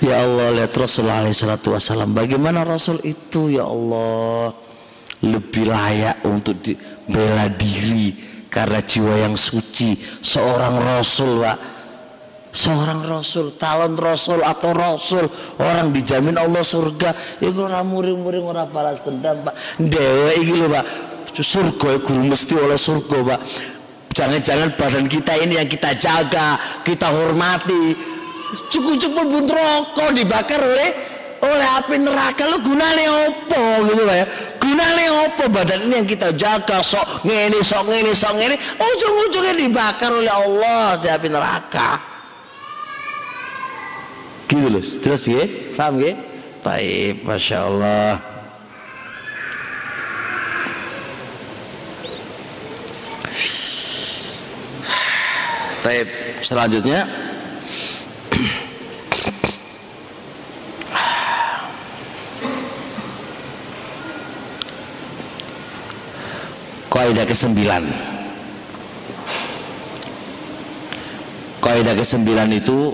Ya Allah lihat Rasulullah salatu wasallam Bagaimana Rasul itu ya Allah Lebih layak untuk bela diri Karena jiwa yang suci Seorang Rasul Pak seorang rasul, talon rasul atau rasul, orang dijamin Allah surga. Ya ora muring-muring ora balas dendam, Pak. Dewe iki lho, Pak. Surga guru mesti oleh surga, Pak. Jangan-jangan badan kita ini yang kita jaga, kita hormati. Cukup-cukup pun rokok dibakar oleh oleh api neraka lu gunane opo gitu ya. Gunane opo badan ini yang kita jaga? Sok ngene sok ngene sok ngene. Ujung-ujungnya dibakar oleh Allah di api neraka. Gitu loh jelas ya paham ya baik masya Allah. Baik, selanjutnya kaidah ke-9 kaidah ke-9 itu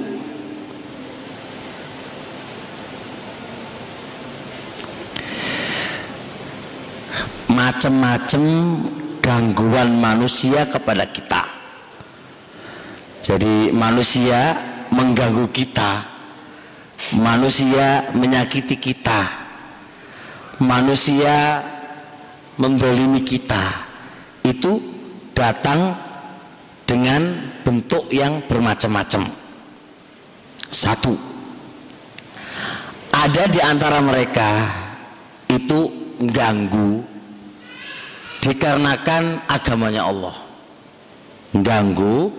macam-macam gangguan manusia kepada kita. Jadi manusia mengganggu kita, manusia menyakiti kita, manusia mendolimi kita itu datang dengan bentuk yang bermacam-macam. Satu ada di antara mereka itu ganggu dikarenakan agamanya Allah. Ganggu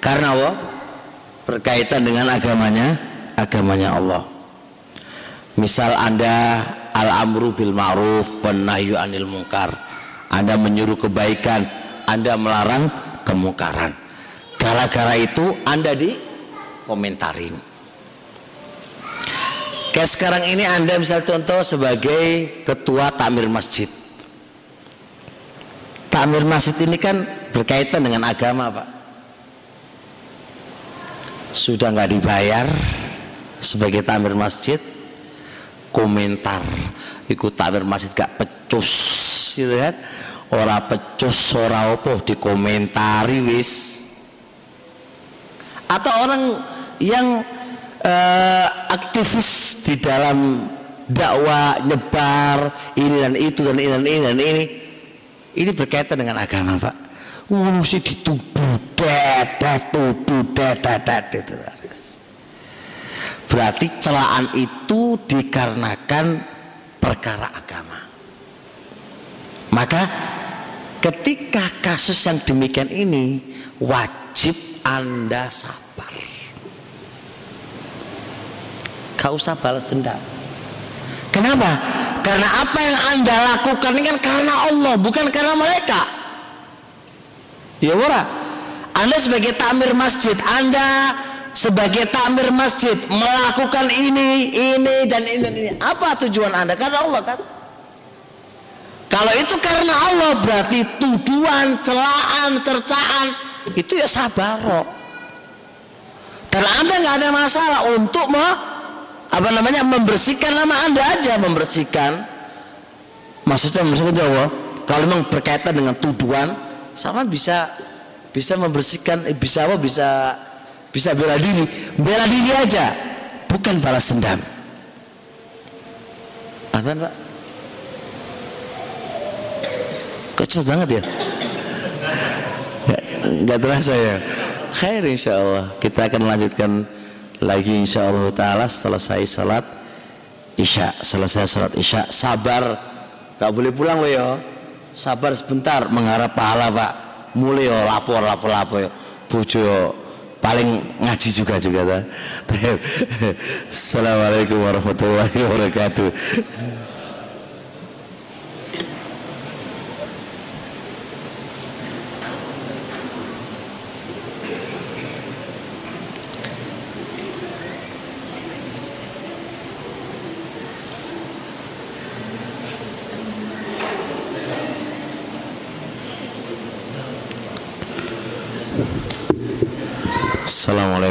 karena apa? berkaitan dengan agamanya agamanya Allah. Misal anda al-amru bil ma'ruf wan nahyu anil munkar anda menyuruh kebaikan anda melarang kemungkaran. Gara-gara itu anda di komentarin kayak sekarang ini anda misal contoh sebagai ketua takmir masjid. Takmir masjid ini kan berkaitan dengan agama pak. Sudah nggak dibayar sebagai tamir masjid komentar ikut tamir masjid gak pecus gitu kan ora pecus ora opo dikomentari wis. Atau orang yang uh, aktivis di dalam dakwah nyebar ini dan itu dan ini dan ini dan ini ini berkaitan dengan agama pak. Mesti dituduh dedet tuduh dedet itu harus berarti celaan itu dikarenakan perkara agama maka ketika kasus yang demikian ini wajib anda sabar kau usah balas dendam kenapa? karena apa yang anda lakukan ini kan karena Allah bukan karena mereka Ya ora. Anda sebagai tamir masjid, Anda sebagai tamir masjid melakukan ini, ini dan ini dan ini. Apa tujuan Anda? Karena Allah kan. Kalau itu karena Allah berarti tuduhan, celaan, cercaan itu ya sabar. Karena Anda nggak ada masalah untuk me, apa namanya membersihkan nama Anda aja membersihkan. Maksudnya membersihkan Jawa. Kalau memang berkaitan dengan tuduhan, sama bisa bisa membersihkan eh, bisa apa bisa bisa bela diri bela diri aja bukan balas dendam Adhan pak cepat banget ya? Nggak terasa ya. Khair insya Allah kita akan lanjutkan lagi insya Allah taala selesai salat isya selesai salat isya. Sabar. Nggak boleh pulang loh ya. Sabar sebentar mengharap pahala pak. Mulai yo lapor lapor lapor yo. Bojo yo. Paling ngaji juga juga ta. Assalamualaikum warahmatullahi wabarakatuh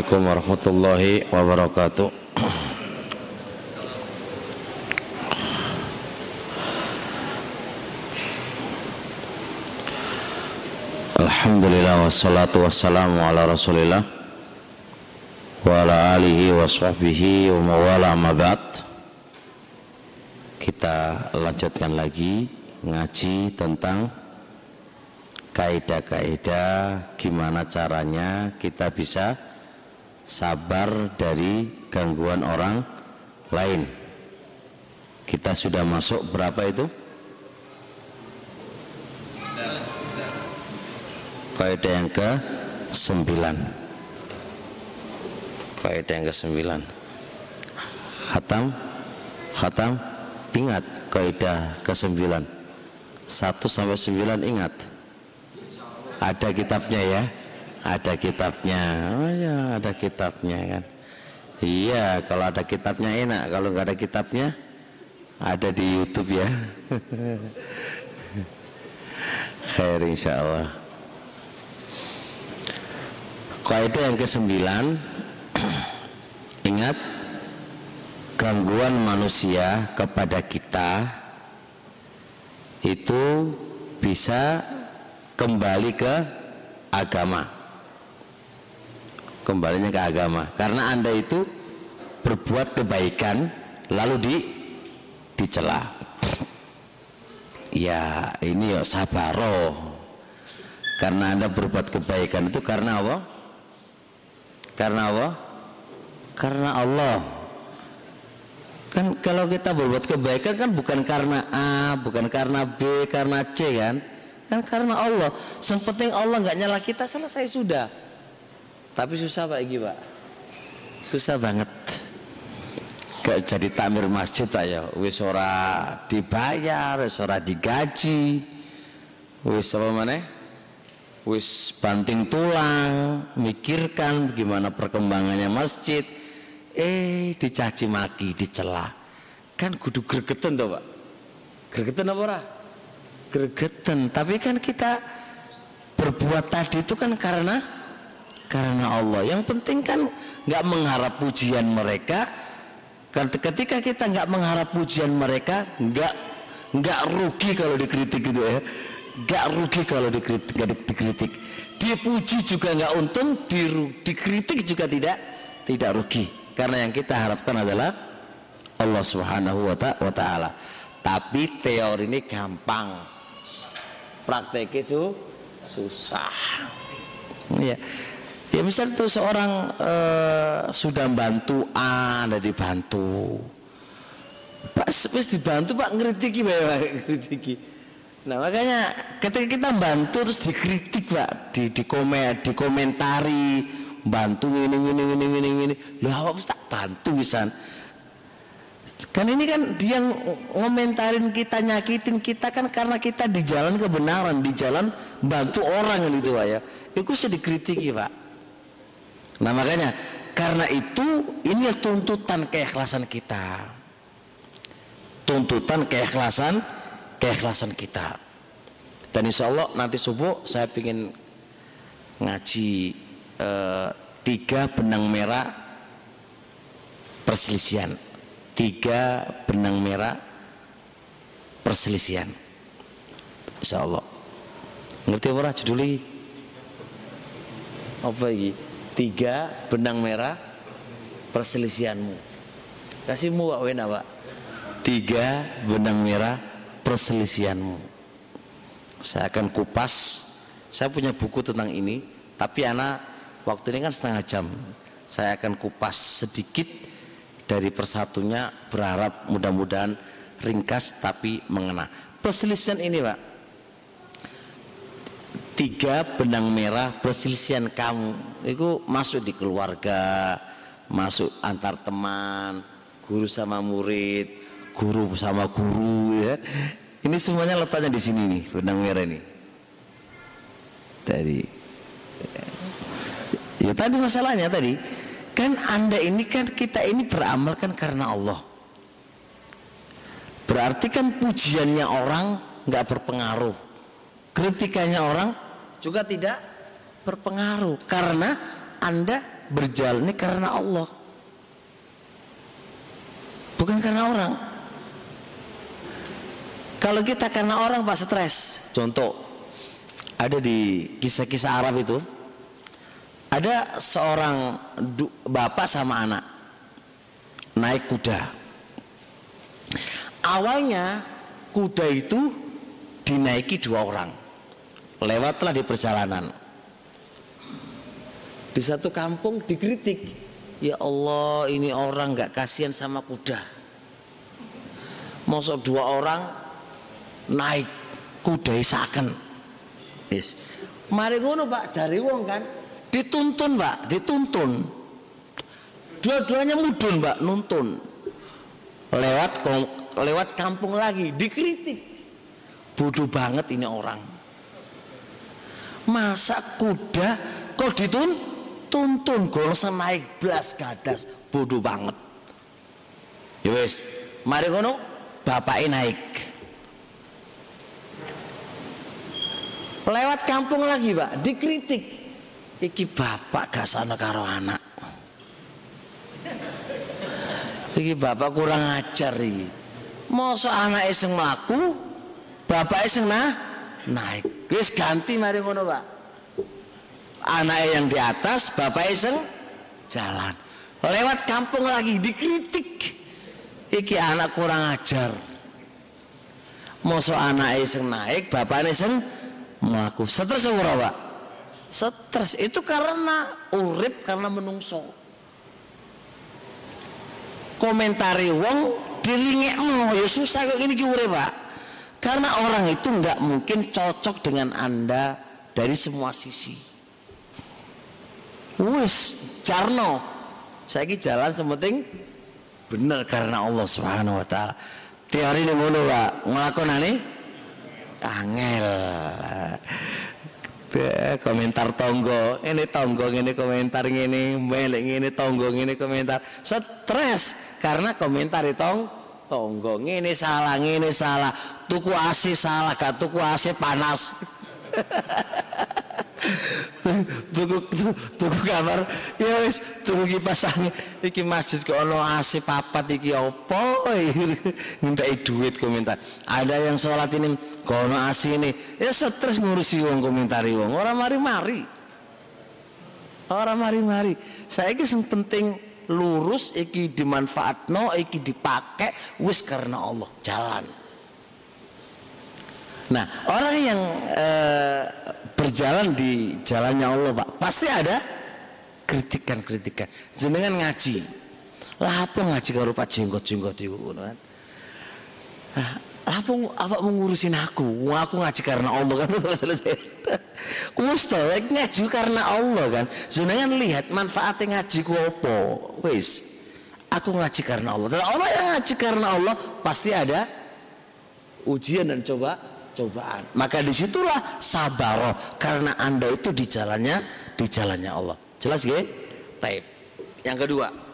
Assalamualaikum warahmatullahi wabarakatuh. Alhamdulillah wassalatu wassalamu ala rasulillah wa ala alihi wa sahbihi wa mawala mabat kita lanjutkan lagi ngaji tentang kaidah-kaidah gimana caranya kita bisa sabar dari gangguan orang lain. Kita sudah masuk berapa itu? Kaidah yang ke sembilan. Kaidah yang ke sembilan. Khatam, khatam, ingat kaidah ke sembilan. Satu sampai sembilan ingat ada kitabnya ya ada kitabnya. Oh ya ada kitabnya kan. Iya kalau ada kitabnya enak. Kalau nggak ada kitabnya ada di YouTube ya. Khair insya Allah. Kaidah yang ke sembilan ingat gangguan manusia kepada kita itu bisa kembali ke agama kembalinya ke agama. Karena anda itu berbuat kebaikan lalu di dicela. Ya ini ya sabaro karena anda berbuat kebaikan itu karena apa? Karena apa? Karena Allah. Kan kalau kita berbuat kebaikan kan bukan karena A bukan karena B karena C kan? Kan karena Allah. Yang Allah nggak nyala kita selesai sudah tapi susah Pak Egi Pak. Susah banget. Gak jadi takmir masjid ya. Wis ora dibayar wis ora digaji. Wis apa mana wis banting tulang mikirkan gimana perkembangannya masjid. Eh dicaci maki dicela. Kan kudu gregetan toh pak. Gregetan apa ora? Gregetan. Tapi kan kita berbuat tadi itu kan karena karena Allah. Yang penting kan nggak mengharap pujian mereka. Ketika kita nggak mengharap pujian mereka nggak nggak rugi kalau dikritik gitu ya. Nggak rugi kalau dikritik nggak dikritik. Dipuji juga nggak untung di, dikritik juga tidak tidak rugi. Karena yang kita harapkan adalah Allah Subhanahu wa taala. Tapi teori ini gampang. Prakteknya su susah. Ya Ya misal itu seorang uh, sudah bantu A, ada dibantu. Pak, wis dibantu Pak ngritiki Pak, ngritiki. Nah makanya ketika kita bantu terus dikritik Pak, di di komen, dikomentari, bantu ini ini ini ini ini. Lah apa tak bantu wisan. Kan ini kan dia ngomentarin kita, nyakitin kita kan karena kita di jalan kebenaran, di jalan bantu orang gitu Pak ya. Itu sedih kritiki Pak. Nah makanya karena itu ini tuntutan keikhlasan kita. Tuntutan keikhlasan keikhlasan kita. Dan insya Allah nanti subuh saya ingin ngaji eh, tiga benang merah perselisihan. Tiga benang merah perselisihan. Insya Allah. Ngerti apa judulnya? Apa lagi? Tiga benang merah perselisihanmu. Kasihmu Pak Wena Pak. Tiga benang merah perselisihanmu. Saya akan kupas. Saya punya buku tentang ini tapi anak waktu ini kan setengah jam. Saya akan kupas sedikit dari persatunya berharap mudah-mudahan ringkas tapi mengena. Perselisihan ini Pak tiga benang merah perselisihan kamu. Itu masuk di keluarga masuk antar teman guru sama murid guru sama guru ya. Ini semuanya letaknya di sini nih benang merah ini. Dari ya tadi masalahnya tadi kan anda ini kan kita ini beramal kan karena Allah. Berarti kan pujiannya orang nggak berpengaruh kritikannya orang juga tidak berpengaruh karena Anda berjalan ini karena Allah. Bukan karena orang. Kalau kita karena orang Pak stres. Contoh ada di kisah-kisah Arab itu ada seorang bapak sama anak naik kuda. Awalnya kuda itu dinaiki dua orang lewatlah di perjalanan. Di satu kampung dikritik ya Allah ini orang nggak kasihan sama kuda. Masuk dua orang naik kuda isaken. Yes. mari ngono pak jari wong kan? Dituntun pak dituntun. Dua-duanya mudun pak nuntun. Lewat lewat kampung lagi dikritik. Bodoh banget ini orang masa kuda kok ditun tuntun golosan naik belas gadas. Bodoh banget. Ya mari ngono bapak naik. Lewat kampung lagi pak. Dikritik. Iki bapak gak sana karo anak. Iki bapak kurang ajar iki. Masa anak iseng melaku bapak iseng nah naik wis ganti mari ngono Pak anak yang di atas bapak iseng jalan lewat kampung lagi dikritik iki anak kurang ajar Mosok anake sing naik, bapakne sing mlaku. Stres ora, Pak? Stres itu karena urip karena menungso. Komentari wong dilingekno ya susah kok ini ki urip, Pak. Karena orang itu nggak mungkin cocok dengan Anda dari semua sisi. Wis, carno. Saya jalan sementing. Bener karena Allah Subhanahu wa taala. Teori ini ngono Pak. Nglakoni angel. Komentar tonggo. Ini tonggo ini komentar ini melek ini tonggo ini komentar. Stres karena komentar itu tonggo. Ini salah ini salah. Tuku AC salah gak tuku AC panas. Tuku tuku kamar ya wis tuku kipas angin. Iki masjid kok ono AC papat iki opo minta duit komentar. Ada yang sholat ini kok ono AC ini? Ya stres ngurusi wong komentari wong. Orang mari-mari. Orang mari-mari. Saya ini penting lurus iki dimanfaatno iki dipakai wis karena Allah jalan Nah, orang yang uh, berjalan di jalannya Allah, Pak, pasti ada kritikan-kritikan. Jenengan ngaji. Lah apa ngaji karo Pak jenggot-jenggot ngono kan. Nah, apa apa mengurusin aku? Aku ngaji karena Allah kan selesai. To, ngaji karena Allah kan. Jenengan lihat manfaatnya ngaji ku apa? Wis. Aku ngaji karena Allah. Dan orang yang ngaji karena Allah pasti ada ujian dan coba cobaan. Maka di situlah sabar karena anda itu di jalannya di jalannya Allah. Jelas ya? Taib. Yang kedua.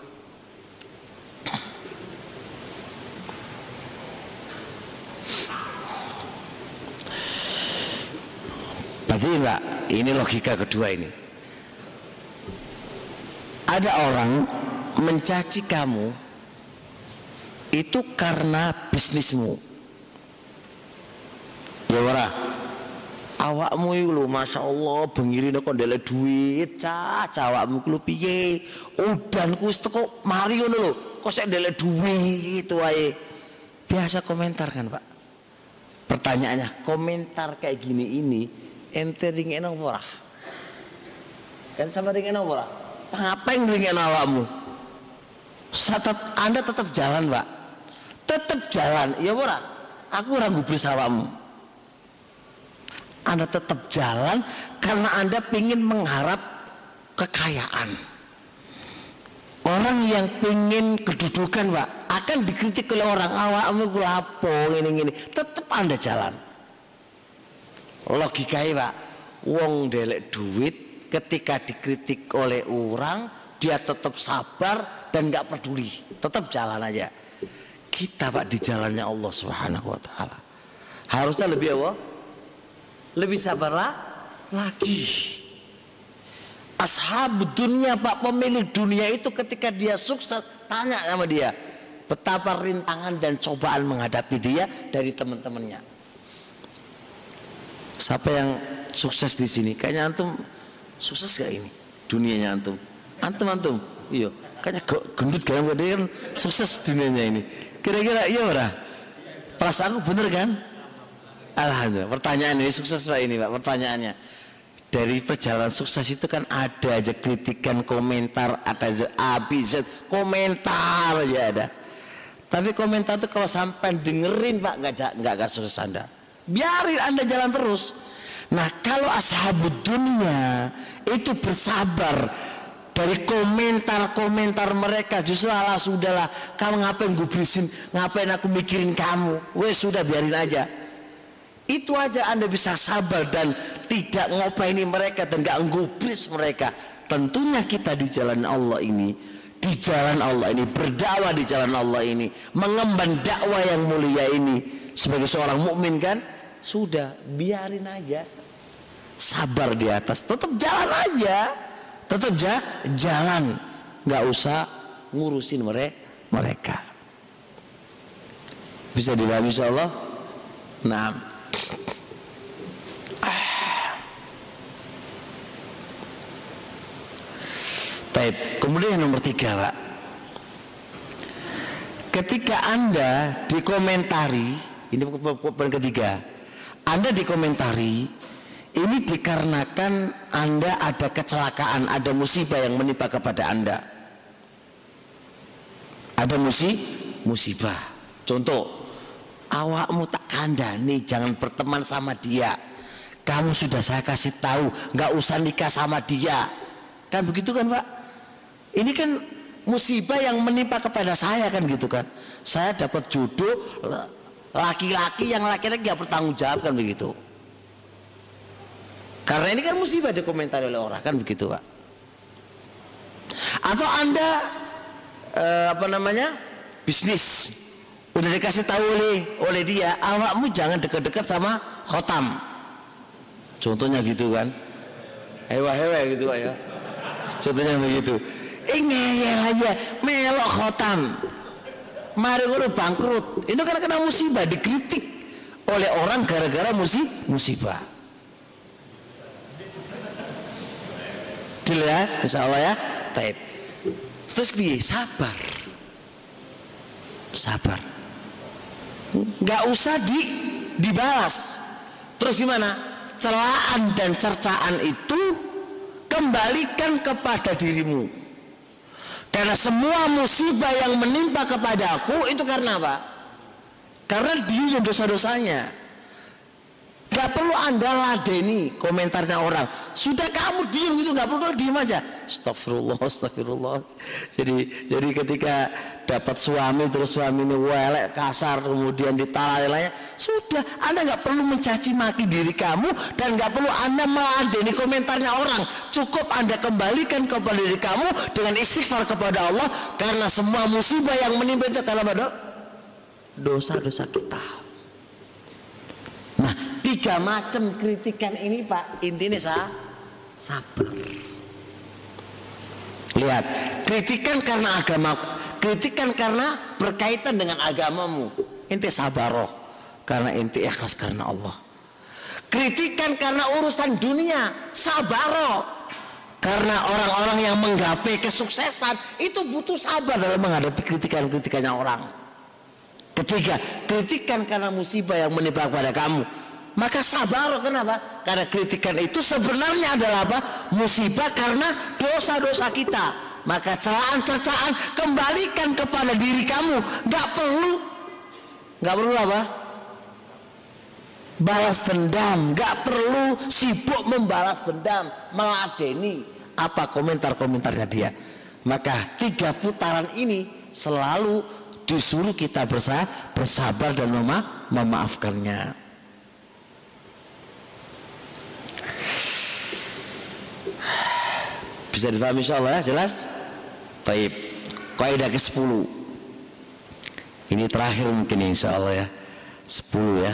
Berarti enggak, ini logika kedua ini. Ada orang mencaci kamu itu karena bisnismu. Ya ora? Awakmu iku lho masyaallah bengirine kok ndelek duit. Cah awakmu ku piye? Udan ku teko mari ngono lho. Kok sik ndelek duit wae? Biasa komentar kan Pak. Pertanyaannya komentar kayak gini ini ente ringin apa ora? Kan sama ringin apa ora? Ngapain ringin awakmu? Anda tetap jalan pak. Tetap jalan. Ya ora? Aku ragu bersamamu anda tetap jalan karena Anda ingin mengharap kekayaan. Orang yang ingin kedudukan, Pak, akan dikritik oleh orang. Awakmu ku apa ini ini. Tetap Anda jalan. Logikanya, Pak, wong delek duit ketika dikritik oleh orang, dia tetap sabar dan nggak peduli, tetap jalan aja. Kita, Pak, di jalannya Allah Subhanahu wa taala. Harusnya lebih apa? lebih sabarlah lagi ashab dunia pak pemilik dunia itu ketika dia sukses tanya sama dia betapa rintangan dan cobaan menghadapi dia dari teman-temannya siapa yang sukses di sini? Kayaknya antum sukses gak ini? Dunianya antum. Antum antum? Iya. Kayaknya gendut kan kan? Sukses dunianya ini. Kira-kira iya ora? Perasaanku bener kan? Alhamdulillah. Pertanyaan ini sukses Pak ini Pak. Pertanyaannya. Dari perjalanan sukses itu kan ada aja kritikan, komentar, ada aja A, B, Z, komentar aja ada. Tapi komentar itu kalau sampai dengerin Pak nggak nggak nggak sukses Anda. Biarin Anda jalan terus. Nah kalau ashabud dunia itu bersabar dari komentar-komentar mereka justru Allah sudahlah kamu ngapain gue ngapain aku mikirin kamu wes sudah biarin aja itu aja Anda bisa sabar dan tidak ngopaini mereka dan gak ngubris mereka. Tentunya kita di jalan Allah ini, di jalan Allah ini, berdakwah di jalan Allah ini, mengemban dakwah yang mulia ini sebagai seorang mukmin kan, sudah biarin aja. Sabar di atas, tetap jalan aja. Tetap ja, jalan. nggak usah ngurusin mereka. Bisa dipahami insyaallah? Nah, Baik, kemudian yang nomor tiga Pak Ketika Anda dikomentari ini poin ketiga. Anda dikomentari ini dikarenakan Anda ada kecelakaan, ada musibah yang menimpa kepada Anda. Ada musi musibah. Contoh, awakmu tak kandani, jangan berteman sama dia. Kamu sudah saya kasih tahu, nggak usah nikah sama dia. Kan begitu kan, Pak? Ini kan musibah yang menimpa kepada saya kan gitu kan. Saya dapat jodoh laki-laki yang laki-laki nggak bertanggung jawab kan begitu. Karena ini kan musibah dikomentari oleh orang kan begitu pak. Atau anda eh, apa namanya bisnis udah dikasih tahu oleh oleh dia awakmu jangan dekat-dekat sama khotam. Contohnya gitu kan. Hewa-hewa gitu pak ya. Contohnya begitu. Eh ngeyel aja melok khotam. Mari gue bangkrut. Ini karena kena musibah dikritik oleh orang gara-gara musibah. Deal ya, insya Allah ya. Taib. Terus piye? Sabar. Sabar. Gak usah di dibalas. Terus gimana? Celaan dan cercaan itu kembalikan kepada dirimu. Karena semua musibah yang menimpa kepadaku itu karena apa? Karena dia dosa-dosanya. Gak perlu anda ladeni komentarnya orang. Sudah kamu diem gitu, gak perlu diem aja. Astagfirullah, astagfirullah. Jadi jadi ketika dapat suami terus suami ini welek kasar kemudian ditalai sudah anda nggak perlu mencaci maki diri kamu dan nggak perlu anda meladeni komentarnya orang. Cukup anda kembalikan kepada diri kamu dengan istighfar kepada Allah karena semua musibah yang menimpa itu karena dosa-dosa kita. Tiga macam kritikan ini Pak. Intinya sah sabar lihat kritikan karena agama kritikan karena berkaitan dengan agamamu. Inti sabaroh karena inti ikhlas karena Allah. Kritikan karena urusan dunia sabaroh karena orang-orang yang menggapai kesuksesan itu butuh sabar dalam menghadapi kritikan-kritikannya orang. Ketiga kritikan karena musibah yang menimpa pada kamu maka sabar kenapa? Karena kritikan itu sebenarnya adalah apa? Musibah karena dosa-dosa kita. Maka celaan-cercaan kembalikan kepada diri kamu. Gak perlu, gak perlu apa? Balas dendam, gak perlu sibuk membalas dendam, meladeni apa komentar-komentarnya dia. Maka tiga putaran ini selalu disuruh kita bersabar dan mema memaafkannya. Bisa difahami insyaallah ya, jelas? Baik. Kaidah ke-10. Ini terakhir mungkin insyaallah ya. 10 ya.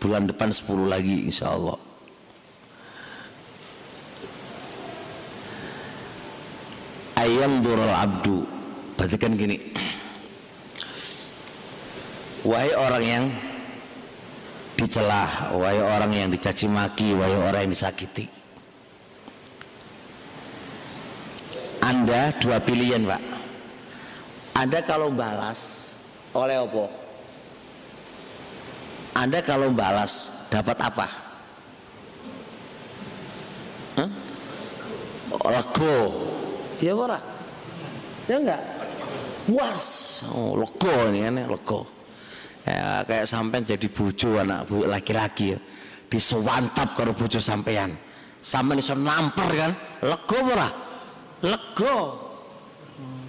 Bulan depan 10 lagi insyaallah. Ayam dural abdu. Berarti kan gini. Wahai orang yang dicelah, wahai orang yang dicaci maki, wahai orang yang disakiti Anda dua pilihan Pak Anda kalau balas oleh apa? Anda kalau balas dapat apa? Hah? Lego Ya ora? Ya enggak? Puas Oh lego ini kan lego ya, Kayak sampean jadi bojo anak laki-laki ya Disewantap kalau bojo sampean Sampean iso nampar kan Lego ora? Lega.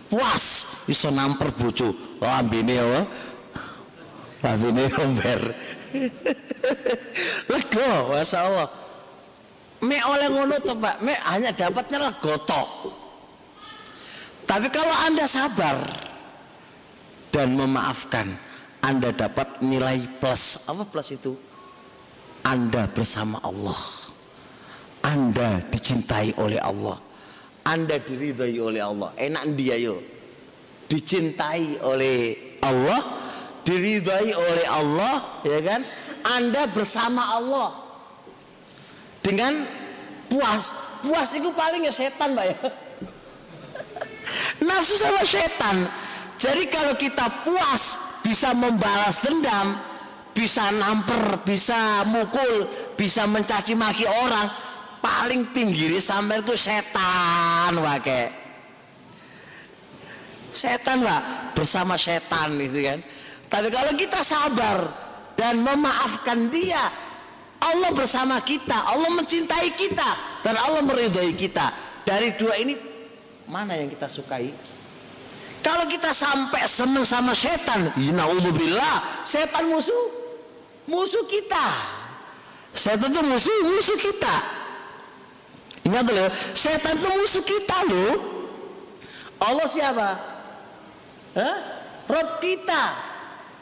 Puas. Bisa namper bojo. Lambene ya lambene omber lega Masya Allah. Me oleh ngono tuh Pak me hanya dapatnya lega tok tapi kalau anda sabar dan memaafkan anda dapat nilai plus. Apa plus itu? Anda bersama Allah. Anda dicintai oleh Allah anda diridhai oleh Allah. Enak dia yo. Dicintai oleh Allah, diridhai oleh Allah, ya kan? Anda bersama Allah. Dengan puas. Puas itu paling ya setan, Mbak ya. Nafsu sama setan. Jadi kalau kita puas bisa membalas dendam, bisa namper bisa mukul bisa mencaci maki orang paling pinggir sampai itu setan wake setan pak bersama setan itu kan. Tapi kalau kita sabar dan memaafkan dia Allah bersama kita Allah mencintai kita dan Allah meridhoi kita. Dari dua ini mana yang kita sukai? Kalau kita sampai senang sama setan naudzubillah setan musuh musuh kita. Setan itu musuh musuh kita Ingat loh, setan itu musuh kita loh. Allah siapa? Hah? Rob kita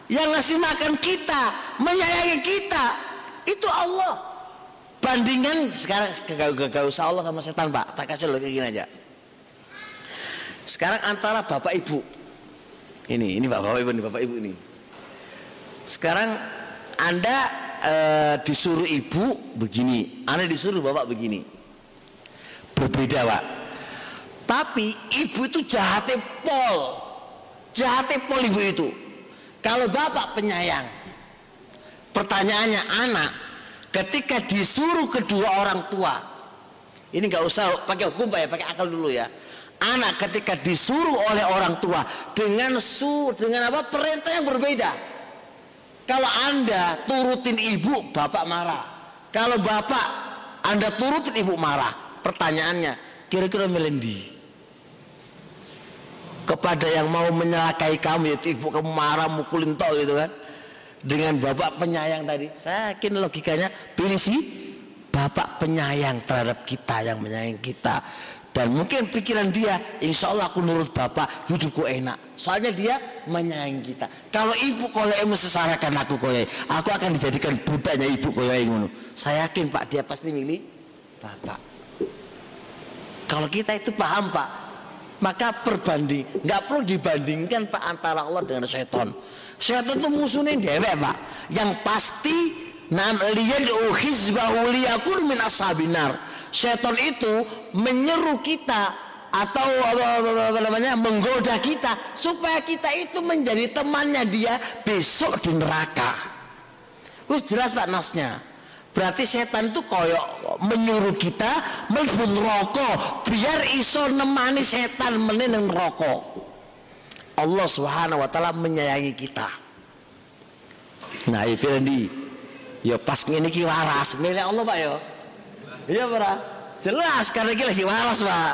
yang ngasih makan kita, menyayangi kita, itu Allah. Bandingan sekarang gak, usah Allah sama setan pak, tak kasih lo kayak gini aja. Sekarang antara bapak ibu, ini ini bapak ibu ini bapak ibu ini. Sekarang anda e, disuruh ibu begini, anda disuruh bapak begini berbeda pak tapi ibu itu jahatnya pol. Jahatnya pol ibu itu. Kalau bapak penyayang pertanyaannya anak ketika disuruh kedua orang tua ini nggak usah pakai hukum pak ya pakai akal dulu ya. Anak ketika disuruh oleh orang tua dengan su dengan apa perintah yang berbeda. Kalau anda turutin ibu bapak marah. Kalau bapak anda turutin ibu marah pertanyaannya kira-kira melendi kepada yang mau menyelakai kamu ya ibu kamu marah mukulin tol gitu kan? Dengan bapak penyayang tadi. Saya yakin logikanya pilih sih bapak penyayang terhadap kita yang menyayangi kita. Dan mungkin pikiran dia insya Allah aku nurut bapak hidupku enak. Soalnya dia menyayangi kita. Kalau ibu koyo mesesarakan aku koyo aku akan dijadikan budaknya ibu koyo ngono. Saya yakin pak dia pasti milih bapak kalau kita itu paham Pak, maka perbanding, nggak perlu dibandingkan Pak antara Allah dengan setan. Setan itu musuhnya dewek Pak. Yang pasti nam liyad'u hizbahu liyakun min ashabinar. Setan itu menyeru kita atau apa namanya menggoda kita supaya kita itu menjadi temannya dia besok di neraka. Wis jelas Pak nasnya. Berarti setan itu koyok menyuruh kita melbun rokok biar iso nemani setan menenang rokok. Allah Subhanahu wa taala menyayangi kita. Nah, itu di ya pas ini ki waras, milik Allah Pak ya. Iya, Pak. Jelas karena kita lagi waras, Pak.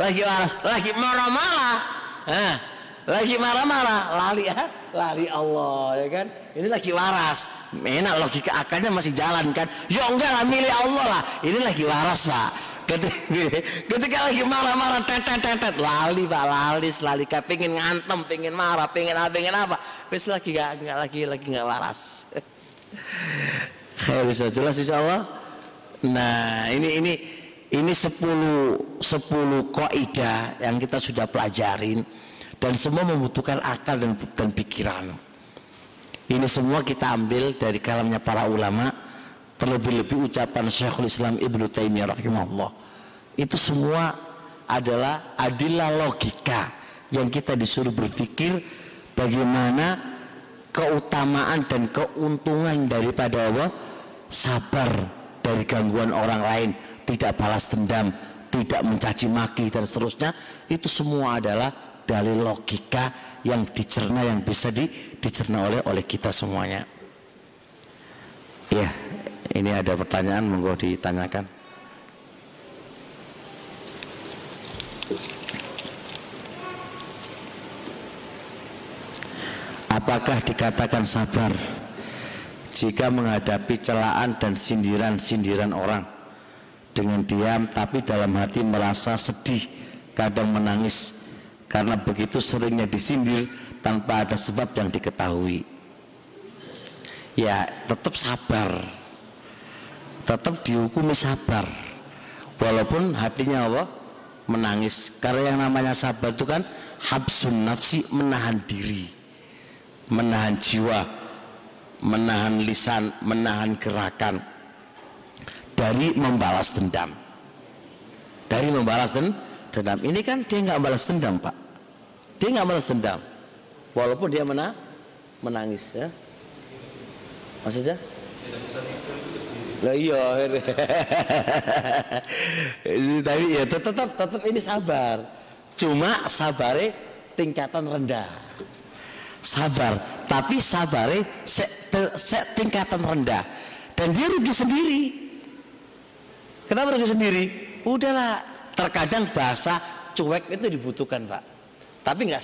Lagi waras, lagi marah-marah. Nah, lagi marah-marah, lali ya, lali Allah ya kan? Ini lagi waras enak logika akalnya masih jalan kan? Ya enggak lah milih Allah lah. Ini lagi waras pak. Ketika, lagi marah-marah tetet tetet lali pak lali. Selalu kayak pengen ngantem pengen marah pengen apa pengen apa. Wis lagi gak, gak lagi lagi nggak waras bisa jelas insya Allah. Nah ini ini ini sepuluh sepuluh kaidah yang kita sudah pelajarin dan semua membutuhkan akal dan, dan pikiran ini semua kita ambil dari kalamnya para ulama, terlebih-lebih ucapan Syekhul Islam Ibnu Taimiyah rahimahullah. Itu semua adalah adilah logika yang kita disuruh berpikir bagaimana keutamaan dan keuntungan daripada Allah sabar dari gangguan orang lain, tidak balas dendam, tidak mencaci maki dan seterusnya. Itu semua adalah dari logika yang dicerna yang bisa di, dicerna oleh oleh kita semuanya. Ya, ini ada pertanyaan monggo ditanyakan. Apakah dikatakan sabar jika menghadapi celaan dan sindiran-sindiran orang dengan diam tapi dalam hati merasa sedih, kadang menangis karena begitu seringnya disindir tanpa ada sebab yang diketahui. Ya tetap sabar. Tetap dihukumi sabar. Walaupun hatinya Allah menangis. Karena yang namanya sabar itu kan habsun nafsi menahan diri. Menahan jiwa. Menahan lisan menahan gerakan. Dari membalas dendam. Dari membalas dendam. Ini kan dia nggak balas dendam pak dia nggak balas dendam, walaupun dia mena menangis ya. maksudnya? Lah iya tapi ya tetap tetap ini sabar. Cuma sabare tingkatan rendah. Sabar. Tapi sabare se, se, tingkatan rendah. Dan dia rugi sendiri. Kenapa rugi sendiri? Udahlah. Terkadang bahasa cuek itu dibutuhkan pak tapi nggak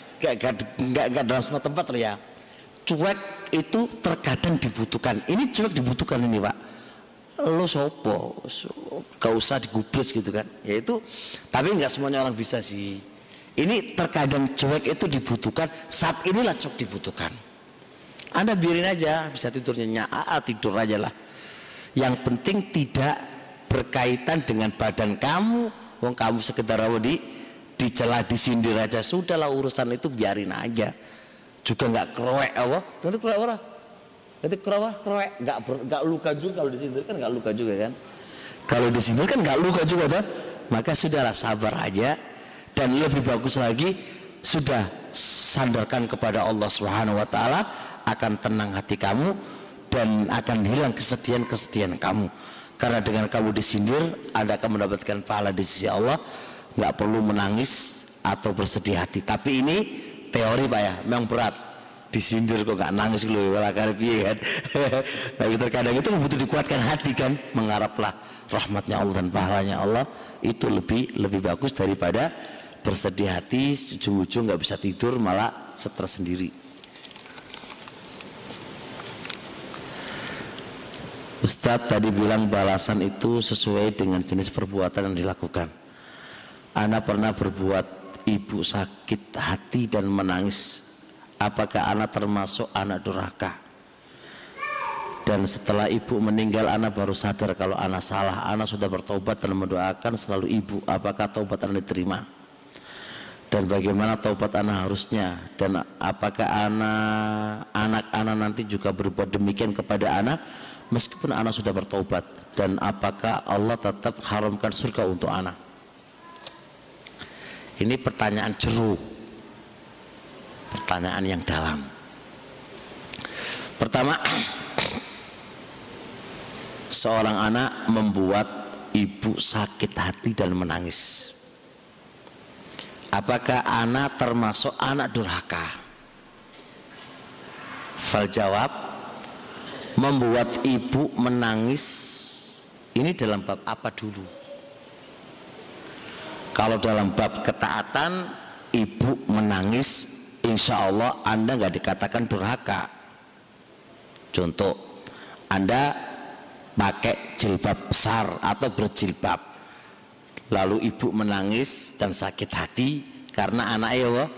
nggak dalam semua tempat loh ya. Cuek itu terkadang dibutuhkan. Ini cuek dibutuhkan ini pak. Lo sopo? Gak usah digubris gitu kan. Ya itu tapi nggak semuanya orang bisa sih. Ini terkadang cuek itu dibutuhkan. Saat inilah cuek dibutuhkan. Anda biarin aja bisa tidurnya nyaa tidur aja lah. Yang penting tidak berkaitan dengan badan kamu. Wong kamu sekedar di dicela disindir aja sudahlah urusan itu biarin aja juga nggak kroek apa nanti kroek orang Nanti kerawah kroek nggak nggak luka juga kalau disindir kan nggak luka juga kan. Kalau disindir kan nggak luka juga tuh. Maka sudahlah sabar aja dan lebih bagus lagi sudah sandarkan kepada Allah Subhanahu wa taala akan tenang hati kamu dan akan hilang kesedihan-kesedihan kamu. Karena dengan kamu disindir, Anda akan mendapatkan pahala di sisi Allah. Nggak perlu menangis atau bersedih hati. Tapi ini teori Pak ya, memang berat. Disindir kok gak nangis malah piye kan? Tapi terkadang itu butuh dikuatkan hati kan? Mengharaplah rahmatnya Allah dan pahalanya Allah itu lebih lebih bagus daripada bersedih hati ujung-ujung nggak bisa tidur malah stres sendiri. Ustadz tadi bilang balasan itu sesuai dengan jenis perbuatan yang dilakukan Anda pernah berbuat ibu sakit hati dan menangis. Apakah anak termasuk anak durhaka? Dan setelah ibu meninggal anak baru sadar kalau anak salah. Anak sudah bertobat dan mendoakan selalu ibu. Apakah tobat anak diterima? Dan bagaimana tobat anak harusnya? Dan apakah anak anak anak nanti juga berbuat demikian kepada anak meskipun anak sudah bertobat. Dan apakah Allah tetap haramkan surga untuk anak ini pertanyaan jeruk pertanyaan yang dalam. Pertama, seorang anak membuat ibu sakit hati dan menangis. Apakah anak termasuk anak durhaka? Fal jawab, membuat ibu menangis ini dalam bab apa dulu? Kalau dalam bab ketaatan, ibu menangis insya Allah Anda nggak dikatakan durhaka. Contoh, Anda pakai jilbab besar atau berjilbab, lalu ibu menangis dan sakit hati karena anaknya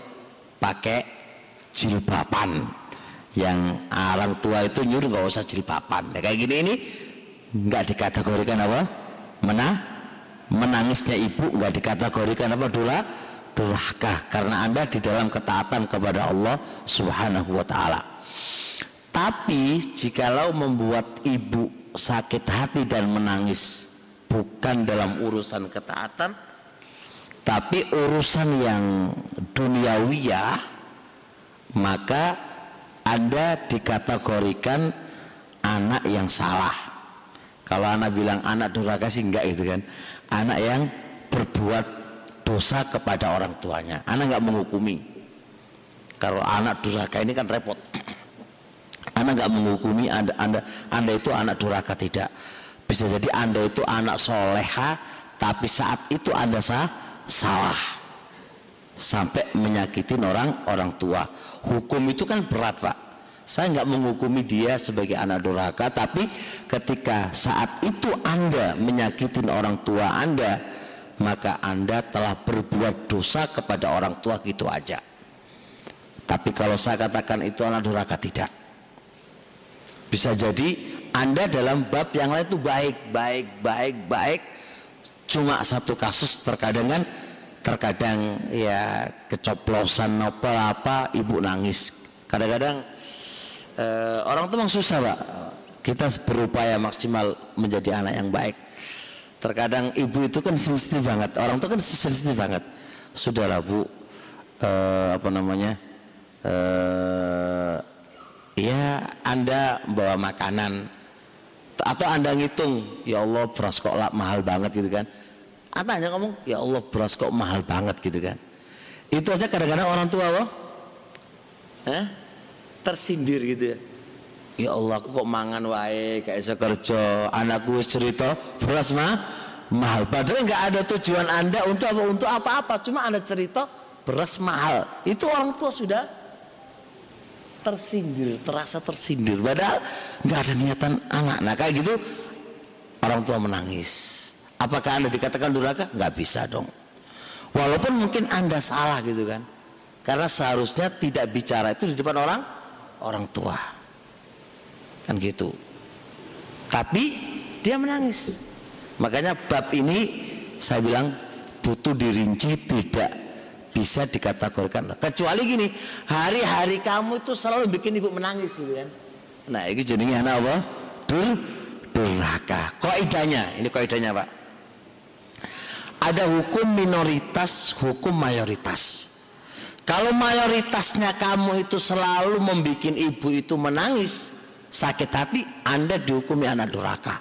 pakai jilbaban. Yang orang tua itu nyuruh nggak usah jilbaban. Nah, kayak gini ini nggak dikategorikan apa? Menah menangisnya ibu nggak dikategorikan apa dulu durhaka karena Anda di dalam ketaatan kepada Allah Subhanahu wa taala. Tapi jikalau membuat ibu sakit hati dan menangis bukan dalam urusan ketaatan tapi urusan yang duniawiyah maka Anda dikategorikan anak yang salah. Kalau anak bilang anak durhaka sih enggak itu kan. Anak yang berbuat dosa kepada orang tuanya. Anak nggak menghukumi. Kalau anak durhaka ini kan repot. Anak nggak menghukumi anda, anda anda itu anak durhaka tidak. Bisa jadi anda itu anak soleha tapi saat itu anda sah, salah. Sampai menyakitin orang orang tua. Hukum itu kan berat pak saya nggak menghukumi dia sebagai anak durhaka tapi ketika saat itu anda menyakitin orang tua anda maka anda telah berbuat dosa kepada orang tua gitu aja. Tapi kalau saya katakan itu anak durhaka tidak. Bisa jadi anda dalam bab yang lain itu baik baik baik baik. Cuma satu kasus terkadang kan terkadang ya kecoplosan apa apa ibu nangis. Kadang-kadang eh, orang tuh memang susah pak. Kita berupaya maksimal menjadi anak yang baik. Terkadang ibu itu kan sensitif banget. Orang itu kan sensitif banget. Sudahlah bu. Uh, apa namanya? Uh, ya anda bawa makanan. Atau anda ngitung ya Allah beras kok mahal banget gitu kan. Atau hanya ngomong ya Allah beras kok mahal banget gitu kan. Itu aja kadang-kadang orang tua apa Hah? Tersindir gitu ya. Ya Allah aku kok mangan wae kayak iso kerja. Anakku cerita beras mah mahal. Padahal nggak ada tujuan anda untuk apa untuk apa-apa. Cuma anda cerita beras mahal. Itu orang tua sudah tersindir terasa tersindir. Padahal nggak ada niatan anak. Nah kayak gitu orang tua menangis. Apakah anda dikatakan durhaka? Nggak bisa dong. Walaupun mungkin anda salah gitu kan. Karena seharusnya tidak bicara itu di depan orang orang tua. Kan gitu. Tapi dia menangis. Makanya bab ini saya bilang butuh dirinci tidak bisa dikategorikan kecuali gini hari-hari kamu itu selalu bikin ibu menangis gitu kan. Nah ini jadinya anak apa? Dur durhaka. Koidanya ini koidanya pak. Ada hukum minoritas hukum mayoritas kalau mayoritasnya kamu itu selalu membuat ibu itu menangis sakit hati, Anda dihukumi anak durhaka.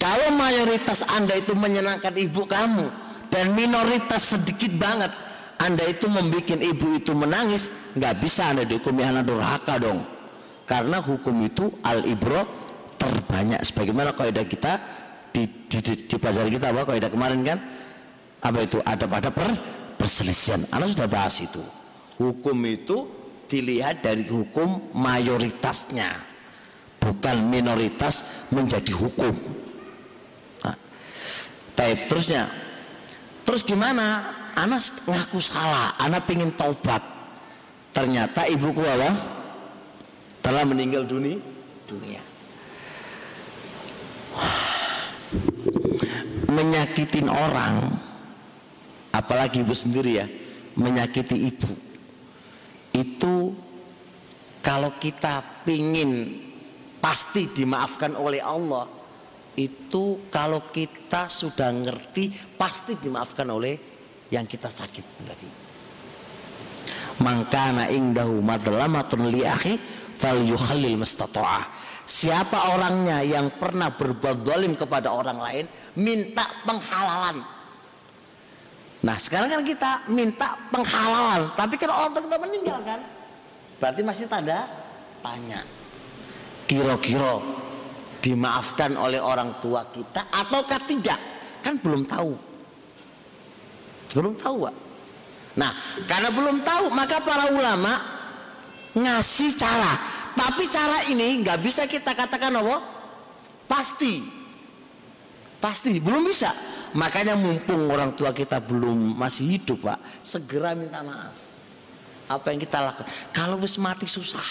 Kalau mayoritas Anda itu menyenangkan ibu kamu dan minoritas sedikit banget Anda itu membuat ibu itu menangis, nggak bisa Anda dihukumi anak durhaka dong. Karena hukum itu al ibro terbanyak sebagaimana kaidah kita di, di, di, di pasar kita apa kaidah kemarin kan apa itu ada pada per, perselisihan. Anda sudah bahas itu. Hukum itu dilihat dari hukum mayoritasnya bukan minoritas menjadi hukum. Nah, Taib terusnya. Terus gimana? Anak ngaku salah anak pengen taubat. Ternyata ibuku apa? Telah meninggal dunia. Dunia. Menyakitin orang apalagi ibu sendiri ya menyakiti ibu. Itu kalau kita pingin pasti dimaafkan oleh Allah itu kalau kita sudah ngerti pasti dimaafkan oleh yang kita sakit tadi. Mangkana indahu madlamatun li akhi falyukhallil mustata'ah siapa orangnya yang pernah berbuat zalim kepada orang lain minta penghalalan Nah sekarang kan kita minta penghalalan, tapi kalau orang tua kita meninggal kan, berarti masih tanda tanya. Kira-kira dimaafkan oleh orang tua kita ataukah tidak? Kan belum tahu. Belum tahu, Pak. Nah, karena belum tahu, maka para ulama ngasih cara. Tapi cara ini nggak bisa kita katakan apa? Pasti. Pasti, belum bisa Makanya mumpung orang tua kita belum masih hidup pak, segera minta maaf. Apa yang kita lakukan? Kalau wis mati susah,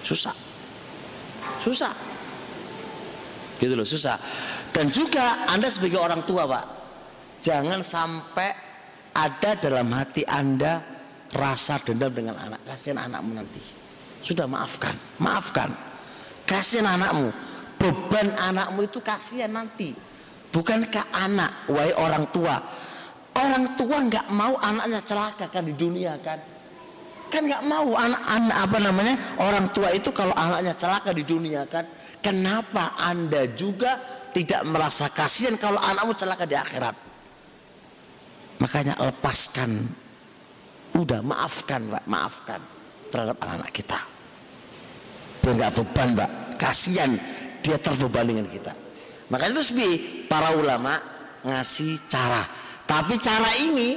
susah, susah, gitu loh susah. Dan juga anda sebagai orang tua pak, jangan sampai ada dalam hati anda rasa dendam dengan anak. Kasihan anakmu nanti. Sudah maafkan, maafkan. Kasihan anakmu. Beban anakmu itu kasihan nanti Bukankah anak, wahai orang tua, orang tua nggak mau anaknya celaka kan di dunia kan? Kan nggak mau anak-anak apa namanya orang tua itu kalau anaknya celaka di dunia kan? Kenapa anda juga tidak merasa kasihan kalau anakmu celaka di akhirat? Makanya lepaskan, udah maafkan, pak, maafkan terhadap anak-anak kita. Biar nggak beban, pak, kasihan dia terbeban dengan kita. Makanya itu para ulama ngasih cara. Tapi cara ini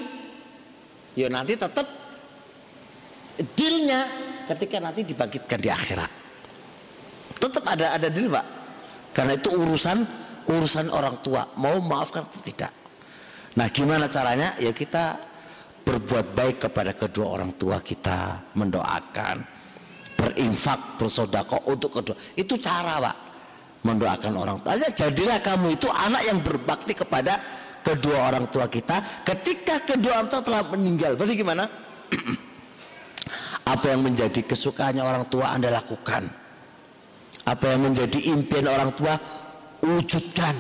ya nanti tetap dealnya ketika nanti dibangkitkan di akhirat. Tetap ada ada deal pak. Karena itu urusan urusan orang tua mau maafkan atau tidak. Nah gimana caranya? Ya kita berbuat baik kepada kedua orang tua kita, mendoakan, berinfak, bersodako untuk kedua. Itu cara pak mendoakan orang tua. Jadilah kamu itu anak yang berbakti kepada kedua orang tua kita ketika kedua orang tua telah meninggal. Berarti gimana? Apa yang menjadi kesukaannya orang tua Anda lakukan. Apa yang menjadi impian orang tua wujudkan.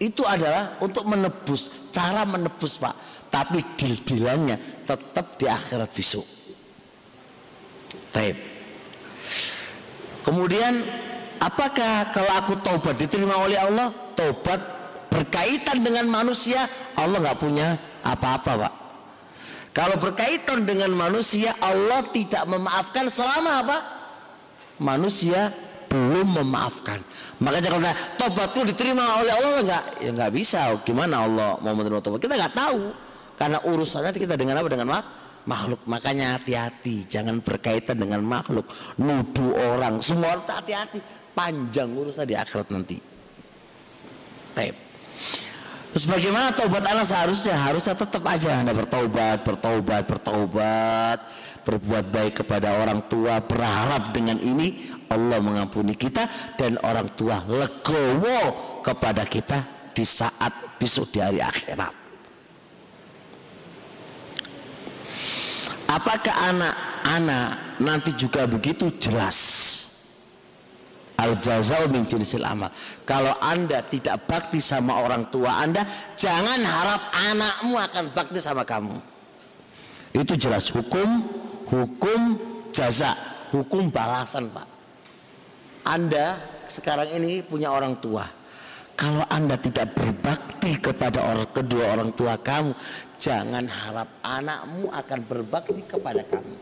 Itu adalah untuk menebus, cara menebus Pak. Tapi dil-dilannya tetap di akhirat besok. Taib. Kemudian apakah kalau aku taubat diterima oleh Allah? Taubat berkaitan dengan manusia, Allah nggak punya apa-apa, Pak. Kalau berkaitan dengan manusia, Allah tidak memaafkan selama apa? Manusia belum memaafkan. Makanya kalau tobatku diterima oleh Allah enggak? Ya enggak bisa. Gimana Allah mau menerima tobat? Kita enggak tahu. Karena urusannya kita dengan apa? Dengan makhluk. Makanya hati-hati, jangan berkaitan dengan makhluk. Nuduh orang, semua hati-hati. Panjang urusan di akhirat nanti. Tape. Terus bagaimana taubat anak seharusnya? Harusnya tetap aja Anda bertobat, bertobat, bertobat, berbuat baik kepada orang tua, berharap dengan ini Allah mengampuni kita dan orang tua legowo kepada kita di saat besok di hari akhirat. Apakah anak-anak nanti juga begitu jelas? Al jazau min jinsil amal. Kalau Anda tidak bakti sama orang tua Anda, jangan harap anakmu akan bakti sama kamu. Itu jelas hukum, hukum jaza, hukum balasan, Pak. Anda sekarang ini punya orang tua. Kalau Anda tidak berbakti kepada orang kedua orang tua kamu, jangan harap anakmu akan berbakti kepada kamu.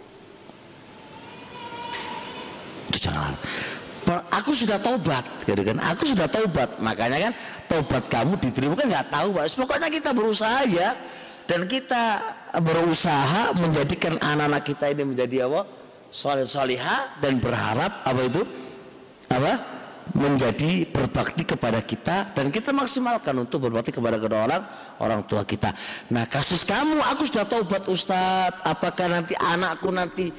Itu jangan aku sudah taubat gitu kan? Aku sudah taubat. Makanya kan taubat kamu diterima kan nggak tahu Pak. Pokoknya kita berusaha ya. Dan kita berusaha menjadikan anak-anak kita ini menjadi apa? Soleh soliha dan berharap apa itu? Apa? Menjadi berbakti kepada kita dan kita maksimalkan untuk berbakti kepada kedua orang orang tua kita. Nah kasus kamu aku sudah taubat Ustadz. Apakah nanti anakku nanti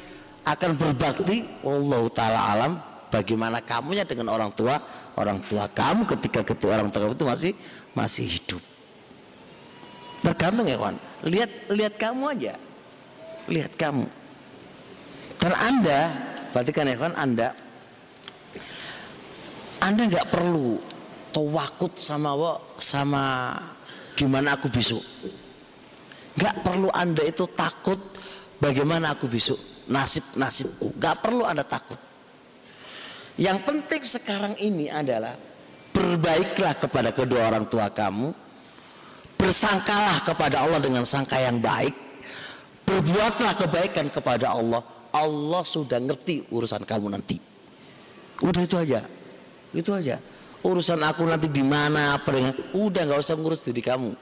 akan berbakti? Allah taala alam bagaimana kamunya dengan orang tua? Orang tua kamu ketika ketika orang tua itu masih masih hidup. Tergantung ya kawan lihat lihat kamu aja. Lihat kamu. Dan anda berarti kan ya kawan anda. Anda nggak perlu tawakut sama wo, sama gimana aku besok. Nggak perlu anda itu takut bagaimana aku besok. Nasib nasibku nggak perlu anda takut yang penting sekarang ini adalah berbaiklah kepada kedua orang tua kamu, bersangkalah kepada Allah dengan sangka yang baik, berbuatlah kebaikan kepada Allah. Allah sudah ngerti urusan kamu nanti. Udah itu aja, itu aja. Urusan aku nanti di mana apa udah nggak usah ngurus diri kamu.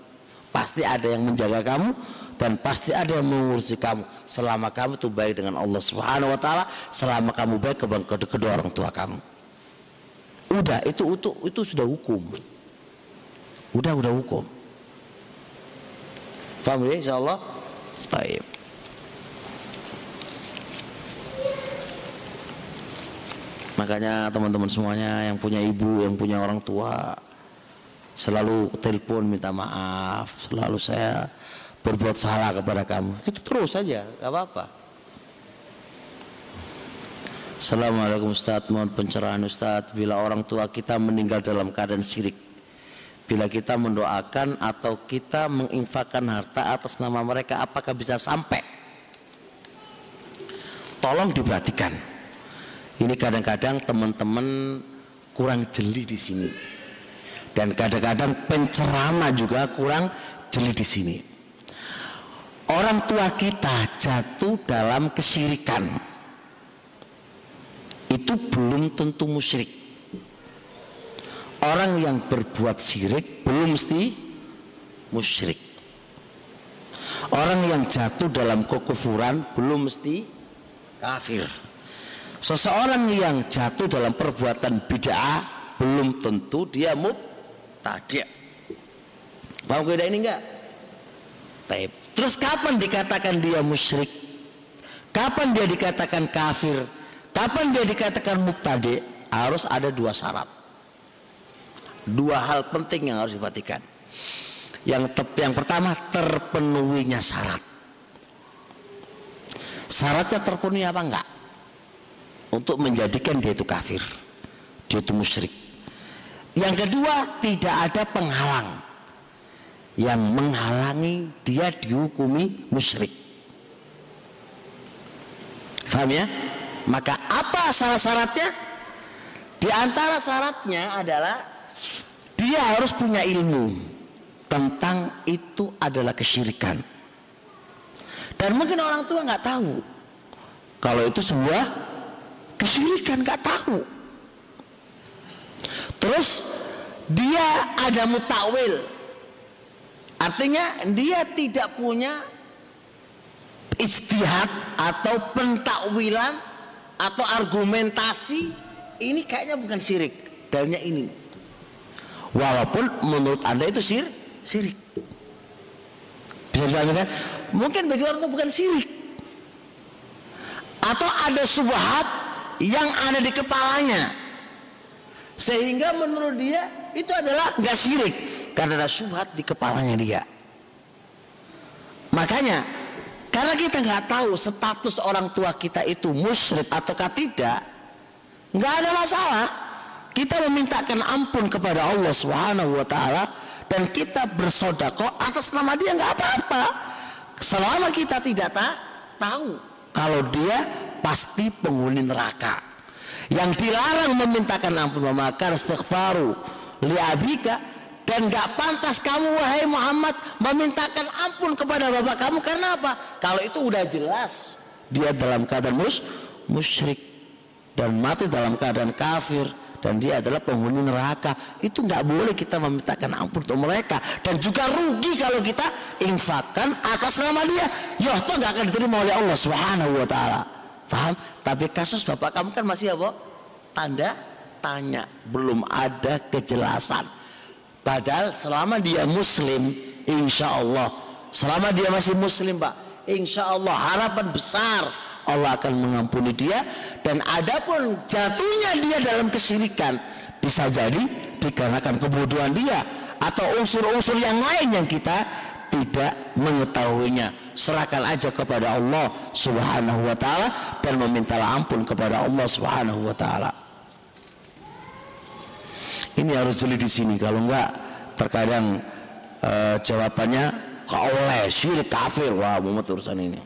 Pasti ada yang menjaga kamu, dan pasti ada yang mengurusi kamu. Selama kamu itu baik dengan Allah Subhanahu wa taala selama kamu baik kepada kedua orang tua kamu. Udah itu itu itu sudah hukum. Udah udah hukum. Paham ya insyaallah? Baik. Makanya teman-teman semuanya yang punya ibu yang punya orang tua selalu telepon minta maaf selalu saya berbuat salah kepada kamu. Itu terus saja gak apa-apa. Assalamualaikum Ustaz mohon pencerahan Ustaz. Bila orang tua kita meninggal dalam keadaan syirik bila kita mendoakan atau kita menginfakkan harta atas nama mereka apakah bisa sampai? Tolong diperhatikan. Ini kadang-kadang teman-teman kurang jeli di sini. Dan kadang-kadang penceramah juga kurang jeli di sini orang tua kita jatuh dalam kesyirikan. Itu belum tentu musyrik. Orang yang berbuat syirik belum mesti musyrik. Orang yang jatuh dalam kekufuran belum mesti kafir. Seseorang yang jatuh dalam perbuatan bid'ah belum tentu dia mubtadi' paham beda ini enggak Taib. Terus kapan dikatakan dia musyrik? Kapan dia dikatakan kafir? Kapan dia dikatakan mubtadi? Harus ada dua syarat. Dua hal penting yang harus diperhatikan. Yang tep, yang pertama terpenuhinya syarat. Syaratnya terpenuhi apa enggak? Untuk menjadikan dia itu kafir. Dia itu musyrik. Yang kedua tidak ada penghalang yang menghalangi dia dihukumi musyrik. Faham ya? Maka apa salah syaratnya? Di antara syaratnya adalah dia harus punya ilmu tentang itu adalah kesyirikan. Dan mungkin orang tua nggak tahu kalau itu sebuah kesyirikan nggak tahu. Terus dia ada mutakwil, artinya dia tidak punya istihad atau pentakwilan atau argumentasi ini kayaknya bukan syirik. Dalilnya ini. Walaupun menurut anda itu sir syirik. Bisa dipahami kan? Mungkin bagi orang itu bukan syirik. Atau ada subhat yang ada di kepalanya. Sehingga menurut dia itu adalah nggak syirik karena ada subhat di kepalanya dia. Makanya karena kita nggak tahu status orang tua kita itu musyrik ataukah tidak nggak ada masalah. Kita memintakan ampun kepada Allah Subhanahu wa taala dan kita bersodako atas nama dia nggak apa-apa. Selama kita tidak ta tahu kalau dia pasti penghuni neraka. Yang dilarang memintakan ampun maka istighfaru li abika dan gak pantas kamu wahai Muhammad memintakan ampun kepada bapak kamu. Karena apa? Kalau itu udah jelas dia dalam keadaan mus musyrik dan mati dalam keadaan kafir dan dia adalah penghuni neraka. Itu nggak boleh kita memintakan ampun untuk mereka. Dan juga rugi kalau kita infakkan atas nama dia. Ya itu nggak akan diterima oleh Allah Subhanahu Wa Taala. Paham tapi kasus bapak kamu kan masih apa? Tanda tanya. Belum ada kejelasan padahal selama dia muslim insya Allah selama dia masih muslim pak insya Allah harapan besar Allah akan mengampuni dia. Dan adapun jatuhnya dia dalam kesyirikan bisa jadi dikarenakan kebodohan dia atau unsur-unsur yang lain yang kita tidak mengetahuinya. Serahkan aja kepada Allah subhanahu wa ta'ala dan meminta ampun kepada Allah subhanahu wa ta'ala ini harus jeli di sini. Kalau enggak terkadang uh, jawabannya kau oleh syirik kafir. Wah mumet urusan ini.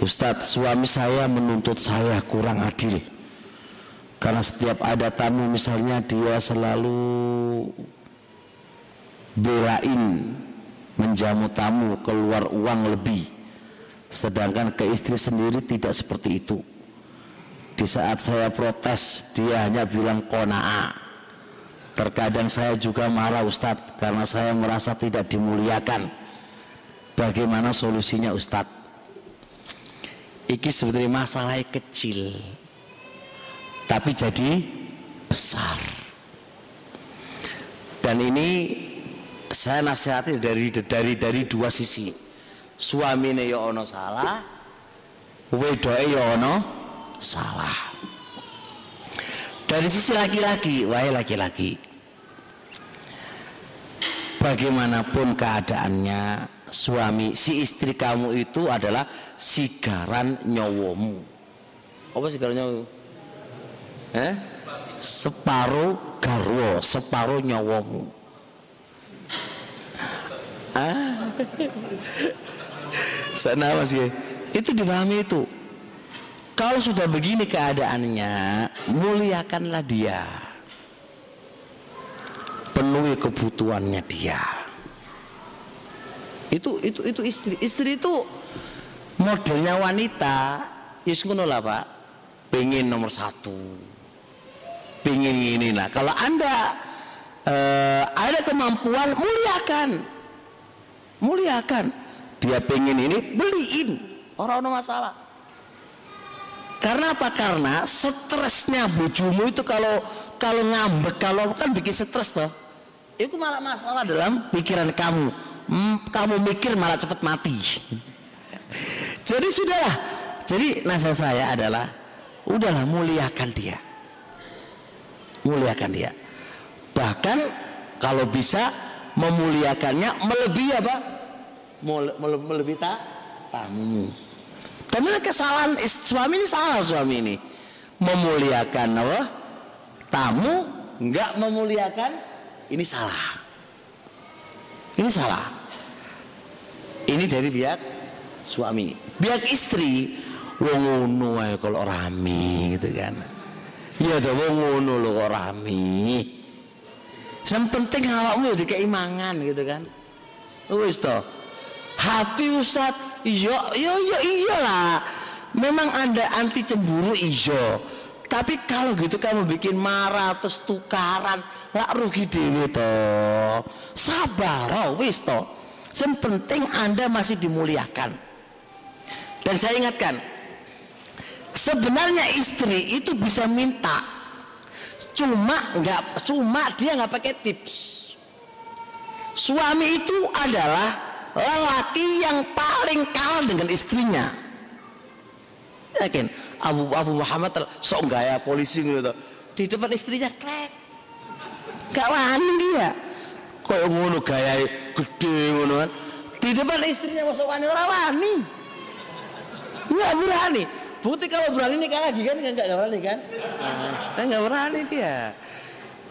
Ustadz suami saya menuntut saya kurang adil. Karena setiap ada tamu misalnya dia selalu belain menjamu tamu keluar uang lebih sedangkan ke istri sendiri tidak seperti itu. Di saat saya protes dia hanya bilang konaa terkadang saya juga marah Ustadz karena saya merasa tidak dimuliakan. Bagaimana solusinya Ustadz? Iki sebetulnya masalah kecil tapi jadi besar. Dan ini saya nasihati dari dari dari dua sisi suami ya ono salah. Wedoe ya ono salah. Dari sisi laki-laki wahai laki-laki. Bagaimanapun keadaannya suami si istri kamu itu adalah sigaran nyowomu apa sigaran nyowomu eh separuh garwo separuh nyowomu ah sana masih itu dipahami itu. Kalau sudah begini keadaannya muliakanlah dia. Penuhi kebutuhannya dia. Itu itu itu istri istri itu modelnya wanita. Ngono lah pak. Pengen nomor satu. Pengen ini lah. Kalau anda uh, ada kemampuan muliakan. Muliakan dia pengen ini beliin. Orang orang masalah. Karena apa? Karena stresnya bujumu itu kalau kalau ngambek kalau kan bikin stres toh. Itu malah masalah dalam pikiran kamu. Kamu mikir malah cepat mati. Jadi sudahlah. Jadi nasihat saya adalah udahlah muliakan dia. Muliakan dia. Bahkan kalau bisa memuliakannya melebihi apa melebihi tamu ini kesalahan suami ini salah suami ini. Memuliakan apa? Tamu nggak memuliakan ini salah. Ini salah. Ini dari pihak suami. Pihak istri wong ngono ae kalau rame gitu kan. Iya tuh wong ngono lho kok yang penting awakmu di keimangan gitu kan. Wis toh hati ustad iya iya iya lah memang anda anti cemburu iya. Tapi kalau gitu kamu bikin marah terus tukaran nggak rugi dewi toh sabar oh, wis toh yang penting anda masih dimuliakan. Dan saya ingatkan sebenarnya istri itu bisa minta cuma nggak cuma dia nggak pakai tips. Suami itu adalah lelaki yang paling kalah dengan istrinya. Yakin? Abu Abu Muhammad sok gaya polisi gitu di depan istrinya klek. Gak wani dia. Kok ngono gaya gede ngono kan? Di depan istrinya masuk wani orang wani. Nggak berani. Bukti kalau berani nikah lagi kan? Nggak berani kan? Nggak berani dia.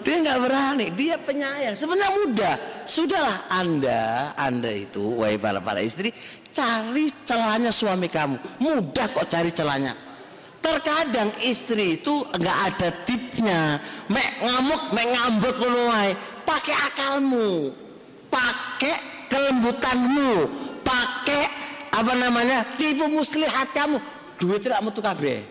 Dia nggak berani, dia penyayang. Sebenarnya mudah. Sudahlah Anda, Anda itu, wahai para para istri, cari celahnya suami kamu. Mudah kok cari celahnya. Terkadang istri itu nggak ada tipnya. Mek ngamuk, mek ngambek wae. Pakai akalmu, pakai kelembutanmu, pakai apa namanya tipu muslihat kamu duit tidak metu kabeh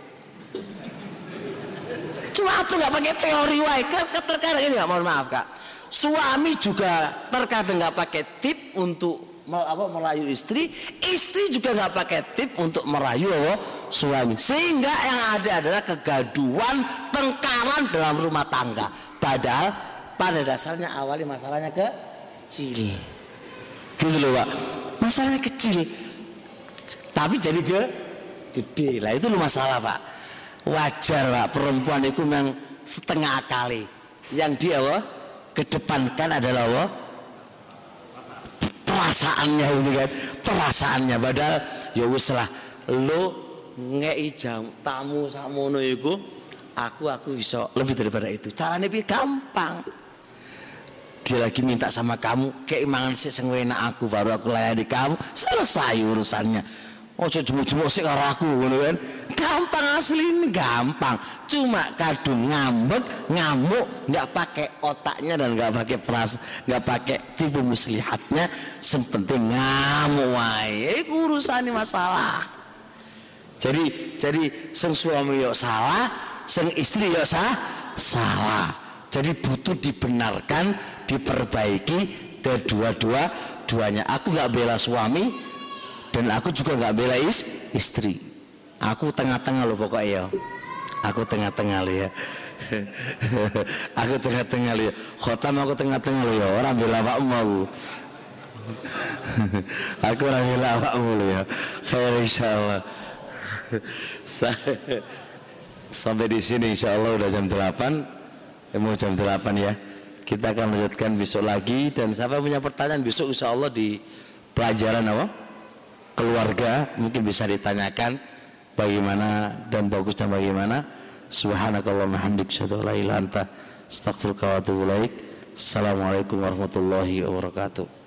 cuma aku nggak pakai teori wae terkadang ini nggak mohon maaf kak. Suami juga terkadang nggak pakai tip untuk apa merayu istri istri juga nggak pakai tip untuk merayu apa, suami. Sehingga yang ada adalah kegaduan tengkaran dalam rumah tangga. Padahal pada dasarnya awalnya masalahnya kecil. Gitu loh pak. Masalahnya kecil. Tapi jadi ke gede. Lah itu masalah pak wajar pak. Perempuan itu memang setengah kali. Yang dia wah kedepankan adalah wah perasaannya itu kan? Perasaannya. Padahal ya wis lah. Lo ngei jam tamu samono itu aku aku bisa lebih daripada itu. Caranya lebih gampang. Dia lagi minta sama kamu keimangan sih enak aku baru aku layani kamu. Selesai urusannya Ojo jemuk-jemuk sih karo aku ngono kan. Gampang asli ini gampang. Cuma kadung ngambek, ngamuk, nggak pakai otaknya dan nggak pakai peras, nggak pakai tipu muslihatnya. Sepenting ngamuk wae. urusan masalah. Jadi jadi seng suami yo salah, seng istri yo sah, salah. Jadi butuh dibenarkan, diperbaiki kedua-dua duanya. Aku nggak bela suami, dan aku juga nggak bela is, istri. Aku tengah-tengah loh pokoknya ya. Aku tengah-tengah loh ya. Aku tengah-tengah loh ya. Khotam aku tengah-tengah loh ya. Orang bela pak mau aku orang bela pak mau ya. Khair insya Allah sampai di sini insya Allah udah jam 8 ya, mau jam 8 ya. Kita akan lanjutkan besok lagi. Dan siapa punya pertanyaan besok insya Allah di pelajaran apa keluarga mungkin bisa ditanyakan bagaimana dan bagusnya bagaimana. Subhanakallahumma hamdik syadu la ilaha anta astaghfiruka assalamualaikum warahmatullahi wabarakatuh